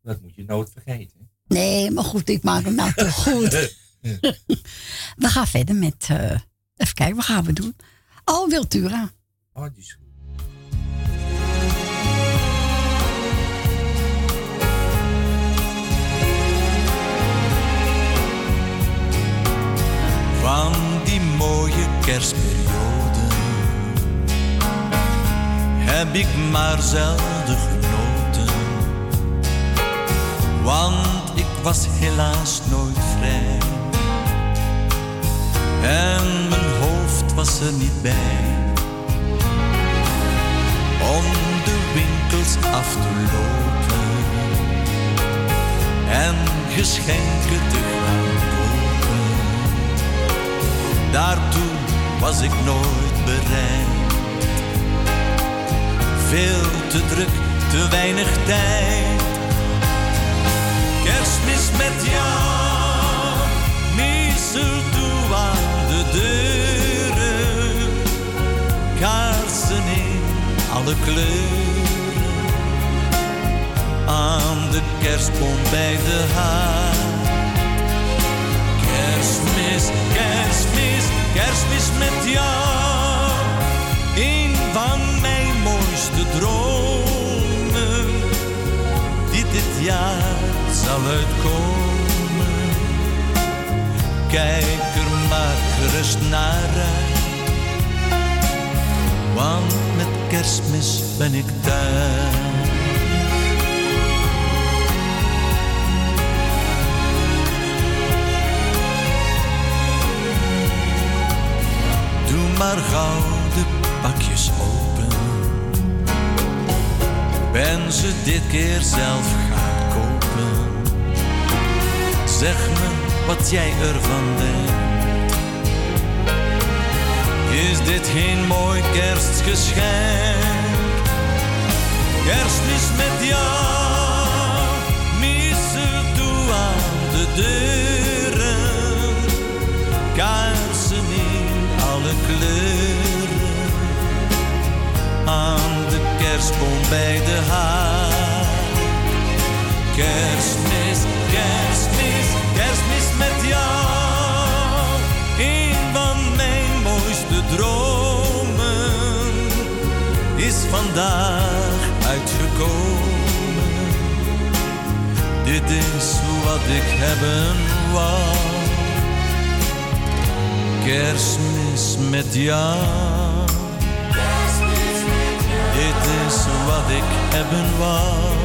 Dat moet je nooit vergeten. Nee, maar goed, ik maak hem nou toch goed. We gaan verder met. eh, even kijken, wat gaan we doen? Oh, Wiltura. Oh, die is goed. van die mooie kerstperiode heb ik maar zelden genoten. Want ik was helaas nooit vrij. En mijn hoofd was er niet bij. Om de winkels af te lopen. En geschenken te gaan kopen. Daartoe was ik nooit bereid. Veel te druk, te weinig tijd. Kerstmis met jou, mistletoe aan de deuren. Kaarsen in alle kleuren. Aan de kerstboom bij de haard. Kerstmis, kerstmis, kerstmis met jou. Een van mijn mooiste dromen. Die dit jaar zal uitkomen. Kijk er maar gerust naar uit. Want met kerstmis ben ik thuis. Doe maar gauw de pakjes open. Ben ze dit keer zelf gaan kopen. Zeg me wat jij ervan denkt. Is dit geen mooi kerstgeschenk? Kerstmis met jou, mistletoe aan de deuren. Kaarsen in alle kleuren. Aan de kerstboom bij de haard. Kerstmis, met jou. Een van mijn mooiste dromen is vandaag uitgekomen. Dit is wat ik hebben wou. Kerstmis met jou. Dit is wat ik hebben wou.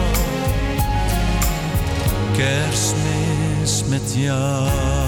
Kerstmis met jou.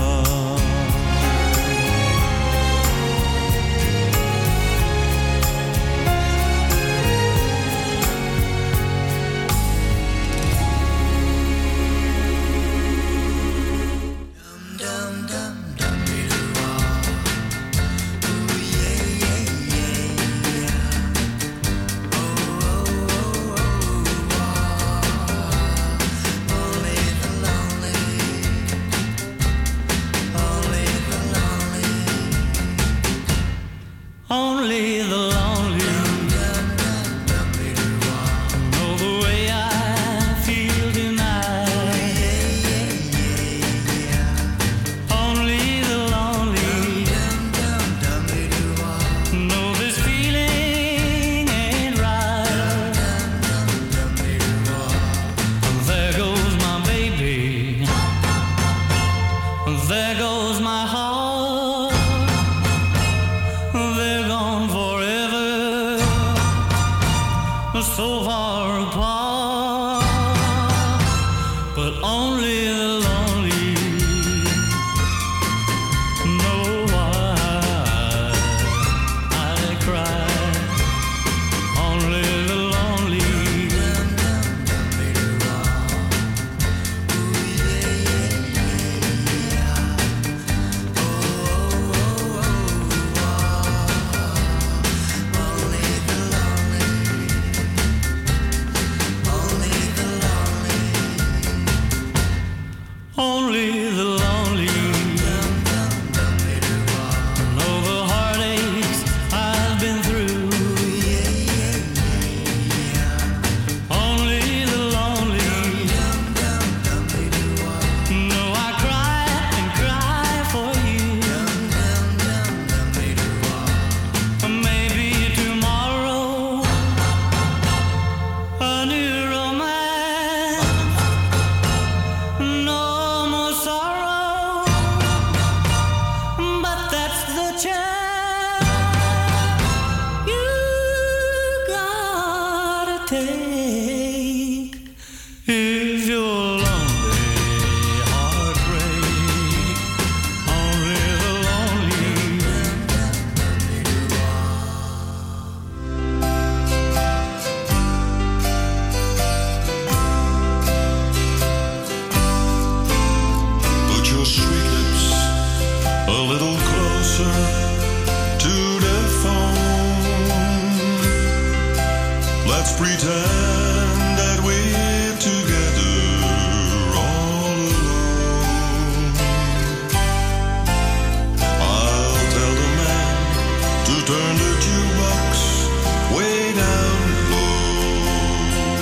to turn the jukebox way down low,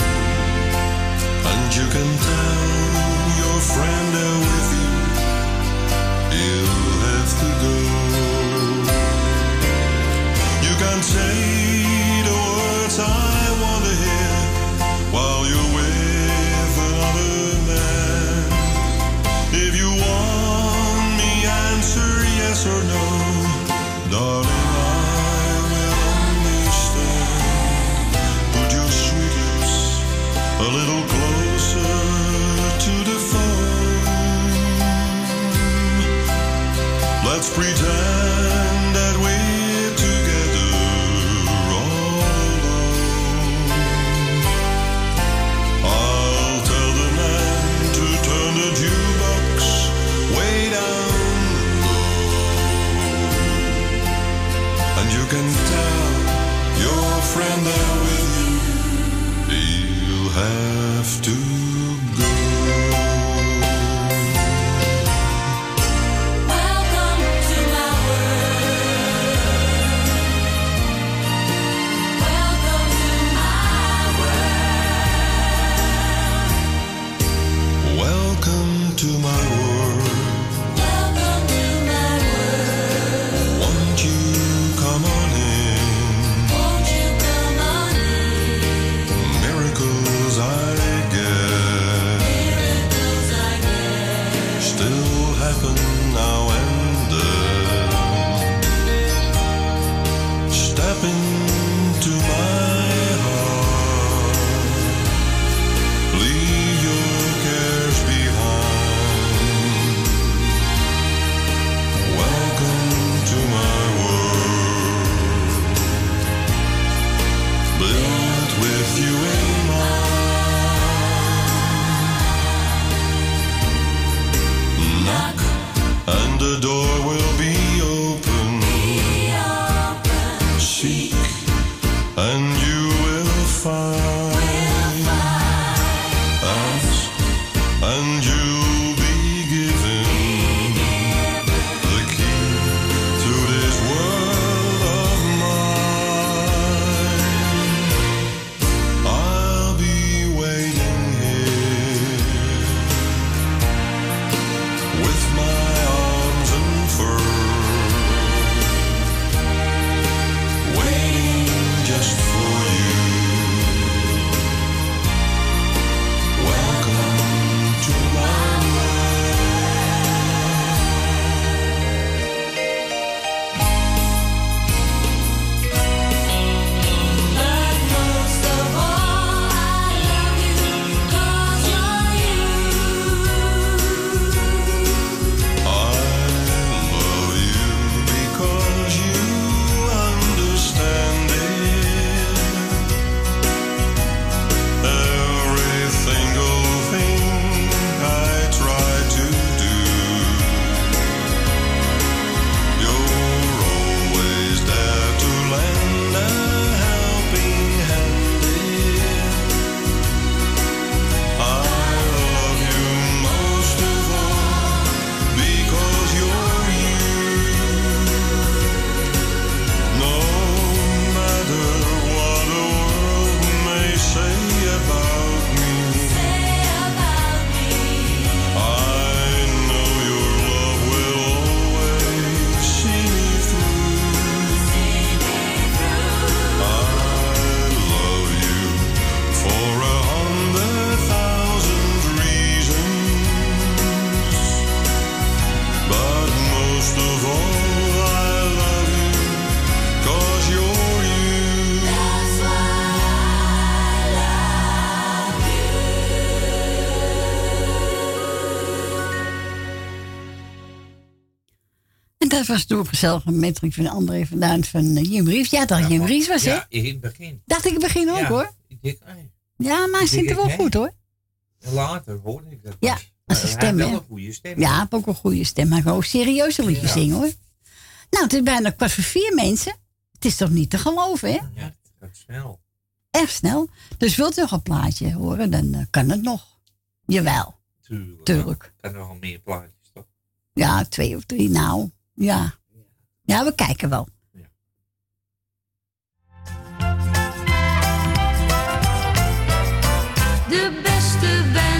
and you can tell. was toen met Rick van André vandaan van Jim eh, Ries. Ja, dat ja, Jim Ries was, hè? In het begin. Dacht ik in het begin ook, ja, hoor. Oh ja, maar hij zingt er wel goed, hoor. Later hoorde ik dat. Ja, als een stem, wel een goede stem. Ja, heb ook een goede stem. Maar gewoon serieuze je zingen, hoor. Nou, het is bijna kwart voor vier mensen. Het is toch niet te geloven, hè? Ja, het snel. Echt snel. Dus wilt u nog een plaatje horen, dan eh, kan het nog. Jawel. Tuurlijk. Tuurlijk. Er zijn meer plaatjes, toch? Ja, twee of drie nou. Ja. Ja, we kijken wel. De beste wijn.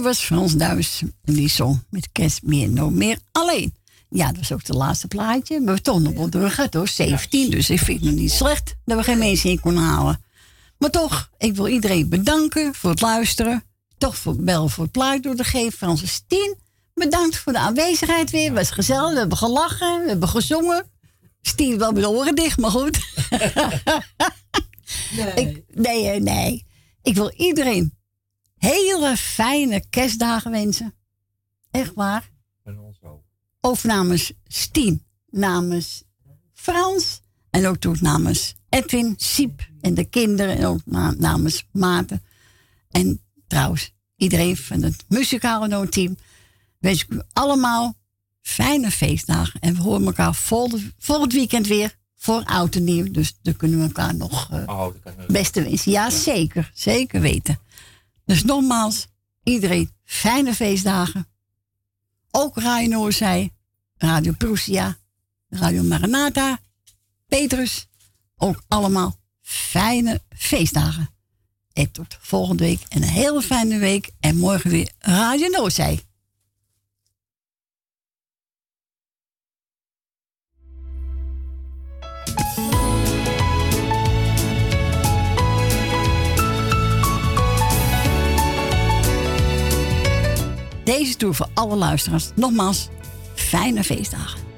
Dit was Frans Duis. En die zong met kerst meer, nog meer alleen. Ja, dat was ook het laatste plaatje. Maar we toch nog wel hoor. 17, dus ik vind het nog niet slecht dat we geen mensen in konden halen. Maar toch, ik wil iedereen bedanken voor het luisteren. Toch voor bel voor het plaatje door te geven. Francis 10, bedankt voor de aanwezigheid weer. Het was gezellig, we hebben gelachen, we hebben gezongen. Stien wel met de oren dicht, maar goed. Nee. Ik, nee, nee. Ik wil iedereen hele fijne kerstdagen wensen. Echt waar. Van ons ook. Ook namens Stien, namens Frans en ook toen namens Edwin, Siep en de kinderen en ook na- namens Maarten. En trouwens, iedereen van het muzikale noodteam wens ik u allemaal fijne feestdagen. En we horen elkaar volgend, volgend weekend weer voor oud en nieuw. Dus dan kunnen we elkaar nog Oh, wel. beste wensen. Ja, zeker. Zeker weten. Dus nogmaals, iedereen fijne feestdagen. Ook Radio Noorzij, Radio Prussia, Radio Maranatha, Petrus. Ook allemaal fijne feestdagen. En tot volgende week en een hele fijne week. En morgen weer Radio Noorzij. Deze tour voor alle luisteraars. Nogmaals, fijne feestdagen.